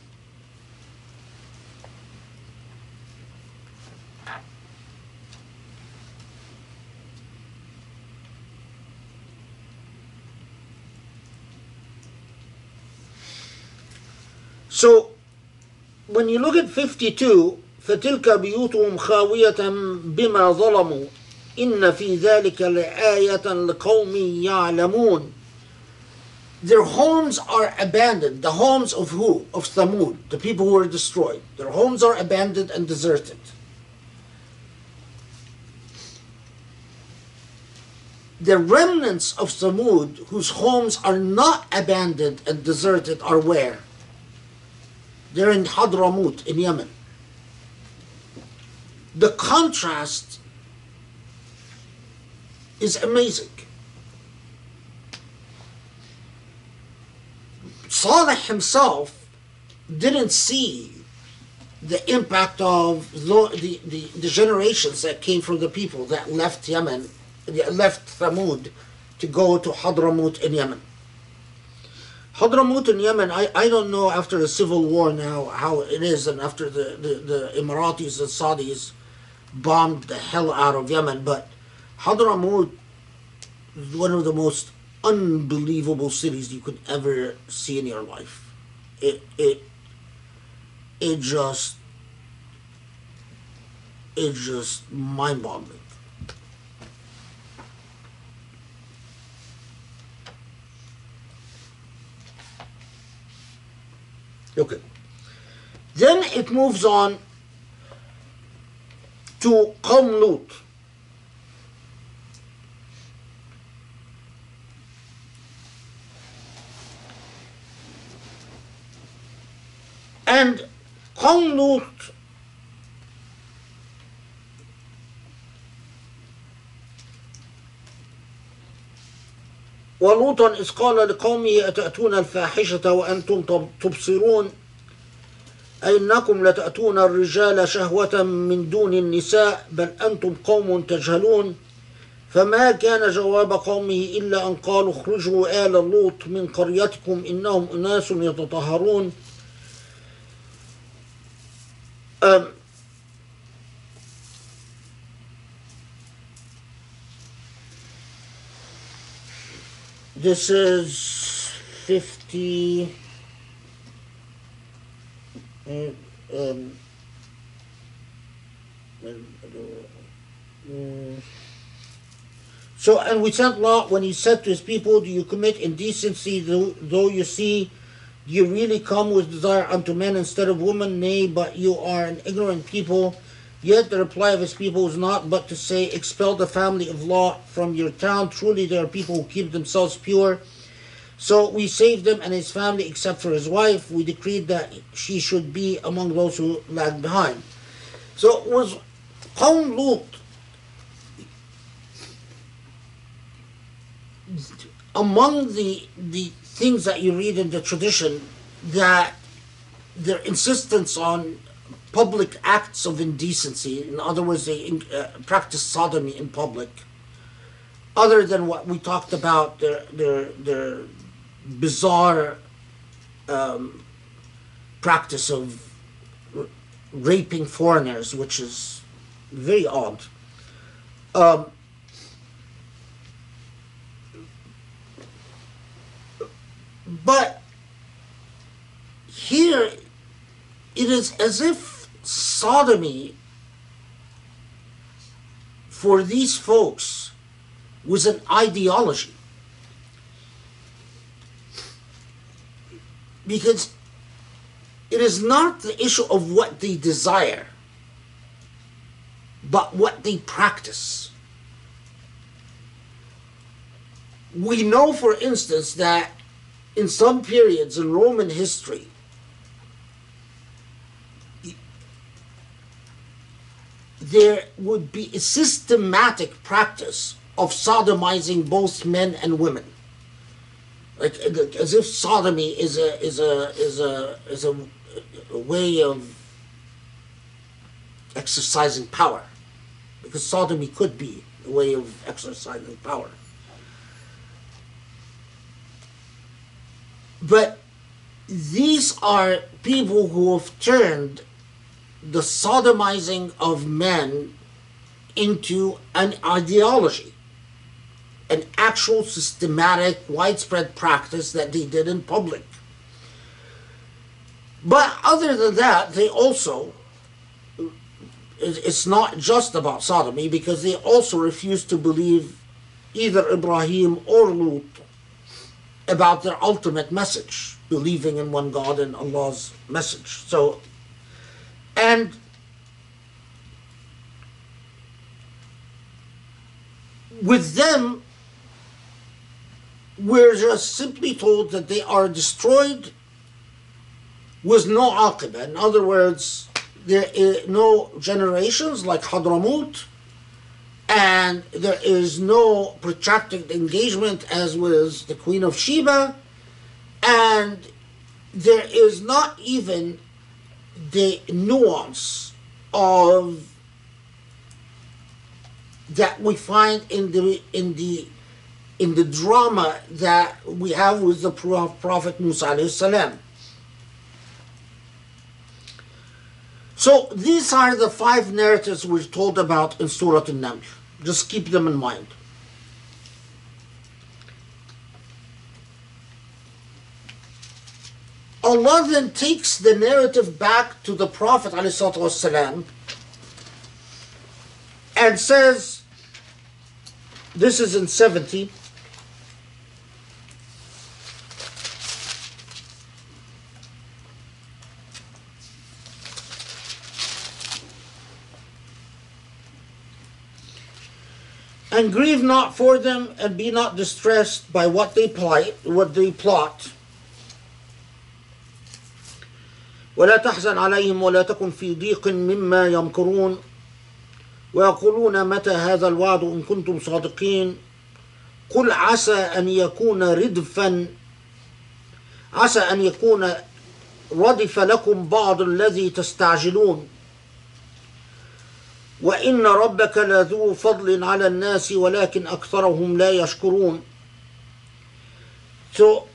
So, when you look at 52, فتلك بيوتهم خاوية بما ظلموا إن في ذلك لآية لقوم يعلمون Their homes are abandoned. The homes of who? Of Thamud, the people who were destroyed. Their homes are abandoned and deserted. The remnants of Thamud, whose homes are not abandoned and deserted, are where? They're in Hadramut in Yemen. The contrast is amazing. Saleh himself didn't see the impact of the, the, the, generations that came from the people that left Yemen, left Thamud to go to Hadramut in Yemen. Hadramut in Yemen, I, I don't know after the civil war now how it is, and after the, the, the Emiratis and Saudis bombed the hell out of Yemen, but Hadramut is one of the most unbelievable cities you could ever see in your life. It it it just it's just mind Okay. Then it moves on to Qawm Lut. And Qawm Lut ولوطا إذ قال لقومه أتأتون الفاحشة وأنتم تب- تبصرون؟ أئنكم لتأتون الرجال شهوة من دون النساء بل أنتم قوم تجهلون؟ فما كان جواب قومه إلا أن قالوا اخرجوا آل لوط من قريتكم إنهم أناس يتطهرون. Um, this is 50 uh, um, so and we sent Lot when he said to his people, Do you commit indecency though you see do you really come with desire unto men instead of women? Nay, but you are an ignorant people. Yet the reply of his people was not but to say, Expel the family of Lot from your town. Truly, there are people who keep themselves pure. So we saved him and his family except for his wife. We decreed that she should be among those who lagged behind. So was Qawm Lut among the the things that you read in the tradition that their insistence on public acts of indecency, in other words, they uh, practice sodomy in public, other than what we talked about, their their their bizarre um, practice of raping foreigners, which is very odd. Um, but here it is as if sodomy for these folks was an ideology. Because it is not the issue of what they desire, but what they practice. We know, for instance, that in some periods in Roman history, there would be a systematic practice of sodomizing both men and women. Like uh, as if sodomy is a is a is a is a, a way of exercising power, because sodomy could be a way of exercising power. But these are people who have turned the sodomizing of men into an ideology, an actual systematic, widespread practice that they did in public. But other than that, they also, it's not just about sodomy because they also refuse to believe either Ibrahim or Lut about their ultimate message, believing in one God and Allah's message. So, and with them, we're just simply told that they are destroyed with no aqiba. In other words, there is no generations like Hadramut, and there is no protracted engagement as with the Queen of Sheba, and there is not even the nuance of that we find in the in the in the drama that we have with the Prophet Musa salam. So these are the five narratives we're told about in Surah An-Naml. Just keep them in mind. Allah then takes the narrative back to the Prophet ﷺ and says, this is in 70. And grieve not for them, and be not distressed by what they plight, what they plot. ولا تحزن عليهم ولا تكن في ضيق مما يمكرون. ويقولون متى هذا الوعد إن كنتم صادقين؟ قل عسى أن يكون ردفا عسى أن يكون ردف لكم بعض الذي تستعجلون. وإن ربك لذو فضل على الناس ولكن أكثرهم لا يشكرون. So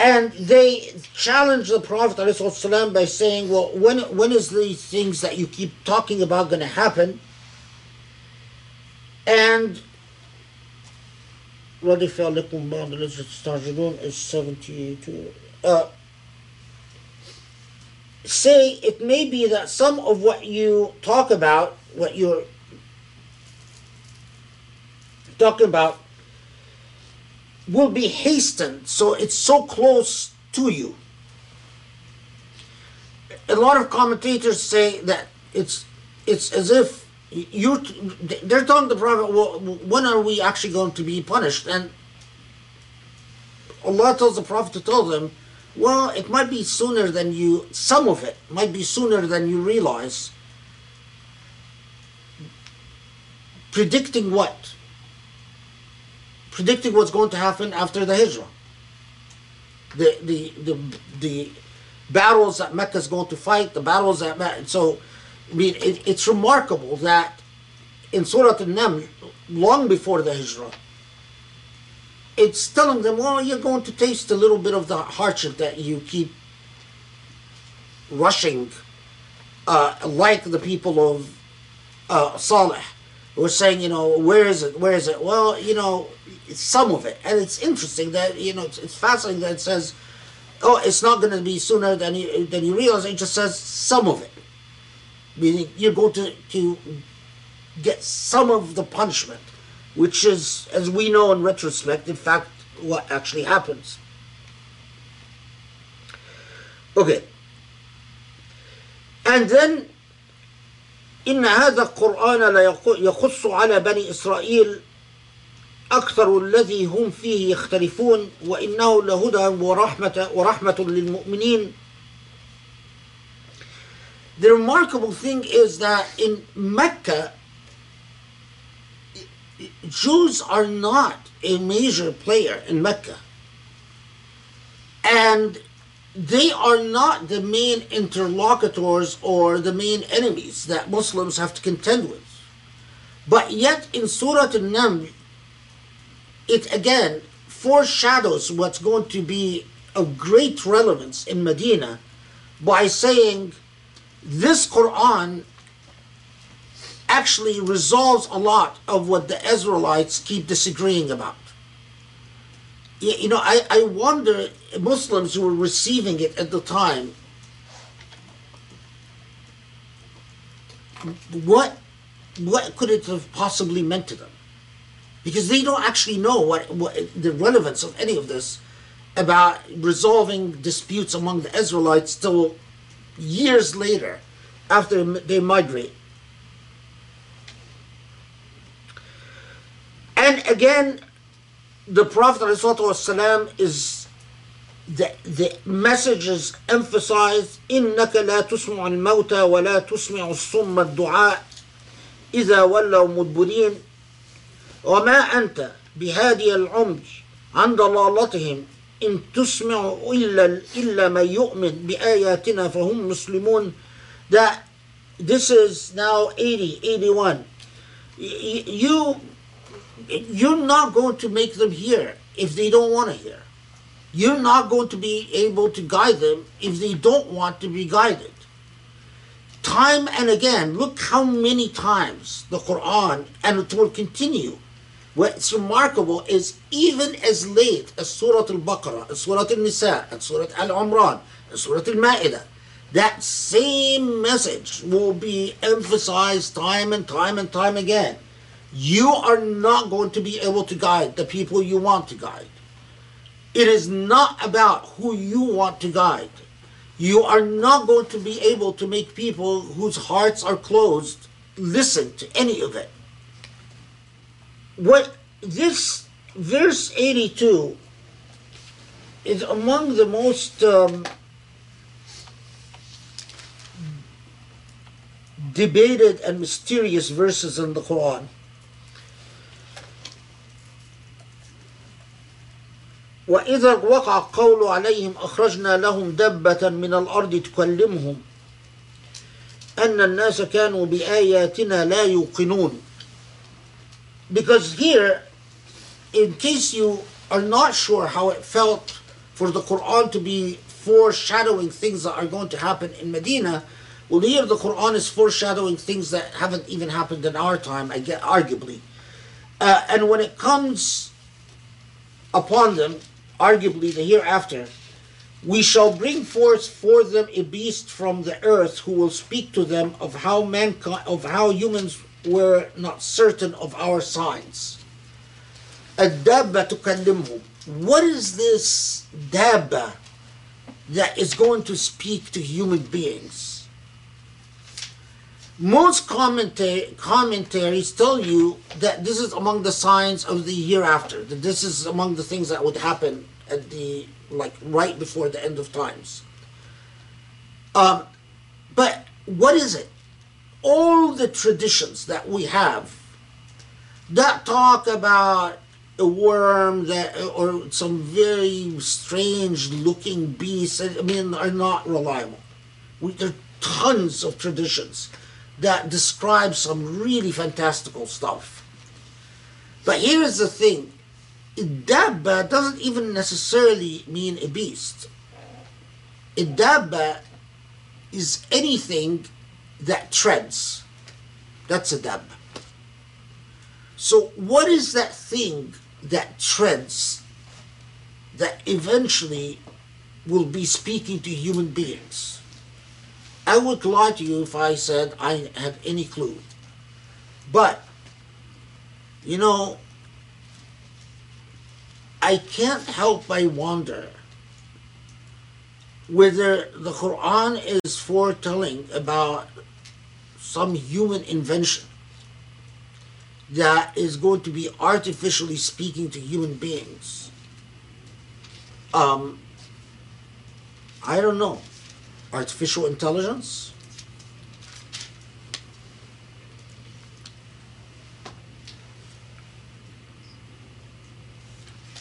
and they challenge the Prophet ﷺ by saying, Well, when, when is these things that you keep talking about going to happen? And رَضِفَ لَكُمْ بَعْضَ الَّذِي تَسْتَعْجِلُونَ is 72. Uh, say it may be that some of what you talk about, what you're talking about, will be hastened so it's so close to you. A lot of commentators say that it's it's as if you they're telling the prophet well, when are we actually going to be punished and Allah tells the Prophet to tell them, well, it might be sooner than you, some of it might be sooner than you realize. Predicting what? Predicting what's going to happen after the Hijrah. The, the, the, the battles that Mecca is going to fight, the battles that Mecca, so I mean, it, it's remarkable that in Surah An-Naml, long before the Hijrah, it's telling them, well, you're going to taste a little bit of the hardship that you keep rushing, uh, like the people of uh, Saleh. We're saying, you know, where is it? Where is it? Well, you know, some of it. And it's interesting that, you know, it's, it's fascinating that it says, oh, it's not going to be sooner than you, than you realize. It just says some of it. Meaning you're going to, to get some of the punishment, which is, as we know in retrospect, in fact, what actually happens. Okay. And then إن هذا القرآن لا يخص على بني إسرائيل أكثر الذي هم فيه يختلفون وإنه لهدى ورحمة ورحمة للمؤمنين The remarkable thing is that in Mecca, Jews are not a major player in Mecca. And they are not the main interlocutors or the main enemies that Muslims have to contend with. But yet in Surah An-Naml, it again foreshadows what's going to be of great relevance in Medina by saying this Quran actually resolves a lot of what the Israelites keep disagreeing about. You know, I, I wonder, Muslims who were receiving it at the time, what, what could it have possibly meant to them? Because they don't actually know what, what the relevance of any of this about resolving disputes among the Israelites till years later after they migrate. And again, the Prophet ﷺ is the, the message is emphasized إنك لا تسمع الموتى ولا تسمع الصم الدعاء إذا ولوا مدبرين وما أنت بهادي العمي عن ضلالتهم إن تسمع إلا إلا من يؤمن بآياتنا فهم مسلمون. That this is now 80 81 Y- you you're not going to make them hear if they don't want to hear. You're not going to be able to guide them if they don't want to be guided. Time and again look how many times the quran and it will continue. What's remarkable is even as late as Surah Al-Baqarah, Surah Al-Nisa, and Surah Al-Imran, and Surah Al-Ma'idah, that same message will be emphasized time and time and time again. You are not going to be able to guide the people you want to guide. It is not about who you want to guide. You are not going to be able to make people whose hearts are closed listen to any of it what this verse 82 is among the most um, debated and mysterious verses in the Quran. وإذا وقع القول عليهم أخرجنا لهم دبة من الأرض تكلمهم أن الناس كانوا بآياتنا لا يوقنون because here, in case you are not sure how it felt for the Quran to be foreshadowing things that are going to happen in Medina, well, here the Quran is foreshadowing things that haven't even happened in our time, I get, arguably. Uh, and when it comes upon them, arguably the hereafter, we shall bring forth for them a beast from the earth who will speak to them of how mankind, of how humans were not certain of our signs. الدابة تكلمهم. What is this dabba that is going to speak to human beings? Most commenta- commentaries tell you that this is among the signs of the hereafter, that this is among the things that would happen at the like right before the end of times. Um, but what is it? All the traditions that we have that talk about a worm that or some very strange looking beast i mean are not reliable we, there are tons of traditions that describe some really fantastical stuff but here's the thing dabba doesn't even necessarily mean a beast a dabba is anything that treads that's a dabba so, what is that thing that treads that eventually will be speaking to human beings? I would lie to you if I said I had any clue. But, you know, I can't help but wonder whether the Quran is foretelling about some human invention that is going to be artificially speaking to human beings. Um, I don't know. Artificial intelligence?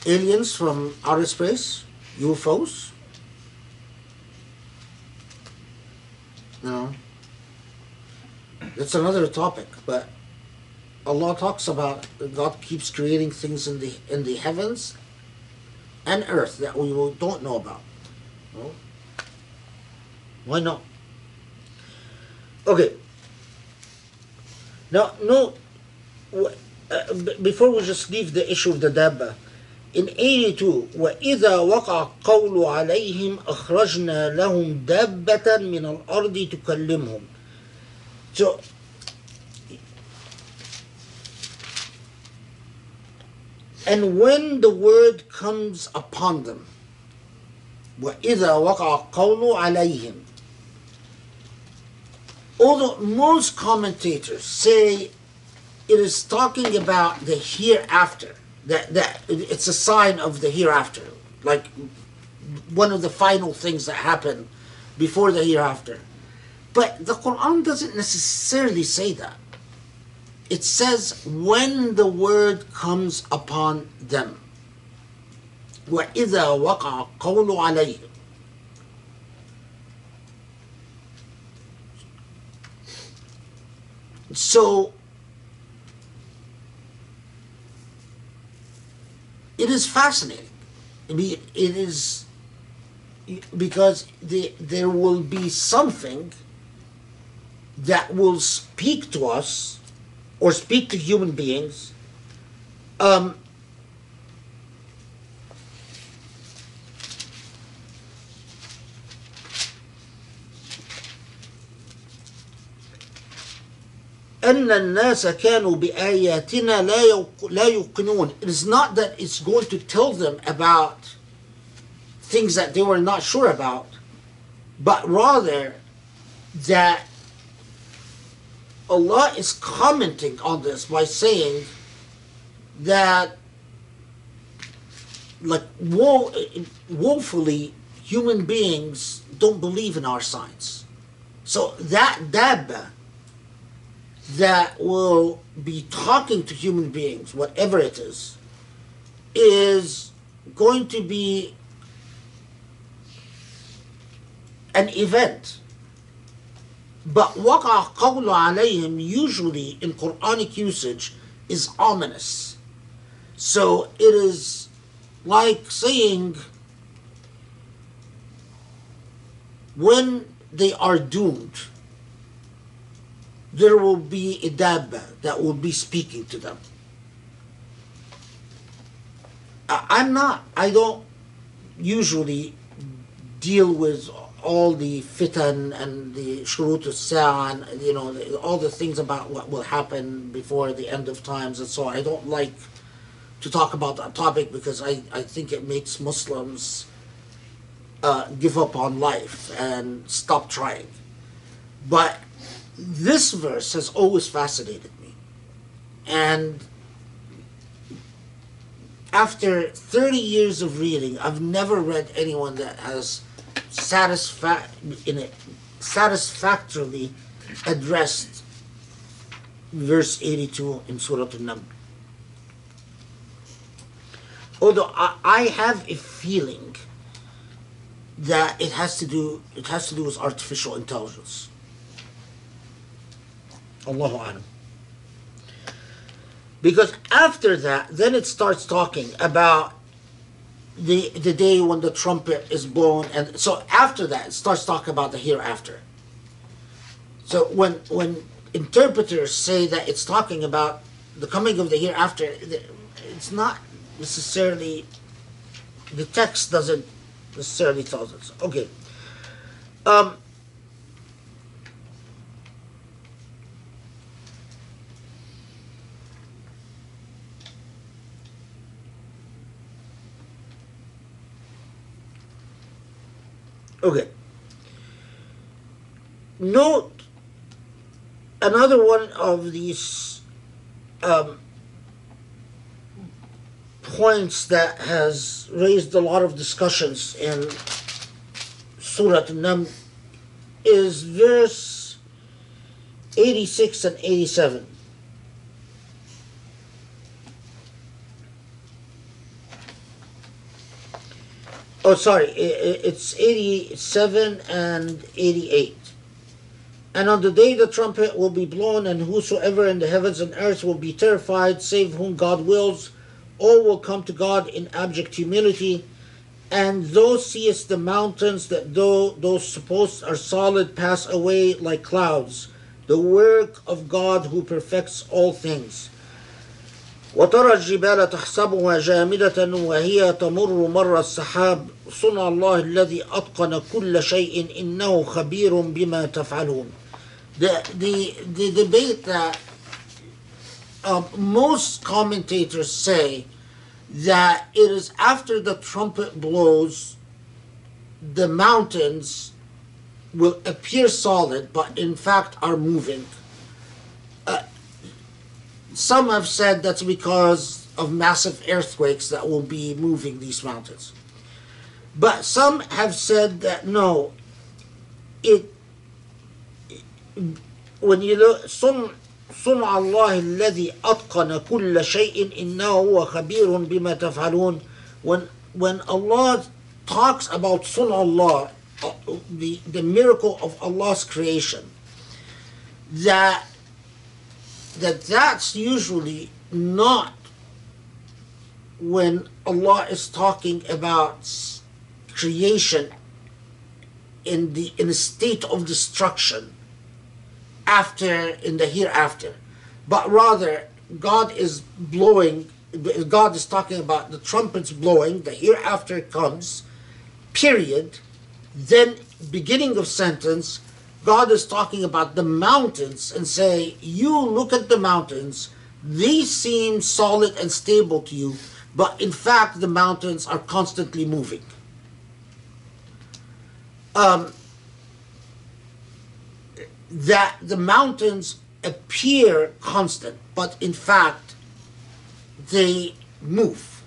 Aliens from outer space? UFOs? No. That's another topic, but Allah talks about God keeps creating things in the in the heavens and earth that we don't know about. No? Why not? Okay. Now, no. Uh, before we just leave the issue of the dabba, in 82, وإذا وقع قول عليهم أخرجنا لهم دابة من الأرض تكلمهم. So And when the word comes upon them, وَإِذَا وَقَعَ قَوْلُ عَلَيْهِمْ Although most commentators say it is talking about the hereafter, that, that it's a sign of the hereafter, like one of the final things that happen before the hereafter. But the Quran doesn't necessarily say that it says when the word comes upon them. وإذا وقع قول عليهم So it is fascinating. I mean, it is because the, there will be something that will speak to us or speak to human beings, um, أن الناس كانوا بآياتنا لا لا يوقنون. It is not that it's going to tell them about things that they were not sure about, but rather that Allah is commenting on this by saying that, like, woe, woefully, human beings don't believe in our signs. So that dabba that will be talking to human beings, whatever it is, is going to be an event but وقع قول عليهم usually in Quranic usage is ominous. So it is like saying when they are doomed, there will be a dabba that will be speaking to them. I'm not, I don't usually deal with all the fitan and the shurut al and you know all the things about what will happen before the end of times and so on. I don't like to talk about that topic because I, I think it makes Muslims uh, give up on life and stop trying. But this verse has always fascinated me. And after 30 years of reading, I've never read anyone that has satisfa- in it, satisfactorily addressed verse 82 in Surah An-Naml. Although I, I have a feeling that it has to do it has to do with artificial intelligence. Allahu Alam. Because after that, then it starts talking about the the day when the trumpet is blown, and so after that, it starts talking about the hereafter. So when when interpreters say that it's talking about the coming of the hereafter, it's not necessarily the text doesn't necessarily tell us. Okay. Um, Okay. Note another one of these um, points that has raised a lot of discussions in Surah An-Naml is verse 86 and 87. Oh, sorry, it's 87 and 88. And on the day the trumpet will be blown, and whosoever in the heavens and earth will be terrified, save whom God wills, all will come to God in abject humility. And thou seest the mountains that though those supposed are solid pass away like clouds, the work of God who perfects all things. وترى الجبال تحسبها جامدة وهي تمر مر السحاب صنع الله الذي أتقن كل شيء إنه خبير بما تفعلون. The, the, the debate that uh, most commentators say that it is after the trumpet blows, the mountains will appear solid, but in fact are moving. Uh, some have said that's because of massive earthquakes that will be moving these mountains. But some have said that no, it when you look صنع صنع الله الذي أتقن كل شيء إنه هو خبير بما تفعلون when when Allah talks about صنع Allah uh, the the miracle of Allah's creation that that that's usually not when Allah is talking about creation in the in a state of destruction after in the hereafter. But rather God is blowing God is talking about the trumpets blowing the hereafter comes period then beginning of sentence God is talking about the mountains and say, You look at the mountains, these seem solid and stable to you, but in fact, the mountains are constantly moving. Um, that the mountains appear constant, but in fact, they move.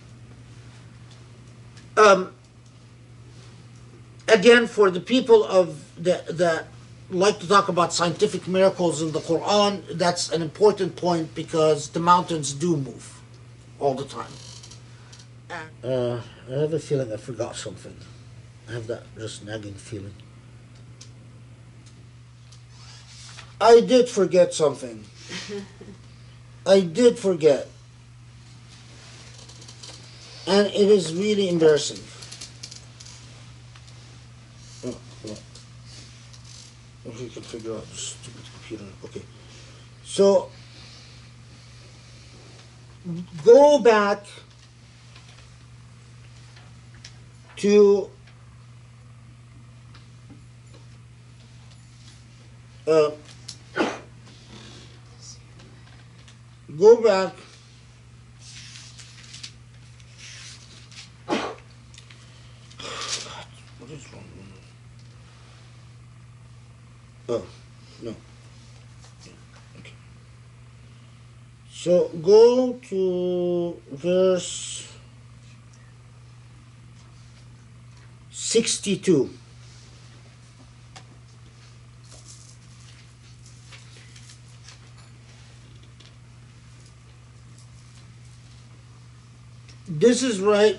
Um, again, for the people of the, the like to talk about scientific miracles in the Quran, that's an important point because the mountains do move all the time. Uh, I have a feeling I forgot something. I have that just nagging feeling. I did forget something. *laughs* I did forget. And it is really embarrassing. Oh, oh. If we can figure out stupid computer. Okay. So go back to uh, go back Oh, no. So go to verse 62. This is right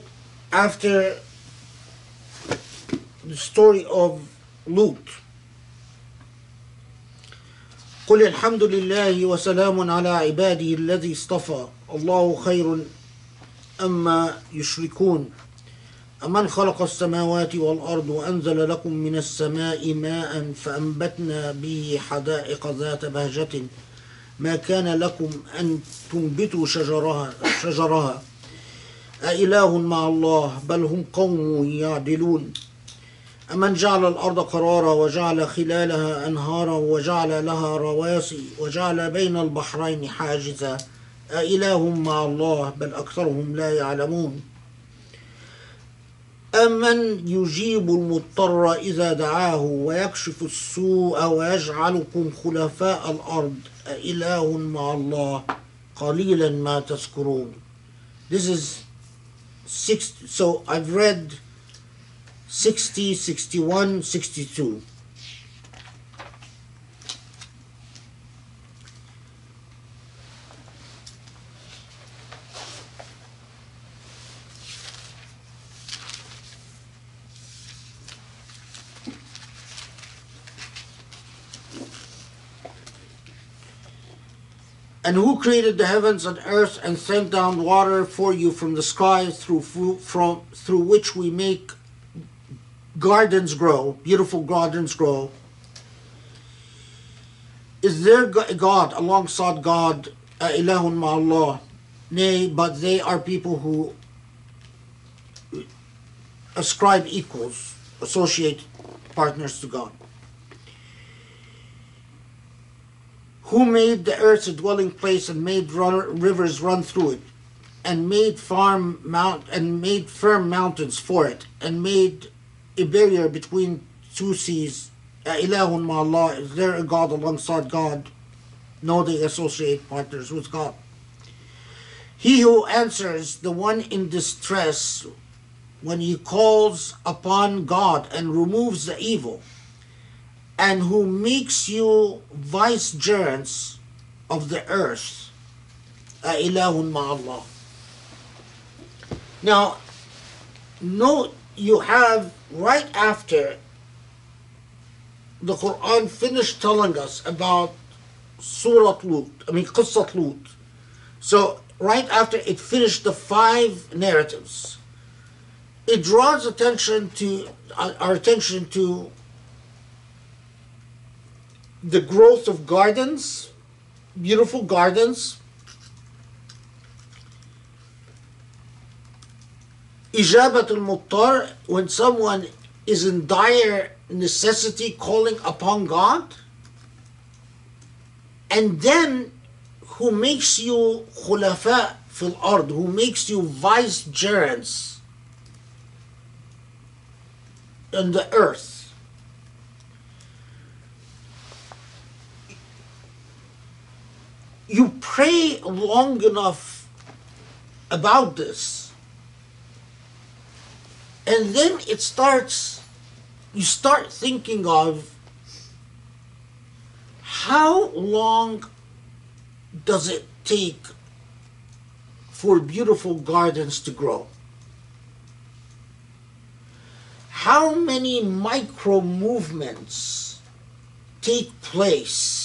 after the story of Lut. قل الحمد لله وسلام على عباده الذي اصطفى. الله خير أما يشركون. أمن خلق السماوات والأرض وأنزل لكم من السماء ماء فأنبتنا به حدائق ذات بهجة. ما كان لكم أن تنبتوا شجرها شجرها. أإله مع الله بل هم قوم يعدلون. أمن جعل الأرض قرارا وجعل خلالها أنهارا وجعل لها رواسي وجعل بين البحرين حاجزا. أإله مع الله بل أكثرهم لا يعلمون. أمن يجيب المضطر إذا دعاه ويكشف السوء ويجعلكم خلفاء الأرض. أإله مع الله. قليلا ما تذكرون. This is six, so I've read 60, 61, 62. And who created the heavens and earth and sent down water for you from the sky through from through which we make gardens grow, beautiful gardens grow? Is there God alongside God, uh, ilahun ma'allah? Nay, but they are people who ascribe equals, associate partners to God. who made the earth a dwelling place and made run, rivers run through it and made farm mount and made firm mountains for it and made a barrier between two seas. Ilahun ma'allah is there a god alongside god? No they associate partners. With god? He who answers the one in distress when he calls upon god and removes the evil and who makes you vicegerents of the earth. ilahun ma'allah. Now, note you have right after the Quran finished telling us about Surah Lut, I mean Qissat Lut. So right after it finished the five narratives, it draws attention to uh, our attention to the growth of gardens, beautiful gardens, Ijabat al-Muttar, when someone is in dire necessity calling upon God, and then who makes you khulafa fil ard, who makes you vicegerents in the earth. you pray long enough about this and then it starts you start thinking of how long does it take for beautiful gardens to grow how many micro movements take place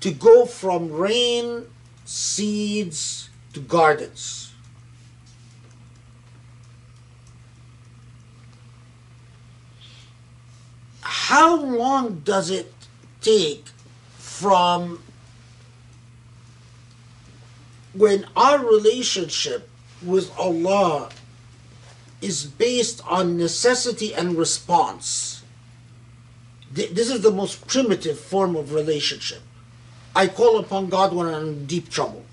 to go from rain, seeds to gardens. How long does it take from when our relationship with Allah is based on necessity and response? This is the most primitive form of relationship. I call upon God when I'm in deep trouble.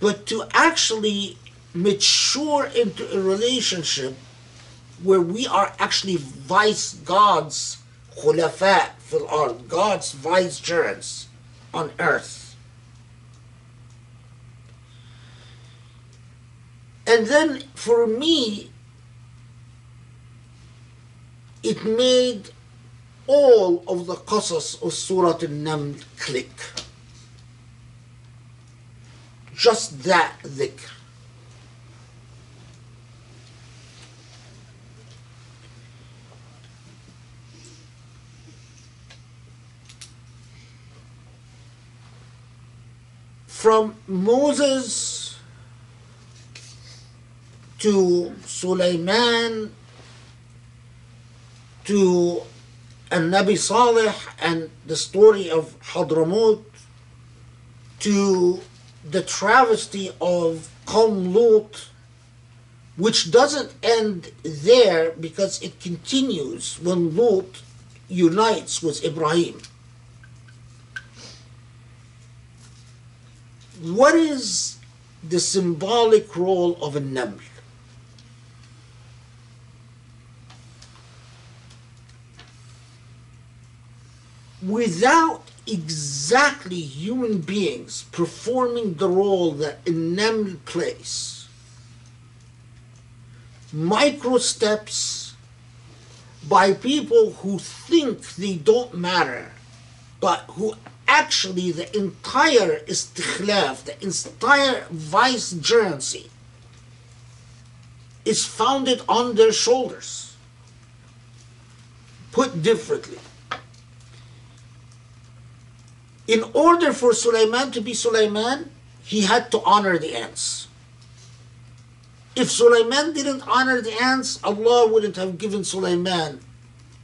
But to actually mature into a relationship where we are actually vice gods, khulafa fil ard, God's vicegerents on earth. And then for me, it made all of the qasas of Surah Al-Naml click. Just that dhikr. From Moses to Sulaiman to and Nabi Saleh and the story of Hadramut to the travesty of Qawm Lut, which doesn't end there because it continues when Lut unites with Ibrahim. What is the symbolic role of a Naml? without exactly human beings performing the role that a Naml plays, micro steps by people who think they don't matter, but who actually the entire istikhlaf, the entire vicegerency, is founded on their shoulders. Put differently, in order for Sulaiman to be Sulaiman, he had to honor the ants. If Sulaiman didn't honor the ants, Allah wouldn't have given Sulaiman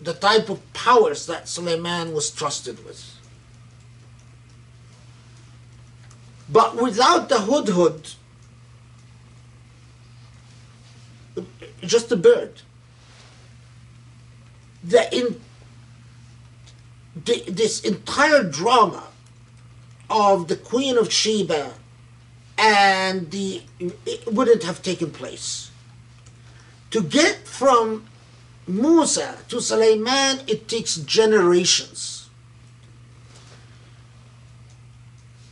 the type of powers that Sulaiman was trusted with. But without the hudhud, just a bird, the in, the, this entire drama of the Queen of Sheba and the it wouldn't have taken place. To get from Musa to Sulaiman, it takes generations.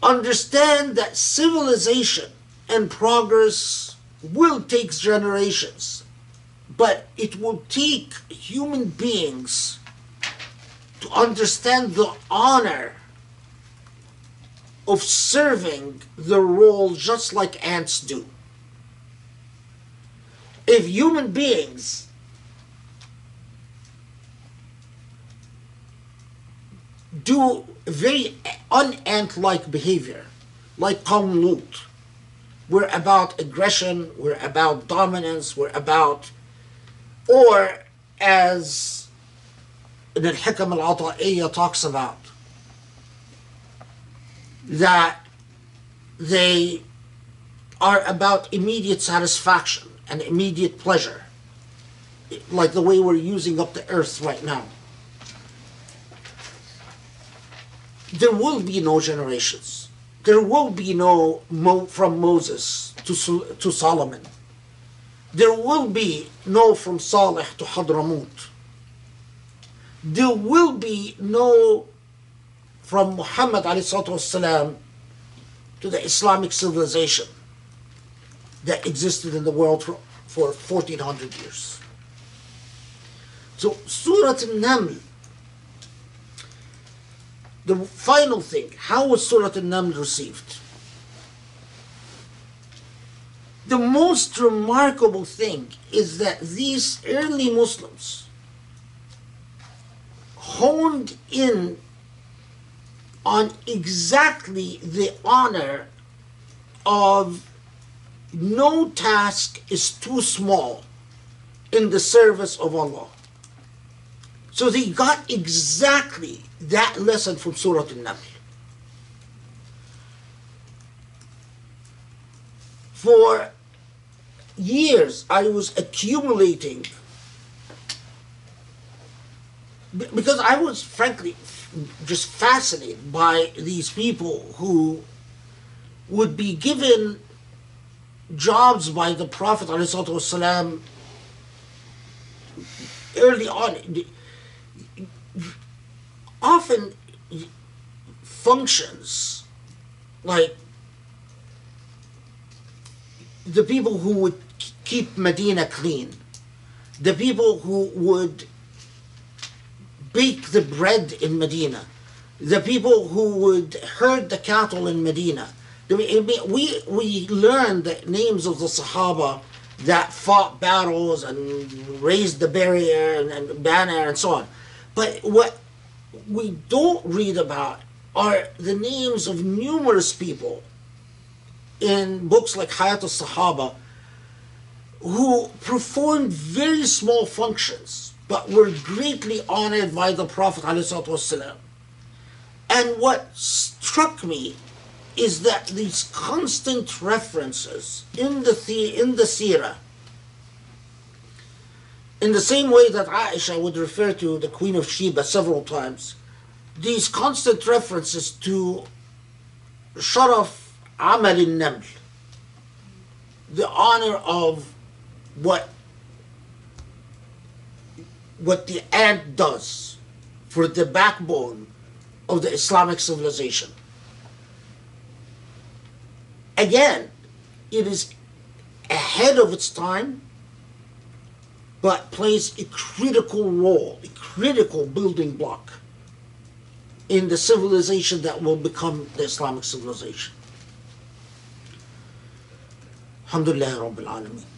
Understand that civilization and progress will take generations, but it will take human beings to understand the honor of serving the role just like ants do. If human beings do very un-ant like behavior, like Qawm Lut, we're about aggression, we're about dominance, we're about, or as Ibn al-Hikam al-Ata'iyya talks about, that they are about immediate satisfaction and immediate pleasure, like the way we're using up the earth right now. There will be no generations. There will be no Mo, from Moses to, to Solomon. There will be no from Saleh to Hadramut. There will be no from Muhammad والسلام, to the Islamic civilization that existed in the world for, for 1400 years. So, Surah An-Naml, the final thing, how was Surah An-Naml received? The most remarkable thing is that these early Muslims honed in on exactly the honor of no task is too small in the service of Allah. So they got exactly that lesson from Surah An-Naml. For years I was accumulating because I was frankly just fascinated by these people who would be given jobs by the Prophet ﷺ early on. Often functions like the people who would keep Medina clean, the people who would bake the bread in Medina, the people who would herd the cattle in Medina. We, we learned the names of the Sahaba that fought battles and raised the barrier and, and banner and so on. But what we don't read about are the names of numerous people in books like Hayat al-Sahaba who performed very small functions but were greatly honored by the Prophet ﷺ. And what struck me is that these constant references in the, in the seerah, in the same way that Aisha would refer to the Queen of Sheba several times, these constant references to Sharaf Amal al-Naml, the honor of what what the ant does for the backbone of the Islamic civilization. Again, it is ahead of its time, but plays a critical role, a critical building block in the civilization that will become the Islamic civilization. Alhamdulillah Rabbil Alameen.